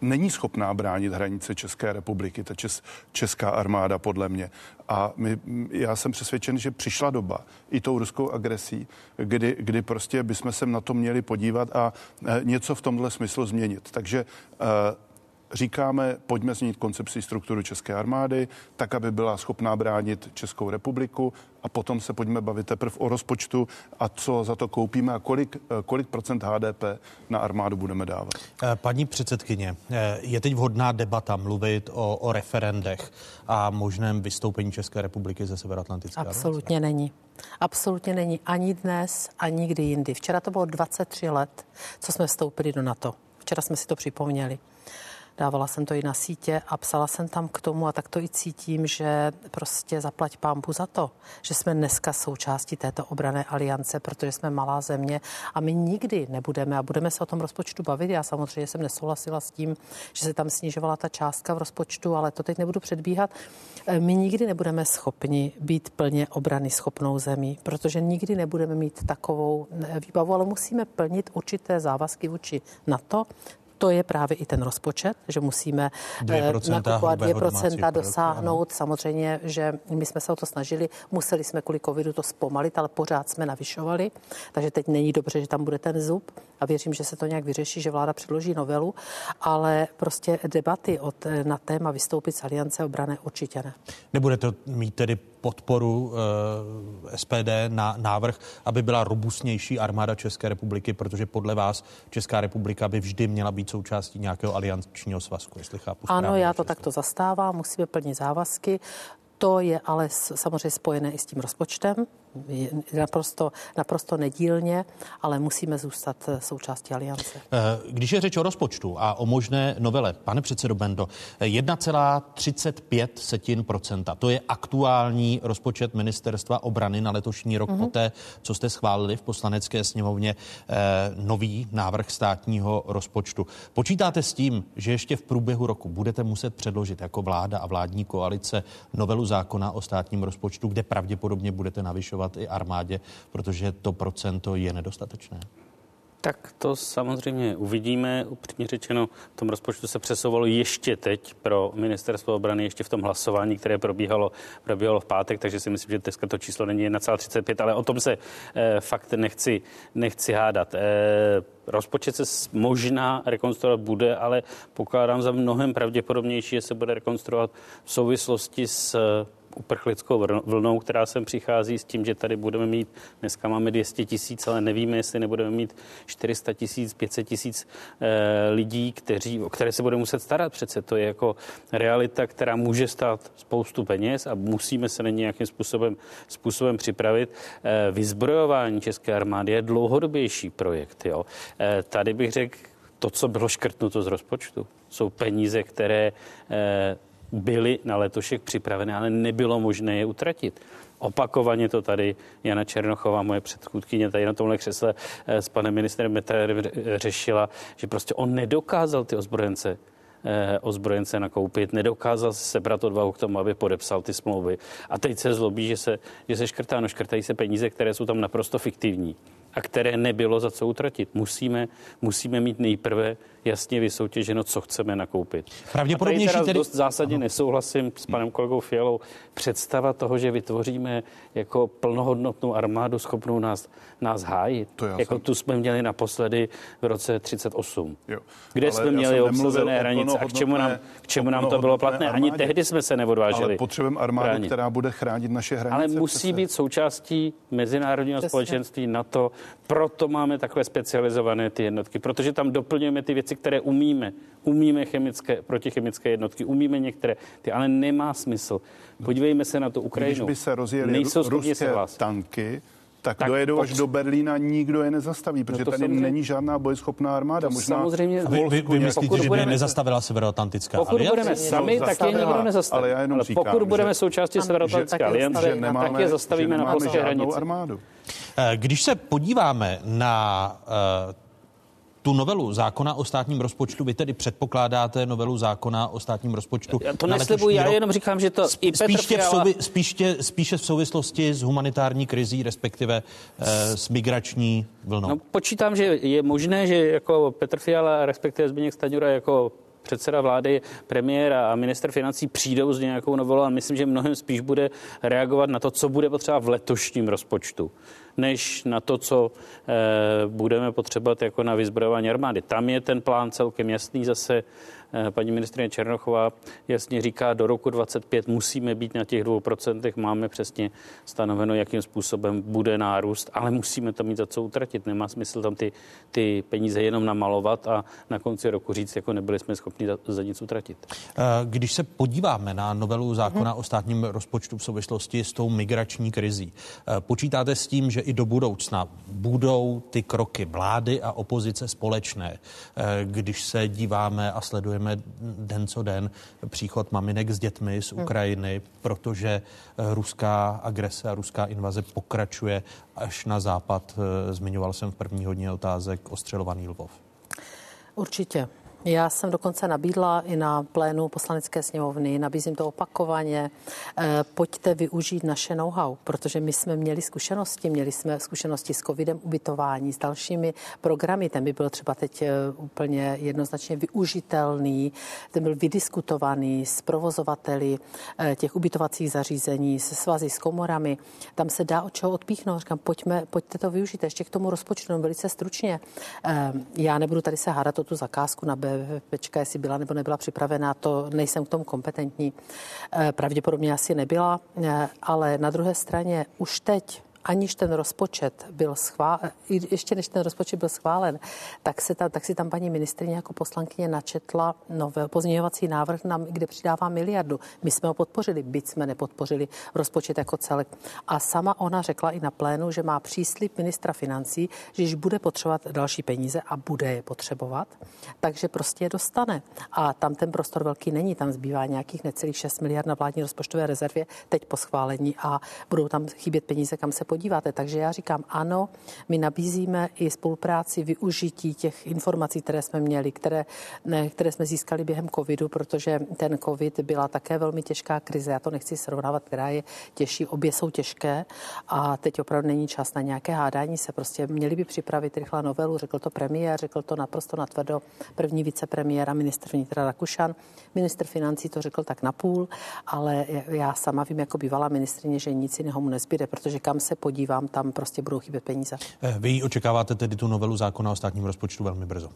není schopná bránit hranice České republiky, ta čes, česká armáda podle mě. A my, já jsem přesvědčen, že přišla doba i tou ruskou agresí, kdy, kdy prostě bychom se na to měli podívat a e, něco v tomhle smyslu změnit. Takže e, říkáme, pojďme změnit koncepci strukturu České armády, tak, aby byla schopná bránit Českou republiku a potom se pojďme bavit teprve o rozpočtu a co za to koupíme a kolik, eh, kolik procent HDP na armádu budeme dávat. Eh, paní předsedkyně, eh, je teď vhodná debata mluvit o, o referendech a možném vystoupení České republiky ze Severoatlantické Absolutně aliance? není. Absolutně není ani dnes, ani nikdy jindy. Včera to bylo 23 let, co jsme vstoupili do NATO. Včera jsme si to připomněli. Dávala jsem to i na sítě a psala jsem tam k tomu a tak to i cítím, že prostě zaplať pámbu za to, že jsme dneska součástí této obrané aliance, protože jsme malá země a my nikdy nebudeme a budeme se o tom rozpočtu bavit. Já samozřejmě jsem nesouhlasila s tím, že se tam snižovala ta částka v rozpočtu, ale to teď nebudu předbíhat. My nikdy nebudeme schopni být plně obrany schopnou zemí, protože nikdy nebudeme mít takovou výbavu, ale musíme plnit určité závazky vůči NATO, to je právě i ten rozpočet, že musíme 2% eh, nakupovat 2% dosáhnout. Ano. Samozřejmě, že my jsme se o to snažili, museli jsme kvůli covidu to zpomalit, ale pořád jsme navyšovali, takže teď není dobře, že tam bude ten zub a věřím, že se to nějak vyřeší, že vláda předloží novelu, ale prostě debaty od, na téma vystoupit z aliance obrané určitě ne. Nebude to mít tedy podporu eh, SPD na návrh, aby byla robustnější armáda České republiky, protože podle vás Česká republika by vždy měla být součástí nějakého aliančního svazku, jestli chápu Ano, já to takto zastávám, musíme plnit závazky. To je ale samozřejmě spojené i s tím rozpočtem, naprosto, naprosto nedílně, ale musíme zůstat eh, součástí aliance. Eh, když je řeč o rozpočtu a o možné novele, pane předsedo Bendo, 1,35 setin procenta, to je aktuální rozpočet ministerstva obrany na letošní rok mm-hmm. poté, co jste schválili v poslanecké sněmovně eh, nový návrh státního rozpočtu. Počítáte s tím, že ještě v průběhu roku budete muset předložit jako vláda a vládní koalice novelu zákona o státním rozpočtu, kde pravděpodobně budete navyšovat věnovat i armádě, protože to procento je nedostatečné? Tak to samozřejmě uvidíme. Upřímně řečeno, v tom rozpočtu se přesouvalo ještě teď pro ministerstvo obrany, ještě v tom hlasování, které probíhalo, probíhalo v pátek, takže si myslím, že dneska to číslo není 1,35, ale o tom se eh, fakt nechci, nechci hádat. Eh, rozpočet se možná rekonstruovat bude, ale pokládám za mnohem pravděpodobnější, že se bude rekonstruovat v souvislosti s uprchlickou vlnou, která sem přichází s tím, že tady budeme mít, dneska máme 200 tisíc, ale nevíme, jestli nebudeme mít 400 tisíc, 500 tisíc e, lidí, kteří, o které se bude muset starat. Přece to je jako realita, která může stát spoustu peněz a musíme se na nějakým způsobem, způsobem připravit. E, vyzbrojování České armády je dlouhodobější projekt. Jo. E, tady bych řekl, to, co bylo škrtnuto z rozpočtu, jsou peníze, které byly na letošek připravené, ale nebylo možné je utratit. Opakovaně to tady Jana Černochová, moje předchůdkyně, tady na tomhle křesle eh, s panem ministrem Metarem řešila, že prostě on nedokázal ty ozbrojence eh, ozbrojence nakoupit, nedokázal se sebrat odvahu k tomu, aby podepsal ty smlouvy. A teď se zlobí, že se, že se škrtá. No škrtají se peníze, které jsou tam naprosto fiktivní a které nebylo za co utratit. Musíme, musíme mít nejprve jasně vysoutěženo, co chceme nakoupit. Pravděpodobnější A tady, tedy- dost zásadně nesouhlasím s panem kolegou Fialou. Představa toho, že vytvoříme jako plnohodnotnou armádu schopnou nás, nás hájit. To jako jsem- tu jsme měli naposledy v roce 38. Jo. Kde Ale jsme měli obsazené hranice a k čemu nám, k čemu nám to bylo platné. Ani armádě. tehdy jsme se neodvážili. Ale potřebujeme armádu, bránit. která bude chránit naše hranice. Ale musí přece. být součástí mezinárodního Přesně. společenství NATO. Proto máme takové specializované ty jednotky, protože tam doplňujeme ty věci, které umíme. Umíme chemické, protichemické jednotky, umíme některé, ty ale nemá smysl. Podívejme se na tu Když Ukrajinu. by se rozjeli Nejsou ruské tanky, tak, Tak dojedou až do Berlína, nikdo je nezastaví, protože to tady samozřejmě- není žádná bojeschopná armáda. To Možná samozřejmě- v Vy, vy, vy myslíte, že by nezastavila Severoatlantická Pokud aliance? budeme sami, tak je nikdo nezastaví. Ale já jenom ale říkám, pokud budeme že- součástí že- Severoatlantické že aliance, nemáme- tak je zastavíme na polské hranici. armádu. Eh, Když se podíváme na eh, tu novelu zákona o státním rozpočtu, vy tedy předpokládáte novelu zákona o státním rozpočtu. Já to neslibuji, já jenom říkám, že to i Petr Spíště v, Fiala- souvi, spíště, spíše v souvislosti s humanitární krizí, respektive eh, s migrační vlnou. No, počítám, že je možné, že jako Petr Fiala, respektive Zbigněk Staňura jako předseda vlády, premiér a minister financí přijdou s nějakou novelou a myslím, že mnohem spíš bude reagovat na to, co bude potřeba v letošním rozpočtu, než na to, co eh, budeme potřebovat jako na vyzbrojování armády. Tam je ten plán celkem jasný zase. Eh, paní ministrině Černochová jasně říká, do roku 25 musíme být na těch dvou procentech, máme přesně stanoveno, jakým způsobem bude nárůst, ale musíme to mít za co utratit. Nemá smysl tam ty, ty peníze jenom namalovat a na konci roku říct, jako nebyli jsme schopni za, za nic utratit. Eh, Když se podíváme na novelu zákona o státním rozpočtu v souvislosti s tou migrační krizí, eh, počítáte s tím, že i do budoucna budou ty kroky vlády a opozice společné, když se díváme a sledujeme den co den příchod maminek s dětmi z Ukrajiny, protože eh, ruská agrese a ruská invaze pokračuje až na západ. Eh, Zmiňoval jsem v první hodně otázek ostřelovaný Lvov. Určitě. Já jsem dokonce nabídla i na plénu poslanecké sněmovny, nabízím to opakovaně. Eh, Pojďte využít naše know-how, protože my jsme měli zkušenosti, měli jsme zkušenosti s covidem, ubytování, s dalšími programy. Ten by byl třeba teď eh, úplně jednoznačně využitelný, ten byl vydiskutovaný s provozovateli eh, těch ubytovacích zařízení, se svazy, s komorami. Tam se dá od čeho odpíchnout. Říkám, pojďme, pojďte to využít. Ještě k tomu rozpočtu velice stručně. Já nebudu tady se hádat o tu zakázku na BVPčka, jestli byla nebo nebyla připravená, to nejsem k tomu kompetentní. Eh, Pravděpodobně asi nebyla, eh, ale na druhé straně už teď aniž ten rozpočet byl schválen, ještě než ten rozpočet byl schválen, tak, se tam, tak si tam paní ministrině jako poslankyně načetla novel, pozměňovací návrh, nám, kde přidává miliardu. My jsme ho podpořili, byť jsme nepodpořili rozpočet jako celek. A sama ona řekla i na plénu, že má příslip ministra financí, že když bude potřebovat další peníze a bude je potřebovat, takže prostě je dostane. A tam ten prostor velký není, tam zbývá nějakých necelých 6 miliard na vládní rozpočtové rezervě teď po schválení a budou tam chybět peníze, kam se podíváte. Takže já říkám ano, my nabízíme i spolupráci, využití těch informací, které jsme měli, které, ne, které jsme získali během covidu, protože ten covid byla také velmi těžká krize. Já to nechci srovnávat, která je těžší. Obě jsou těžké a teď opravdu není čas na nějaké hádání se. Prostě měli by připravit rychle novelu, řekl to premiér, řekl to naprosto natvrdo první vicepremiér a ministr vnitra Rakušan. Ministr financí to řekl tak napůl, ale já sama vím jako bývalá ministrině, že nic jiného mu nezbyde, protože kam se podívám, tam prostě budou chybět peníze. Eh, Vy očekáváte tedy tu novelu zákona o státním rozpočtu velmi brzo.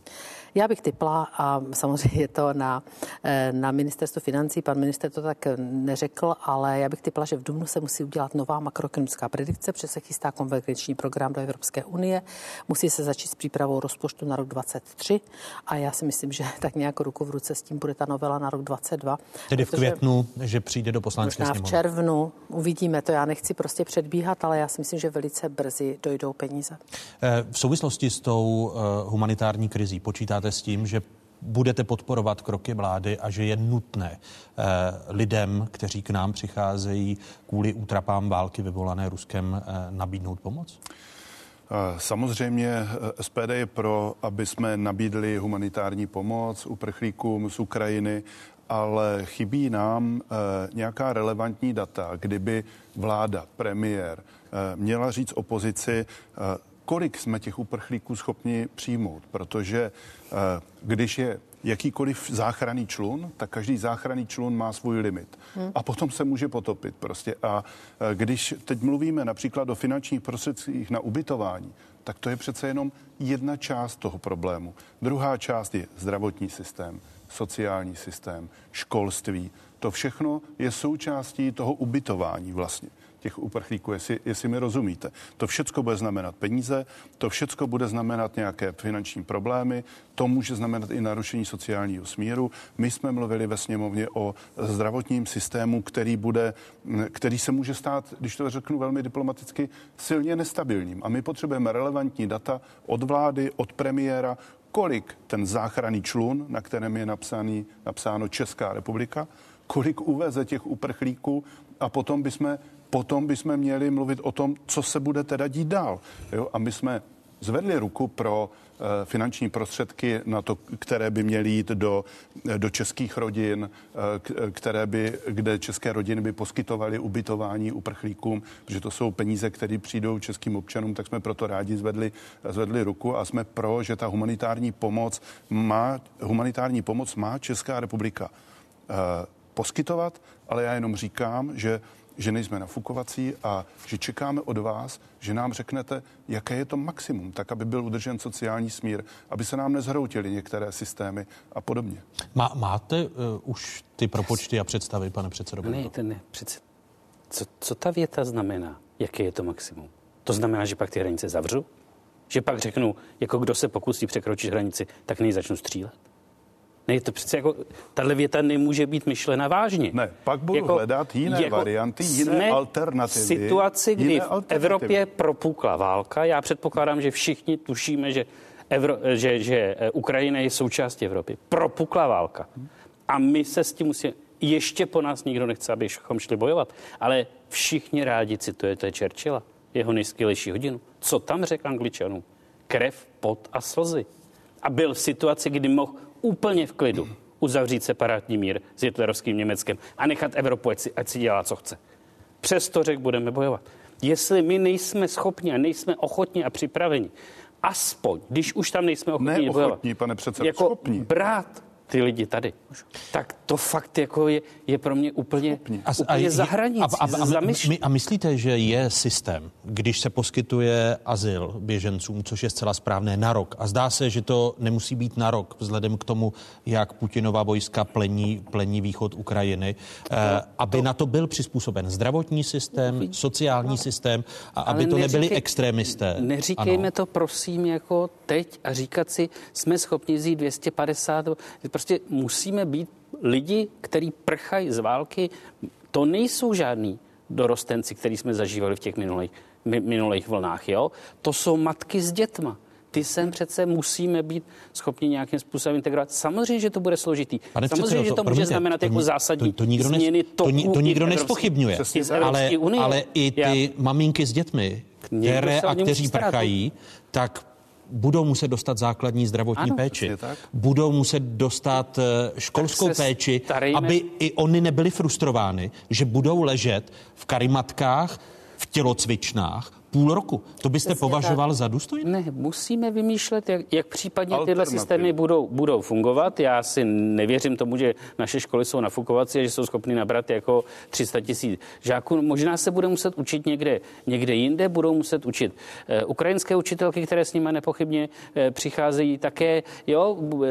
Já bych typla a samozřejmě je to na, eh, na ministerstvu financí, pan minister to tak neřekl, ale já bych typla, že v Dubnu se musí udělat nová makroekonomická predikce, protože se chystá konvergenční program do Evropské unie, musí se začít s přípravou rozpočtu na rok 23 a já si myslím, že (laughs) tak nějak ruku v ruce s tím bude ta novela na rok 22. Tedy v květnu, že přijde do poslanecké Možná v sněmovny. červnu, uvidíme to, já nechci prostě předbíhat, ale já si myslím, že velice brzy dojdou peníze. Eh, V souvislosti s tou eh, humanitární krizí počítáte s tím, že budete podporovat kroky vlády a že je nutné eh, lidem, kteří k nám přicházejí kvůli útrapám války vyvolané Ruskem, nabídnout pomoc? Eh, Samozřejmě SPD je pro, aby jsme nabídli humanitární pomoc uprchlíkům z Ukrajiny, ale chybí nám eh, nějaká relevantní data, kdyby vláda, premiér měla říct opozici, eh, kolik jsme těch uprchlíků schopni přijmout, protože eh, když je jakýkoliv záchranný člun, tak každý záchranný člun má svůj limit. Hmm. A potom se může potopit prostě. A eh, když teď mluvíme například o finančních prostředcích na ubytování, tak to je přece jenom jedna část toho problému. Druhá část je zdravotní systém, sociální systém, školství. To všechno je součástí toho ubytování vlastně těch uprchlíků, jestli, jestli mi rozumíte. To všechno bude znamenat peníze, to všechno bude znamenat nějaké finanční problémy, to může znamenat i narušení sociálního smíru. My jsme mluvili ve sněmovně o zdravotním systému, který, bude, který se může stát, když to řeknu velmi diplomaticky, silně nestabilním. A my potřebujeme relevantní data od vlády, od premiéra, kolik ten záchranný člun, na kterém je napsaný, napsáno Česká republika, kolik uveze těch uprchlíků a potom bychom potom bychom měli mluvit o tom, co se bude teda dít dál. Jo? A my jsme zvedli ruku pro uh, finanční prostředky na to, které by měly jít do, do českých rodin, uh, které by, kde české rodiny by poskytovaly ubytování uprchlíkům, protože to jsou peníze, které přijdou českým občanům, tak jsme proto rádi zvedli, zvedli ruku a jsme pro, že ta humanitární pomoc má, humanitární pomoc má Česká republika poskytovat, ale já jenom říkám, že že nejsme nafukovací a že čekáme od vás, že nám řeknete, jaké je to maximum, tak aby byl udržen sociální smír, aby se nám nezhroutily některé systémy a podobně. Má, máte uh, už ty propočty a představy, pane předsedo? Ne, to ne, přece, co, co ta věta znamená? Jaké je to maximum? To znamená, že pak ty hranice zavřu? Že pak řeknu, jako kdo se pokusí překročit hranici, tak nej začnu střílet? Ne, to přece jako, tahle věta nemůže být myšlena vážně. Ne, pak budu jako, hledat jiné jako varianty, jiné alternativy. situaci, kdy v Evropě propukla válka. Já předpokládám, že všichni tušíme, že, Evro, že, že eh, Ukrajina je součástí Evropy. Propukla válka. A my se s tím musíme... Ještě po nás nikdo nechce, abychom šli bojovat. Ale všichni rádi citujete Churchilla, jeho nejskvělejší hodinu. Co tam řekl angličanům? Krev, pot a slzy. A byl v situaci, kdy mohl úplně v klidu uzavřít separátní mír s hitlerovským Německem a nechat Evropu, ať si, ať si dělá, co chce. Přesto řek budeme bojovat. Jestli my nejsme schopni a nejsme ochotni a připraveni, aspoň, když už tam nejsme ochotni ne bojovat, pane předsedo, jako schopni. brát ty lidi tady, tak to fakt jako je, je pro mě úplně, a, úplně a, za hranic, a, a, a, my, a myslíte, že je systém, když se poskytuje azyl běžencům, což je zcela správné, na rok. A zdá se, že to nemusí být na rok, vzhledem k tomu, jak Putinova vojska plení, plení východ Ukrajiny, to, eh, aby to, na to byl přizpůsoben zdravotní systém, sociální no, systém a aby to neříkej, nebyli extrémisté. Neříkejme ano. to prosím jako teď a říkat si, jsme schopni vzít 250 Prostě musíme být lidi, kteří prchají z války. To nejsou žádní dorostenci, který jsme zažívali v těch minulých, minulých vlnách. Jo? To jsou matky s dětma. Ty sem přece musíme být schopni nějakým způsobem integrovat. Samozřejmě, že to bude složitý. Pane Samozřejmě, předsedo, že to, to může znamenat to, jako zásadní to, to nikdo změny to, to, to nikdo nespochybňuje. Ale, ale i ty Já, maminky s dětmi, které a kteří prchají, tak budou muset dostat základní zdravotní ano, péči, budou muset dostat eh, školskou péči, starejme. aby i oni nebyli frustrovány, že budou ležet v karimatkách, v tělocvičnách, půl roku. To byste Přesně považoval tak. za důstojné? Ne, musíme vymýšlet, jak, jak případně tyhle systémy budou, budou fungovat. Já si nevěřím tomu, že naše školy jsou nafukovací a že jsou schopny nabrat jako 300 tisíc žáků. Možná se bude muset učit někde, někde jinde, budou muset učit uh, ukrajinské učitelky, které s nimi nepochybně uh, přicházejí také. Jo, uh,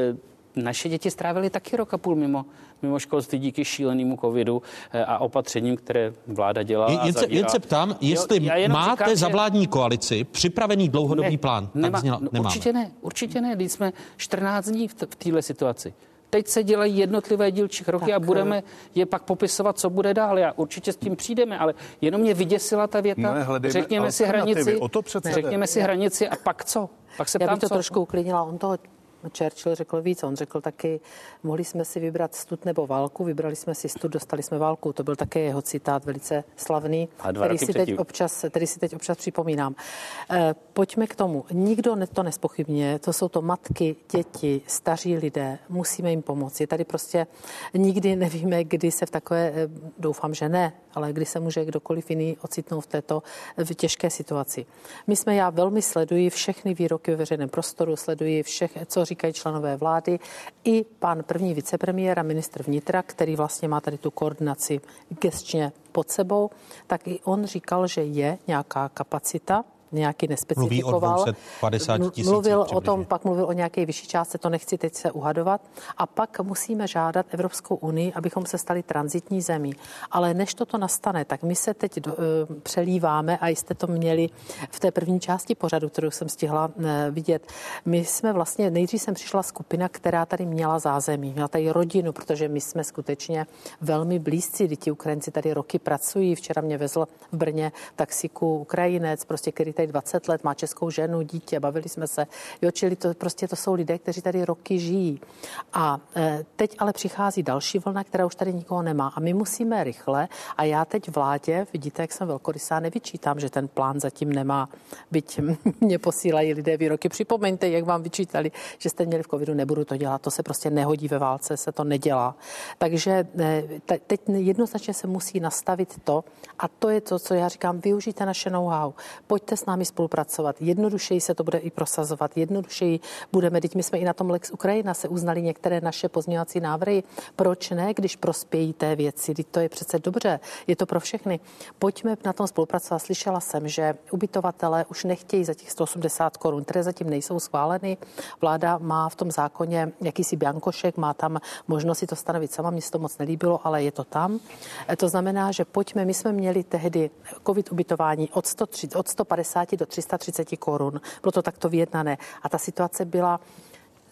naše děti strávily taky rok a půl mimo, mimo školství díky šílenému covidu eh, a opatřením, které vláda dělá. Jen, se, jen se ptám, jestli jo, máte říkám, za vládní koalici připravený dlouhodobý ne, plán. Nemá, tak zněla, no, určitě ne, určitě ne. Když jsme 14 dní v, t- v téhle situaci. Teď se dělají jednotlivé dílčí kroky tak, a budeme je pak popisovat, co bude dál. Já určitě s tím přijdeme, ale jenom mě vyděsila ta věta. Ne, řekněme si hranici, o to řekněme si hranici a pak co? Pak se Já bych to co? trošku uklidnila. On toho Churchill řekl víc. On řekl taky, mohli jsme si vybrat stud nebo válku, vybrali jsme si stud, dostali jsme válku. To byl také jeho citát velice slavný, který si, teď občas, který si teď občas připomínám. Eh, pojďme k tomu. Nikdo to nespochybně. To jsou to matky, děti, staří lidé. Musíme jim pomoci. Tady prostě nikdy nevíme, kdy se v takové, eh, doufám, že ne, ale kdy se může kdokoliv jiný ocitnout v této v těžké situaci. My jsme, já velmi sleduji všechny výroky ve veřejném prostoru, sleduji všech, co říkají členové vlády, i pan první vicepremiér a ministr vnitra, který vlastně má tady tu koordinaci gestčně pod sebou, tak i on říkal, že je nějaká kapacita nějaký nespecifikoval. Mluví o 250 tisíc. Mluvil přibližně. o tom, pak mluvil o nějaké vyšší částce, to nechci teď se uhadovat. A pak musíme žádat Evropskou unii, abychom se stali transitní zemí. Ale než toto nastane, tak my se teď do, uh, přelíváme a jste to měli v té první části pořadu, kterou jsem stihla uh, vidět. My jsme vlastně, nejdřív jsem přišla skupina, která tady měla zázemí, měla tady rodinu, protože my jsme skutečně velmi blízcí, ti Ukrajinci tady roky pracují. Včera mě vezl v Brně taxiku Ukrajinec, prostě, který tady 20 let, má českou ženu, dítě, bavili jsme se. Jo, čili to prostě to jsou lidé, kteří tady roky žijí. A e, teď ale přichází další vlna, která už tady nikoho nemá. A my musíme rychle, a já teď vládě, vidíte, jak jsem velkorysá, nevyčítám, že ten plán zatím nemá, byť (laughs) mě posílají lidé výroky. Připomeňte, jak vám vyčítali, že jste měli v covidu, nebudu to dělat, to se prostě nehodí ve válce, se to nedělá. Takže e, teď jednoznačně se musí nastavit to, a to je to, co já říkám, využijte naše know-how. Pojďte s námi spolupracovat. Jednodušeji se to bude i prosazovat, jednodušeji budeme, teď my jsme i na tom Lex Ukrajina se uznali některé naše pozměňovací návrhy. Proč ne, když prospějí té věci? Teď to je přece dobře, je to pro všechny. Pojďme na tom spolupracovat. Slyšela jsem, že ubytovatelé už nechtějí za těch 180 korun, které zatím nejsou schváleny. Vláda má v tom zákoně jakýsi biankošek, má tam možnost si to stanovit sama. Mně se to moc nelíbilo, ale je to tam. To znamená, že pojďme, my jsme měli tehdy covid ubytování od, 130, od 150 do 330 korun. Bylo to takto vyjednané. A ta situace byla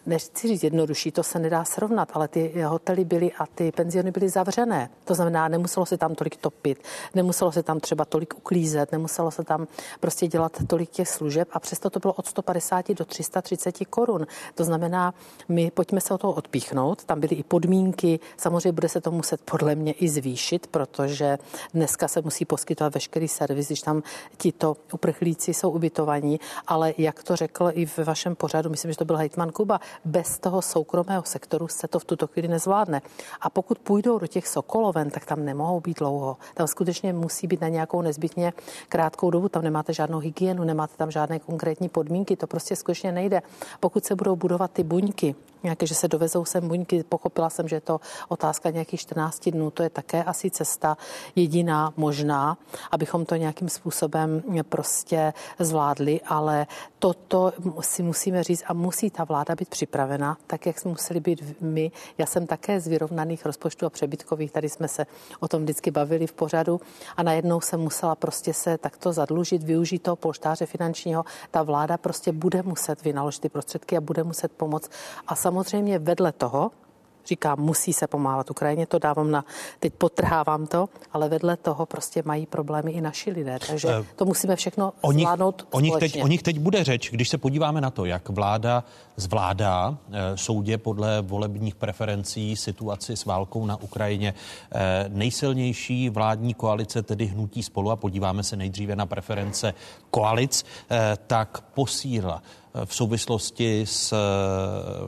nechci říct jednodušší, to se nedá srovnat, ale ty hotely byly a ty penziony byly zavřené. To znamená, nemuselo se tam tolik topit, nemuselo se tam třeba tolik uklízet, nemuselo se tam prostě dělat tolik těch služeb a přesto to bylo od 150 do 330 korun. To znamená, my pojďme se o toho odpíchnout, tam byly i podmínky, samozřejmě bude se to muset podle mě i zvýšit, protože dneska se musí poskytovat veškerý servis, když tam tito uprchlíci jsou ubytovaní, ale jak to řekl i v vašem pořadu, myslím, že to byl hejtman Kuba, bez toho soukromého sektoru se to v tuto chvíli nezvládne. A pokud půjdou do těch sokoloven, tak tam nemohou být dlouho. Tam skutečně musí být na nějakou nezbytně krátkou dobu. Tam nemáte žádnou hygienu, nemáte tam žádné konkrétní podmínky. To prostě skutečně nejde. Pokud se budou budovat ty buňky, nějaké, že se dovezou sem buňky, pochopila jsem, že je to otázka nějakých 14 dnů, to je také asi cesta jediná možná, abychom to nějakým způsobem prostě zvládli, ale toto si musíme říct a musí ta vláda být připravena, tak jak jsme museli být my. Já jsem také z vyrovnaných rozpočtů a přebytkových, tady jsme se o tom vždycky bavili v pořadu a najednou jsem musela prostě se takto zadlužit, využít toho polštáře finančního. Ta vláda prostě bude muset vynaložit ty prostředky a bude muset pomoct. A samozřejmě vedle toho, říkám, musí se pomáhat Ukrajině, to dávám na, teď potrhávám to, ale vedle toho prostě mají problémy i naši lidé, takže eh, to musíme všechno o nich, zvládnout o nich, teď, o nich teď bude řeč, když se podíváme na to, jak vláda zvládá eh, soudě podle volebních preferencí situaci s válkou na Ukrajině. Eh, nejsilnější vládní koalice, tedy hnutí spolu, a podíváme se nejdříve na preference koalic, tak posílila v souvislosti s eh,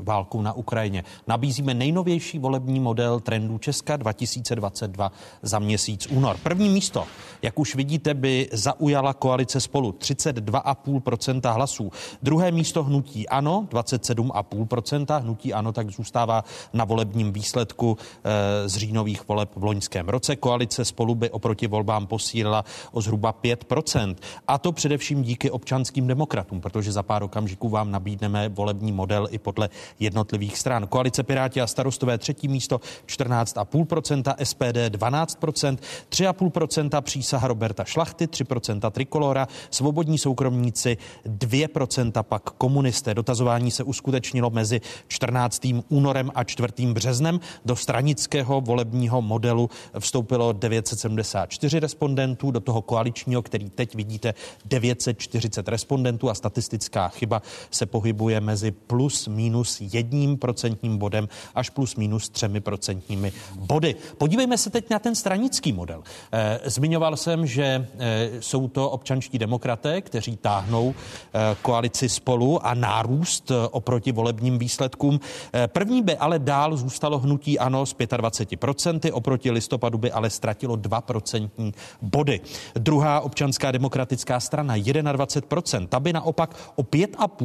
válkou na Ukrajině. Nabízíme nejnovější volební model trendů Česka 2022 za měsíc únor. První místo, jak už vidíte, by zaujala koalice spolu 32,5% hlasů. Druhé místo hnutí ANO 27,5%. Hnutí ANO tak zůstává na volebním výsledku eh, z říjnových voleb v loňském roce. Koalice spolu by oproti volbám posílila o zhruba 5%. A to především díky občanským demokratům, protože za pár okamžiků okamžiku vám nabídneme volební model i podle jednotlivých stran. Koalice Piráti a starostové třetí místo 14,5%, SPD 12%, 3,5% přísaha Roberta Šlachty, 3% Trikolora, svobodní soukromníci 2%, pak komunisté. Dotazování se uskutečnilo mezi 14. únorem a 4. březnem. Do stranického volebního modelu vstoupilo 974 respondentů, do toho koaličního, který teď vidíte, 940 respondentů a statistická chyba se pohybuje mezi plus minus jedním procentním bodem až plus minus třemi procentními body. Podívejme se teď na ten stranický model. Eh, zmiňoval jsem, že eh, jsou to občanští demokraté, kteří táhnou eh, koalici spolu a nárůst oproti volebním výsledkům. První by ale dál zůstalo hnutí ANO s 25%, oproti listopadu by ale ztratilo 2% body. Druhá občanská demokratická strana 21%, ta by naopak o 5,5%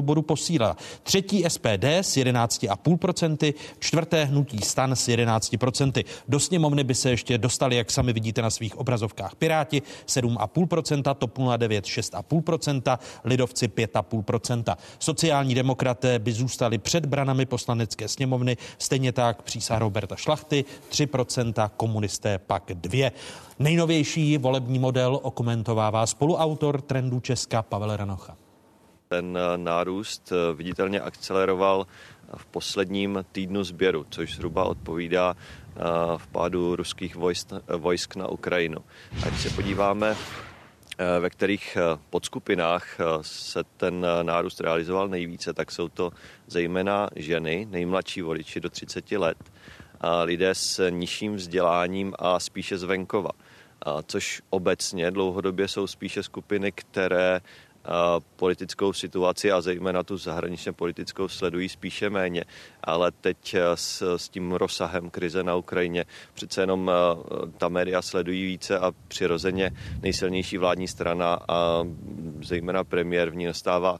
bodu posílala. Třetí SPD s 11,5%, čtvrté hnutí stan s 11%. Do sněmovny by se ještě dostali, jak sami vidíte na svých obrazovkách, Piráti 7,5%, TOP 09 6,5%, Lidovci 5,5%. Sociální demokraté by zůstali před branami poslanecké sněmovny, stejně tak přísah Roberta Šlachty 3%, komunisté pak 2. Nejnovější volební model okomentovává spoluautor trendu Česka Pavel Ranocha. Ten eh, nárůst eh, viditelně akceleroval v posledním týdnu sběru, což zhruba odpovídá eh, v pádu ruských vojsk, na Ukrajinu. A když se podíváme, ve kterých podskupinách se ten nárůst realizoval nejvíce, tak jsou to zejména ženy, nejmladší voliči do 30 let, a lidé s nižším vzděláním a spíše z venkova. A což obecně dlouhodobě jsou spíše skupiny, které politickou situaci a zejména tu zahraničně politickou sledují spíše méně. Ale teď s, s tím rozsahem krize na Ukrajině přece jenom ta média sledují více a přirozeně nejsilnější vládní strana a zejména premiér v ní nastává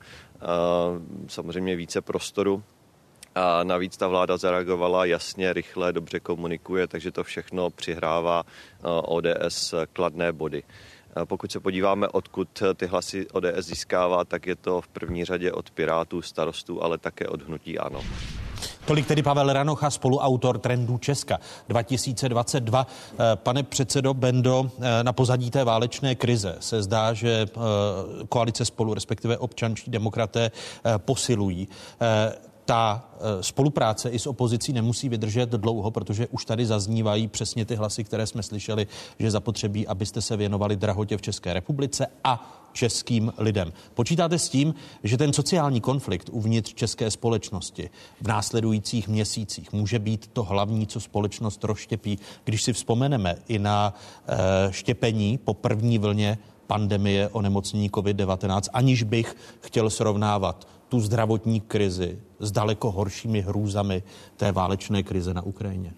samozřejmě více prostoru a navíc ta vláda zareagovala jasně, rychle, dobře komunikuje, takže to všechno přihrává ODS kladné body. Pokud se podíváme, odkud ty hlasy ODS získává, tak je to v první řadě od Pirátů, starostů, ale také od hnutí ANO. Tolik tedy Pavel Ranocha, spoluautor trendů Česka 2022. Eh, pane předsedo Bendo, eh, na pozadí té válečné krize se zdá, že eh, koalice spolu, respektive občanští demokraté, posilují ta eh, spolupráce i s opozicí nemusí vydržet dlouho, protože už tady zaznívají přesně ty hlasy, které jsme slyšeli, že zapotřebí, abyste se věnovali drahotě v České republice a českým lidem. Počítáte s tím, že ten sociální konflikt uvnitř české společnosti v následujících měsících může být to hlavní, co společnost rozštěpí, když si vzpomeneme i na e, štěpení po první vlně pandemie onemocnění COVID-19, aniž bych chtěl srovnávat tu zdravotní krizi s daleko horšími hrůzami té válečné krize na Ukrajině?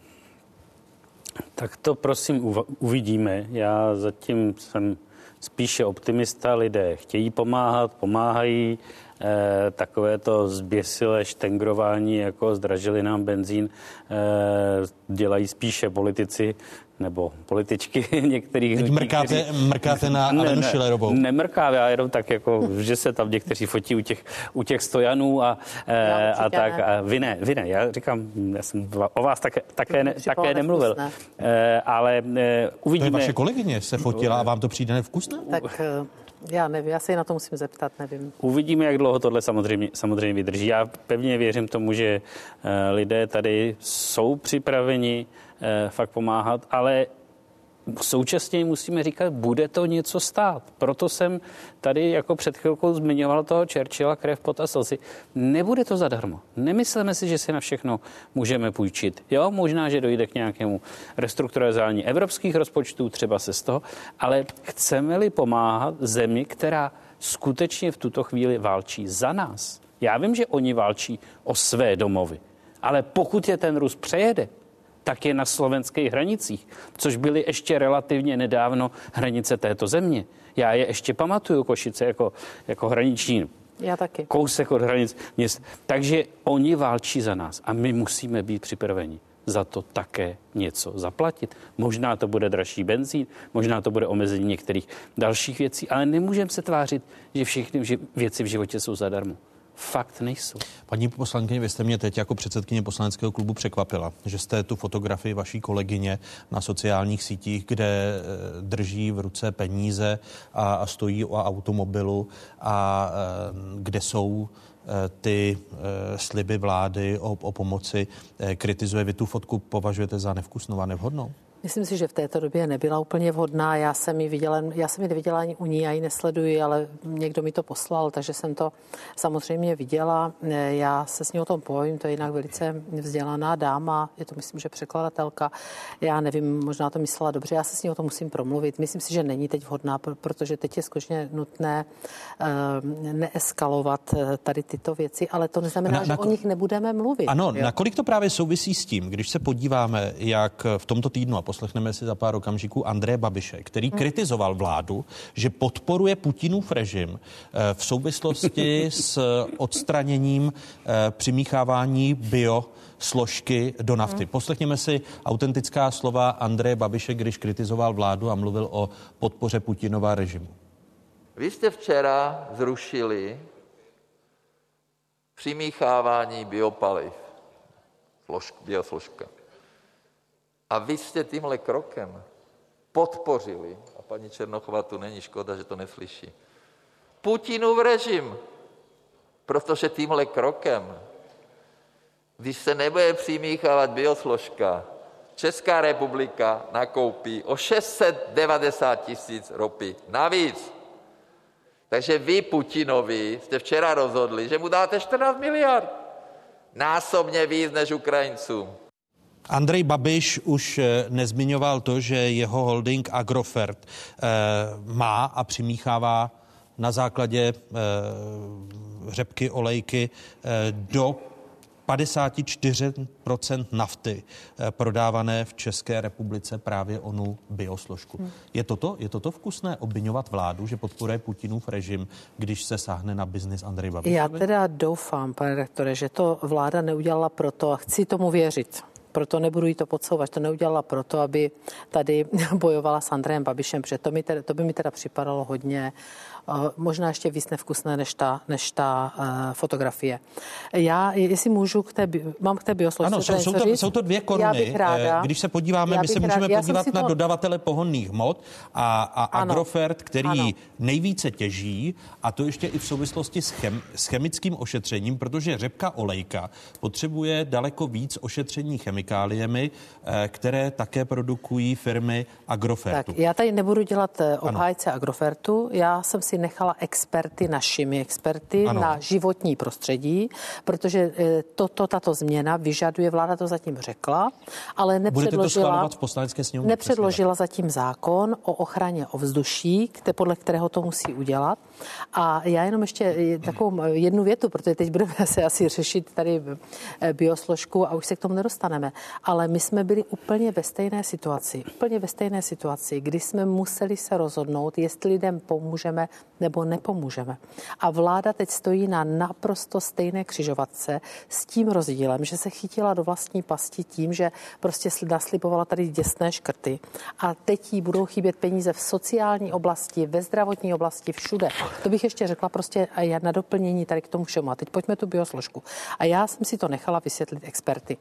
Tak to prosím uvidíme. Já zatím jsem spíše optimista. Lidé chtějí pomáhat, pomáhají. E, takové to zběsilé štengrování, jako zdražili nám benzín, e, dělají spíše politici nebo političky (laughs) některých Teď mrkáte, kteří... mrkáte na ne, Alenu Šilerovou. Ne, nemrkám, já jenom tak jako, (laughs) že se tam někteří fotí u těch, u těch stojanů a, e, a tak. Ne. A vy ne, vy ne, já říkám, já jsem o vás také, také, ne, také nemluvil. E, ale e, uvidíme. To je vaše kolegyně se fotila a vám to přijde nevkusné? Tak já nevím, já se na to musím zeptat, nevím. Uvidíme, jak dlouho tohle samozřejmě, samozřejmě vydrží. Já pevně věřím tomu, že lidé tady jsou připraveni Eh, fakt pomáhat, ale současně musíme říkat, bude to něco stát. Proto jsem tady jako před chvilkou zmiňoval toho Churchilla, krev, pot a slzy. Nebude to zadarmo. Nemyslíme si, že si na všechno můžeme půjčit. Jo, možná, že dojde k nějakému restrukturalizování evropských rozpočtů, třeba se z toho, ale chceme-li pomáhat zemi, která skutečně v tuto chvíli válčí za nás. Já vím, že oni válčí o své domovy, ale pokud je ten Rus přejede, tak je na slovenských hranicích, což byly ještě relativně nedávno hranice této země. Já je ještě pamatuju, Košice, jako, jako hraniční já taky. Kousek od hranic měst. Takže oni válčí za nás a my musíme být připraveni za to také něco zaplatit. Možná to bude dražší benzín, možná to bude omezení některých dalších věcí, ale nemůžeme se tvářit, že všechny věci v životě jsou zadarmo. Fakt nejsou. Paní poslankyně, vy jste mě teď jako předsedkyně poslaneckého klubu překvapila, že jste tu fotografii vaší kolegyně na sociálních sítích, kde eh, drží v ruce peníze a, a stojí o automobilu a eh, kde jsou eh, ty sliby vlády o, o pomoci kritizuje. Vy tu fotku považujete za nevkusnou a nevhodnou? Myslím si, že v této době nebyla úplně vhodná. Já jsem ji viděla, já jsem ji neviděla ani u ní, já ji nesleduji, ale někdo mi to poslal, takže jsem to samozřejmě viděla. Já se s ní o tom povím, to je jinak velice vzdělaná dáma, je to myslím, že překladatelka. Já nevím, možná to myslela dobře, já se s ní o tom musím promluvit. Myslím si, že není teď vhodná, protože teď je skutečně nutné uh, neeskalovat eh, tady tyto věci, ale to neznamená, na, že na, o nich nebudeme mluvit. Ano, jo? nakolik to právě souvisí s tím, když se podíváme, jak v tomto týdnu a poslechneme si za pár okamžiků Andreje Babiše, který kritizoval vládu, že podporuje Putinův režim eh, v souvislosti (laughs) s odstraněním eh, přimíchávání bio složky do nafty. Hmm. Poslechněme si autentická slova Andreje Babiše, když kritizoval vládu a mluvil o podpoře Putinova režimu. Vy jste včera zrušili přimíchávání biopaliv, složk, biosložka. A vy jste tímhle krokem podpořili, a paní Černochová tu není, škoda, že to neslyší, Putinův režim, protože tímhle krokem, když se nebude přimíchávat biosložka, Česká republika nakoupí o 690 tisíc ropy navíc. Takže vy Putinovi jste včera rozhodli, že mu dáte 14 miliard. Násobně víc než Ukrajincům. Andrej Babiš už eh, nezmiňoval to, že jeho holding Agrofert eh, má a přimíchává na základě eh, řepky olejky do 54% nafty prodávané v České republice právě onu biosložku. Hmm. Je, toto, je toto vkusné obvinovat vládu, že podporuje Putinův režim, když se sáhne na biznis Andrej Babiš? Já teda doufám, pane rektore, že to vláda neudělala proto a chci tomu věřit proto nebudu jí to podsouvat, to neudělala proto, aby tady (laughs) bojovala s Andrejem Babišem, protože to, mi teda, to by mi teda připadalo hodně, možná ještě víc nevkusné než ta, než ta uh, fotografie. Já, jestli můžu, k té, mám k té biosložce. Ano, jsou, jsou, to, jsou to dvě koruny. Ráda, eh, Když se podíváme, my se můžeme rád, podívat na to... dodavatele pohonných hmot a, a ano, Agrofert, který ano. nejvíce těží, a to ještě i v souvislosti s, chem, s chemickým ošetřením, protože řepka olejka potřebuje daleko víc ošetření chemikáliemi, eh, které také produkují firmy Agrofertu. Tak, já tady nebudu dělat obhájce ano. Agrofertu, já jsem si nechala experty, našimi experty ano. na životní prostředí, protože e, toto, tato změna vyžaduje, vláda to zatím řekla, ale nepředložila, to v sněmovně, nepředložila zatím zákon o ochraně ovzduší, kde, podle kterého to musí udělat. A já jenom ještě e, takovou jednu větu, protože teď budeme (laughs) se asi řešit tady biosložku a už se k tomu nedostaneme. Ale my jsme byli úplně ve stejné situaci, úplně ve stejné situaci, kdy jsme museli se rozhodnout, jestli lidem pomůžeme nebo nepomůžeme. A vláda teď stojí na naprosto stejné křižovatce s tím rozdílem, že se chytila do vlastní pasti tím, že prostě naslibovala tady děsné škrty a teď jí budou chybět peníze v sociální oblasti, ve zdravotní oblasti, všude. To bych ještě řekla prostě a na doplnění tady k tomu všemu. A teď pojďme tu biosložku. A já jsem si to nechala vysvětlit experty.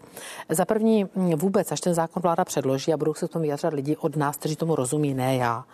Za první mm, vůbec, až ten zákon vláda předloží a budou se k tomu vyjadřovat lidi od nás, kteří tomu rozumí, ne já.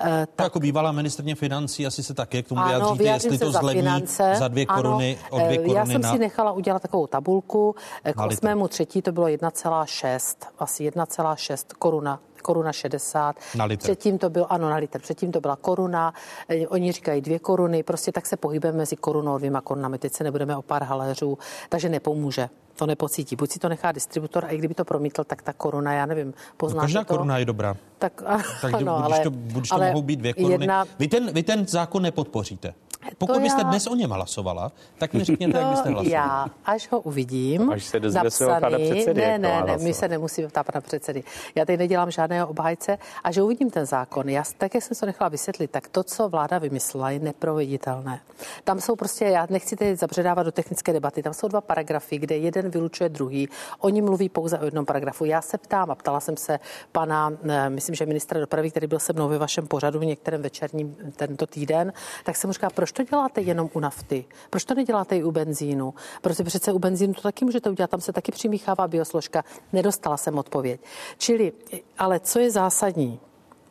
E, tak... Jako bývalá ministrně financí asi se také k tomu ano, vyjádříte, jestli to zlevní finance. za dvě koruny, ano, o dvě koruny Já jsem na... si nechala udělat takovou tabulku. K 8. třetí to bylo 1,6, asi 1,6 koruna koruna 60. Na litr. Předtím to bylo, ano, na litr. Předtím to byla koruna, eh, oni říkají dvě koruny, prostě tak se pohybujeme mezi korunou a dvěma korunami. Teď se nebudeme o pár haléřů, takže nepomůže to nepocítí. Buď si to nechá distributor a i kdyby to promítl, tak ta koruna, já nevím, poznáte no, každá to? koruna je dobrá. Tak, (laughs) ano, tak když ale, to, když to ale mohou být dvě koruny. Jedna... Vy, ten, vy ten zákon nepodpoříte. Pokud to byste já... dnes o něm hlasovala, tak mi řekněte, to jak byste hlasovala. Já, až ho uvidím, až se napsaný, pana předsedy, ne, ne, ne, my se nemusíme ptát pana předsedy. Já tady nedělám žádného obhájce, až uvidím ten zákon. Já tak, jak jsem to nechala vysvětlit, tak to, co vláda vymyslela, je neproveditelné. Tam jsou prostě, já nechci teď zabředávat do technické debaty, tam jsou dva paragrafy, kde jeden vylučuje druhý. Oni mluví pouze o jednom paragrafu. Já se ptám a ptala jsem se pana, myslím, že ministra dopravy, který byl se mnou ve vašem pořadu v některém večerním tento týden, tak jsem mu říkala, proč to děláte jenom u nafty? Proč to neděláte i u benzínu? Protože přece u benzínu to taky můžete udělat, tam se taky přimíchává biosložka. Nedostala jsem odpověď. Čili, ale co je zásadní?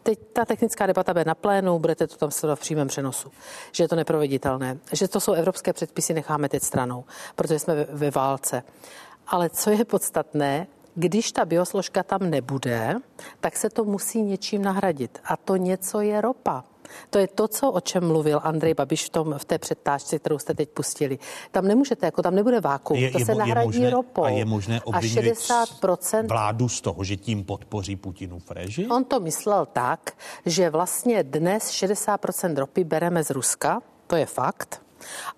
teď ta technická debata bude na plénu, budete to tam sledovat v přímém přenosu, že je to neproveditelné, že to jsou evropské předpisy, necháme teď stranou, protože jsme ve válce. Ale co je podstatné, když ta biosložka tam nebude, tak se to musí něčím nahradit. A to něco je ropa. To je to, co, o čem mluvil Andrej Babiš v, tom, v té předtáčce, kterou jste teď pustili. Tam nemůžete, jako tam nebude vákuum, je, to je, se nahradí možné, ropou. A je možné a 60% vládu z toho, že tím podpoří Putinův režim? On to myslel tak, že vlastně dnes 60% ropy bereme z Ruska, to je fakt.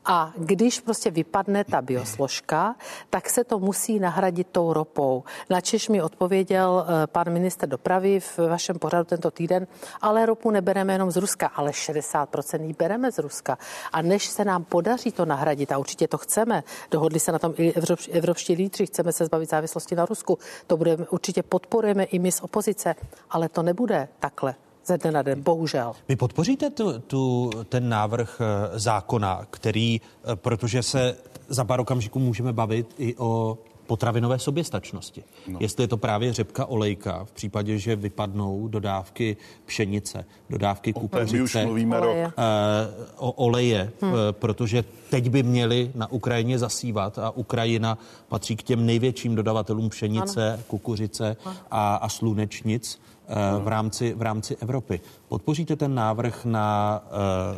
A když prostě vypadne ta biosložka, tak se to musí nahradit tou ropou. Na Češ mi odpověděl eh, pan minister dopravy v vašem pořadu tento týden, ale ropu nebereme jenom z Ruska, ale 60% ji bereme z Ruska. A než se nám podaří to nahradit, a určitě to chceme, dohodli se na tom i evropští lídři, chceme se zbavit závislosti na Rusku, to budeme, určitě podporujeme i my z opozice, ale to nebude takhle ze dne na den, bohužel. Vy podpoříte tu, tu, ten návrh eh, zákona, který, eh, protože se za pár okamžiků můžeme bavit i o potravinové soběstačnosti. No. Jestli je to právě řepka olejka, v případě, že vypadnou dodávky pšenice, dodávky kukuřice, už mluvíme oleje. Rok. Uh, o oleje, hmm. uh, protože teď by měli na Ukrajině zasívat a Ukrajina patří k těm největším dodavatelům pšenice, ano. kukuřice a, a slunečnic v rámci, v rámci Evropy. Podpoříte ten návrh na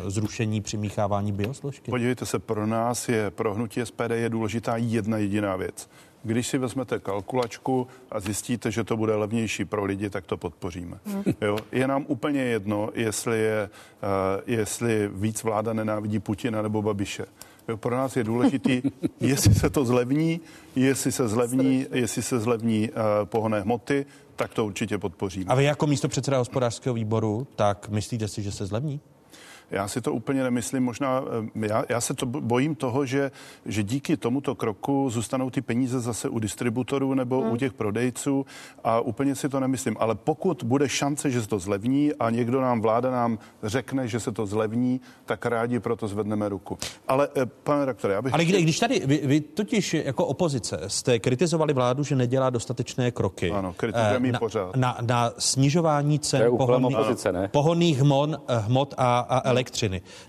uh, zrušení přimíchávání biosložky? Podívejte se, pro nás je, pro hnutí SPD je důležitá jedna jediná věc. Když si vezmete kalkulačku a zjistíte, že to bude levnější pro lidi, tak to podpoříme. Hmm. Jo? Je nám úplně jedno, jestli, je, uh, jestli víc vláda nenávidí Putina nebo Babiše. Jo, pro nás je důležitý, (laughs) jestli se to zlevní, jestli se zlevní, jestli se zlevní uh, pohonné hmoty, tak to určitě podpoříme. A vy jako místo předseda hospodářského výboru, tak myslíte si, že se zlevní? Já si to úplně nemyslím. Možná, eh, já, já se to bojím toho, že, že díky tomuto kroku zůstanou ty peníze zase u distributorů nebo hmm. u těch prodejců a úplně si to nemyslím. Ale pokud bude šance, že se to zlevní a někdo nám, vláda nám řekne, že se to zlevní, tak rádi proto zvedneme ruku. Ale, eh, pane rektore, já bych... Ale kdy, když tady, vy, vy totiž jako opozice jste kritizovali vládu, že nedělá dostatečné kroky. Ano, kritizujeme eh, na, pořád. Na, na snižování cen pohonných, pohonných hmot, hmot a, a elektřiny.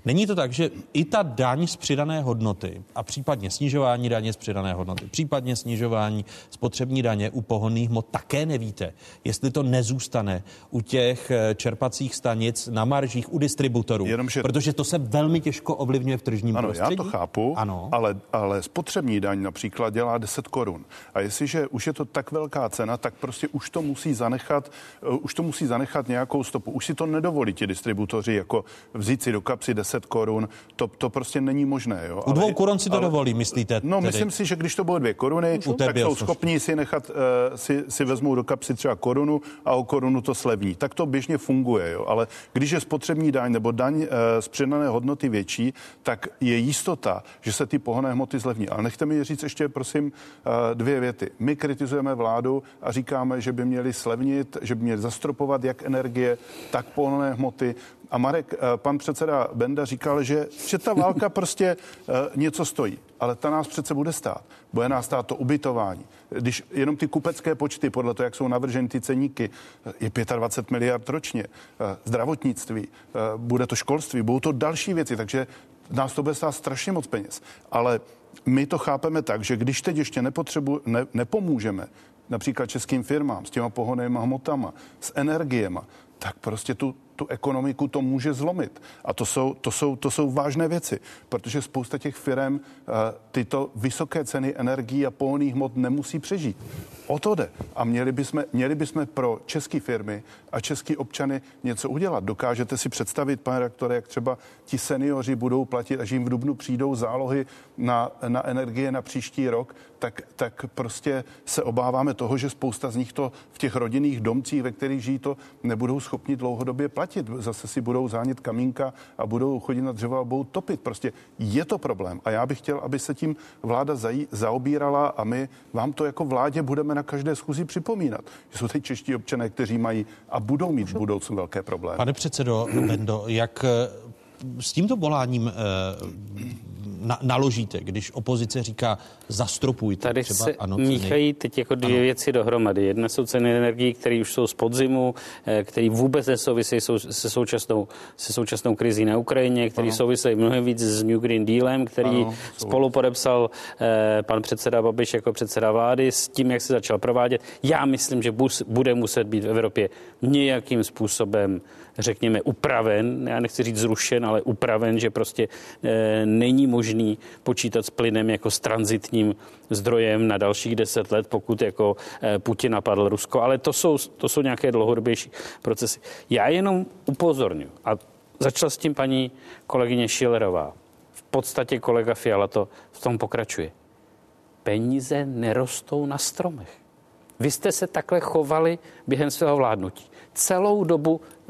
Není to tak, že i ta daň z přidané hodnoty a případně snižování daně z přidané hodnoty, případně snižování spotřební daně u pohonných hmot také nevíte, jestli to nezůstane u těch eh, čerpacích stanic na maržích u distributorů, Jenomže... protože to se velmi těžko ovlivňuje v tržním ano, prostředí. já to chápu, ano. Ale, ale spotřební daň například dělá 10 korun. A jestliže už je to tak velká cena, tak prostě už to musí zanechat, uh, už to musí zanechat nějakou stopu. Už si to nedovolí ti distributoři jako vzít si do kapsy 10 korun, to, to prostě není možné. Jo? U dvou ale, korun si to ale, dovolí, myslíte? No, tedy? myslím si, že když to bylo dvě koruny, tak jsou schopní si nechat, uh, si, si vezmou do kapsy třeba korunu a o korunu to slevní. Tak to běžně funguje, jo? ale když je spotřební daň nebo daň uh, z přidané hodnoty větší, tak je jistota, že se ty pohonné hmoty zlevní. Ale nechte mi říct ještě, prosím, uh, dvě věty. My kritizujeme vládu a říkáme, že by měli slevnit, že by měli zastropovat jak energie, tak pohonné hmoty. A Marek, eh, pan předseda Benda říkal, že, že ta válka (laughs) prostě eh, něco stojí. Ale ta nás přece bude stát. Bude nás stát to ubytování. Když jenom ty kupecké počty, podle toho, jak jsou navrženy ty ceníky, je 25 miliard ročně. Eh, zdravotnictví, bude to školství, budou to další věci, takže nás to bude stát strašně moc peněz. Ale my to chápeme tak, že když teď ještě nepotřebu, ne, nepomůžeme například českým firmám s těma pohonnými hmotama, s energiema, tak prostě tu, tu ekonomiku to může zlomit. A to jsou, to jsou, to jsou vážné věci, protože spousta těch firm uh, tyto vysoké ceny energií a pohonných hmot nemusí přežít. O to jde. A měli bychom, měli bychom pro české firmy a české občany něco udělat. Dokážete si představit, pane rektore, jak třeba ti seniori budou platit, až jim v Dubnu přijdou zálohy na, na energie na příští rok, tak, tak prostě se obáváme toho, že spousta z nich to v těch rodinných domcích, ve kterých žijí, to nebudou schopni dlouhodobě platit. Zase si budou zánit kamínka a budou chodit na dřevo a budou topit. Prostě je to problém. A já bych chtěl, aby se tím vláda zají, zaobírala a my vám to jako vládě budeme na každé schůzi připomínat. Jsou teď čeští občané, kteří mají a budou mít v budoucnu velké problémy. Pane předsedo Bendo, jak s tímto voláním e, na, naložíte, když opozice říká zastropujte? Tady třeba, se ano, míchají teď jako dvě ano. věci dohromady. Jedna jsou ceny energií, které už jsou z podzimu, eh, které vůbec nesouvisejí se současnou, se současnou krizí na Ukrajině, které souvisejí mnohem víc s New Green Dealem, který ano, spolu podepsal eh, pan předseda Babiš jako předseda vlády s tím, jak se začal provádět. Já myslím, že bus, bude muset být v Evropě nějakým způsobem řekněme, upraven, já nechci říct zrušen, ale upraven, že prostě e, není možný počítat s plynem jako s transitním zdrojem na dalších deset let, pokud jako e, Putin napadl Rusko, ale to jsou, to jsou nějaké dlouhodobější procesy. Já jenom upozorňuji a začala s tím paní kolegyně Šilerová. V podstatě kolega Fiala to v tom pokračuje. Peníze nerostou na stromech. Vy jste se takhle chovali během svého vládnutí. Celou dobu Eh,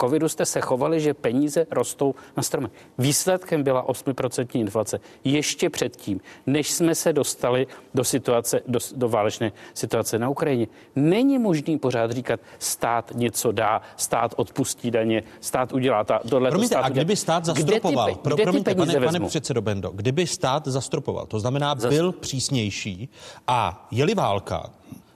covidu jste se chovali, že peníze rostou na stromech. Výsledkem byla 8% inflace. Ještě předtím, než jsme se dostali do situace, do, do válečné situace na Ukrajině. Není možný pořád říkat, stát něco dá, stát odpustí daně, stát udělá ta, tohle. Promiňte, stát a kdyby stát zastropoval, kde ty, pro, kde promiňte, pane, pane předsedo Bendo, kdyby stát zastropoval, to znamená byl přísnější a jeli válka,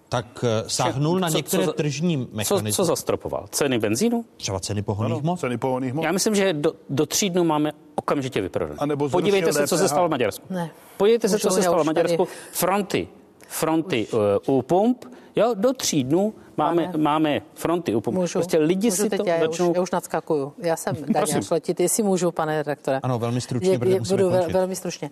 tak eh, sáhnul na některé co, tržní mechanismy. Co, co zastropoval? Ceny benzínu? Třeba ceny pohonných hmot? Ceny pohonných hmot. Já myslím, že do, do tří dnů máme okamžitě vyprodané. Podívejte se, co se stalo v Maďarsku. Ne. Podívejte se, co se stalo v Maďarsku. Fronty. Fronty uh, u pump. Jo, do tří dnů máme, máme fronty u pump. Můžu, prostě lidi můžu si teď to já, začnou... už, já už nadskakuju. Já jsem (laughs) Daniel Šletit, jestli můžu, pane redaktore. Ano, velmi stručně, je, je, budu vel, velmi stručně.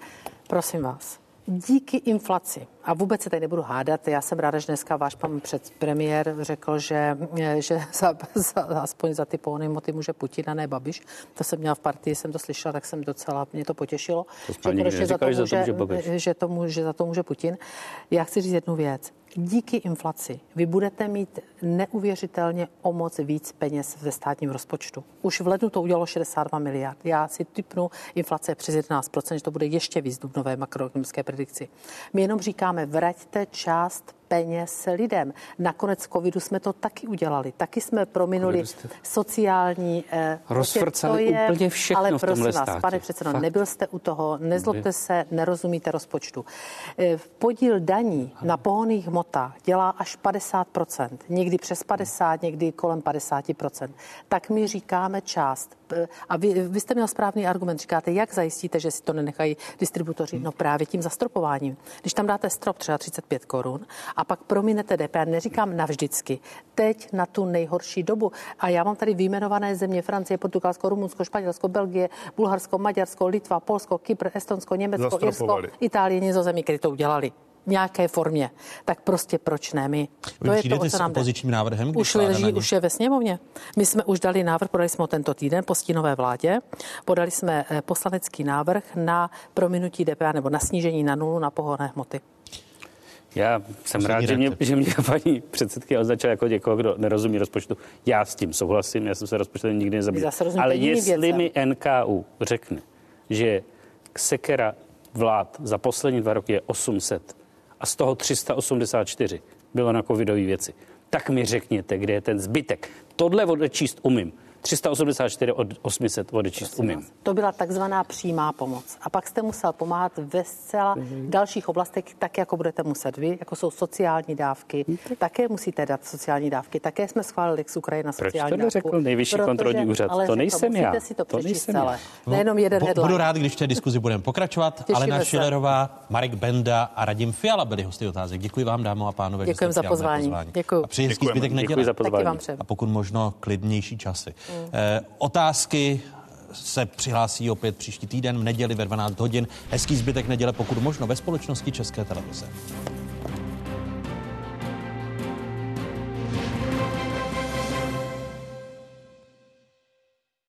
Prosím vás díky inflaci, a vůbec se tady nebudu hádat, já jsem ráda, že dneska váš pan předpremiér řekl, že, že za, za, aspoň za ty pohony moty může Putin a ne Babiš. To jsem měla v partii, jsem to slyšela, tak jsem docela, mě to potěšilo. To že, konečně za to může, že, to může že, to může, že za to může Putin. Já chci říct jednu věc díky inflaci vy budete mít neuvěřitelně o moc víc peněz ve státním rozpočtu. Už v lednu to udělalo 62 miliard. Já si typnu inflace přes 11%, že to bude ještě víc nové makroekonomické predikci. My jenom říkáme, vraťte část peněz lidem. Nakonec covidu jsme to taky udělali. Taky jsme prominuli sociální... Eh, Rozfrcali je, úplně všechno Ale v tomhle vás, státě. pane předsedo, Fakt. nebyl jste u toho, nezlobte se, nerozumíte rozpočtu. Eh, podíl daní na pohoných hmotách dělá až 50%, někdy přes 50, někdy kolem 50%. Tak my říkáme část a vy, vy jste měl správný argument, říkáte, jak zajistíte, že si to nenechají distributoři? No právě tím zastropováním. Když tam dáte strop třeba 35 korun a pak prominete DPH, neříkám navždycky, teď na tu nejhorší dobu. A já mám tady vyjmenované země Francie, Portugalsko, Rumunsko, Španělsko, Belgie, Bulharsko, Maďarsko, Litva, Polsko, Kypr, Estonsko, Německo, Irsko, Itálie, Nizozemí, které to udělali nějaké formě, tak prostě proč ne my? To Vy je to, co nám opozičním návrhem? Už leží, už je ve sněmovně. My jsme už dali návrh, podali jsme ho tento týden po stínové vládě, podali jsme eh, poslanecký návrh na prominutí DPH nebo na snížení na nulu na pohonné hmoty. Já jsem Poslední rád, že mě, že mě (laughs) paní předsedkyně označila jako někoho, kdo nerozumí rozpočtu. Já s tím souhlasím, já jsem se rozpočtem nikdy nezabýval. Ale jestli věcem. mi NKU řekne, že sekera vlád za poslední dva roky je 800 a z toho 384 bylo na covidové věci. Tak mi řekněte, kde je ten zbytek. Tohle odečíst umím. 384 od 800 odečíst umím. To byla takzvaná přímá pomoc. A pak jste musel pomáhat ve zcela mm-hmm. dalších oblastech, tak jako budete muset vy, jako jsou sociální dávky. Mm-hmm. Také musíte dát sociální dávky. Také jsme schválili z Ukrajina sociální Proč to neřekl nejvyšší Protože, kontrolní úřad? Ale to nejsem to, já. si to, to nejsem celé. Já. Nejenom jeden Bo, headline. Budu rád, když v té diskuzi budeme pokračovat. Těšíme Alena se. Šilerová, Marek Benda a Radim Fiala byli hosty otázek. Děkuji vám, dámo a pánové. Děkujeme za pozvání. pozvání. Děkuji. A přeji hezký zbytek Děkuji neděle. za pozvání. A pokud možno klidnější časy. Eh, otázky se přihlásí opět příští týden v neděli ve 12 hodin. Hezký zbytek neděle, pokud možno ve společnosti České televize.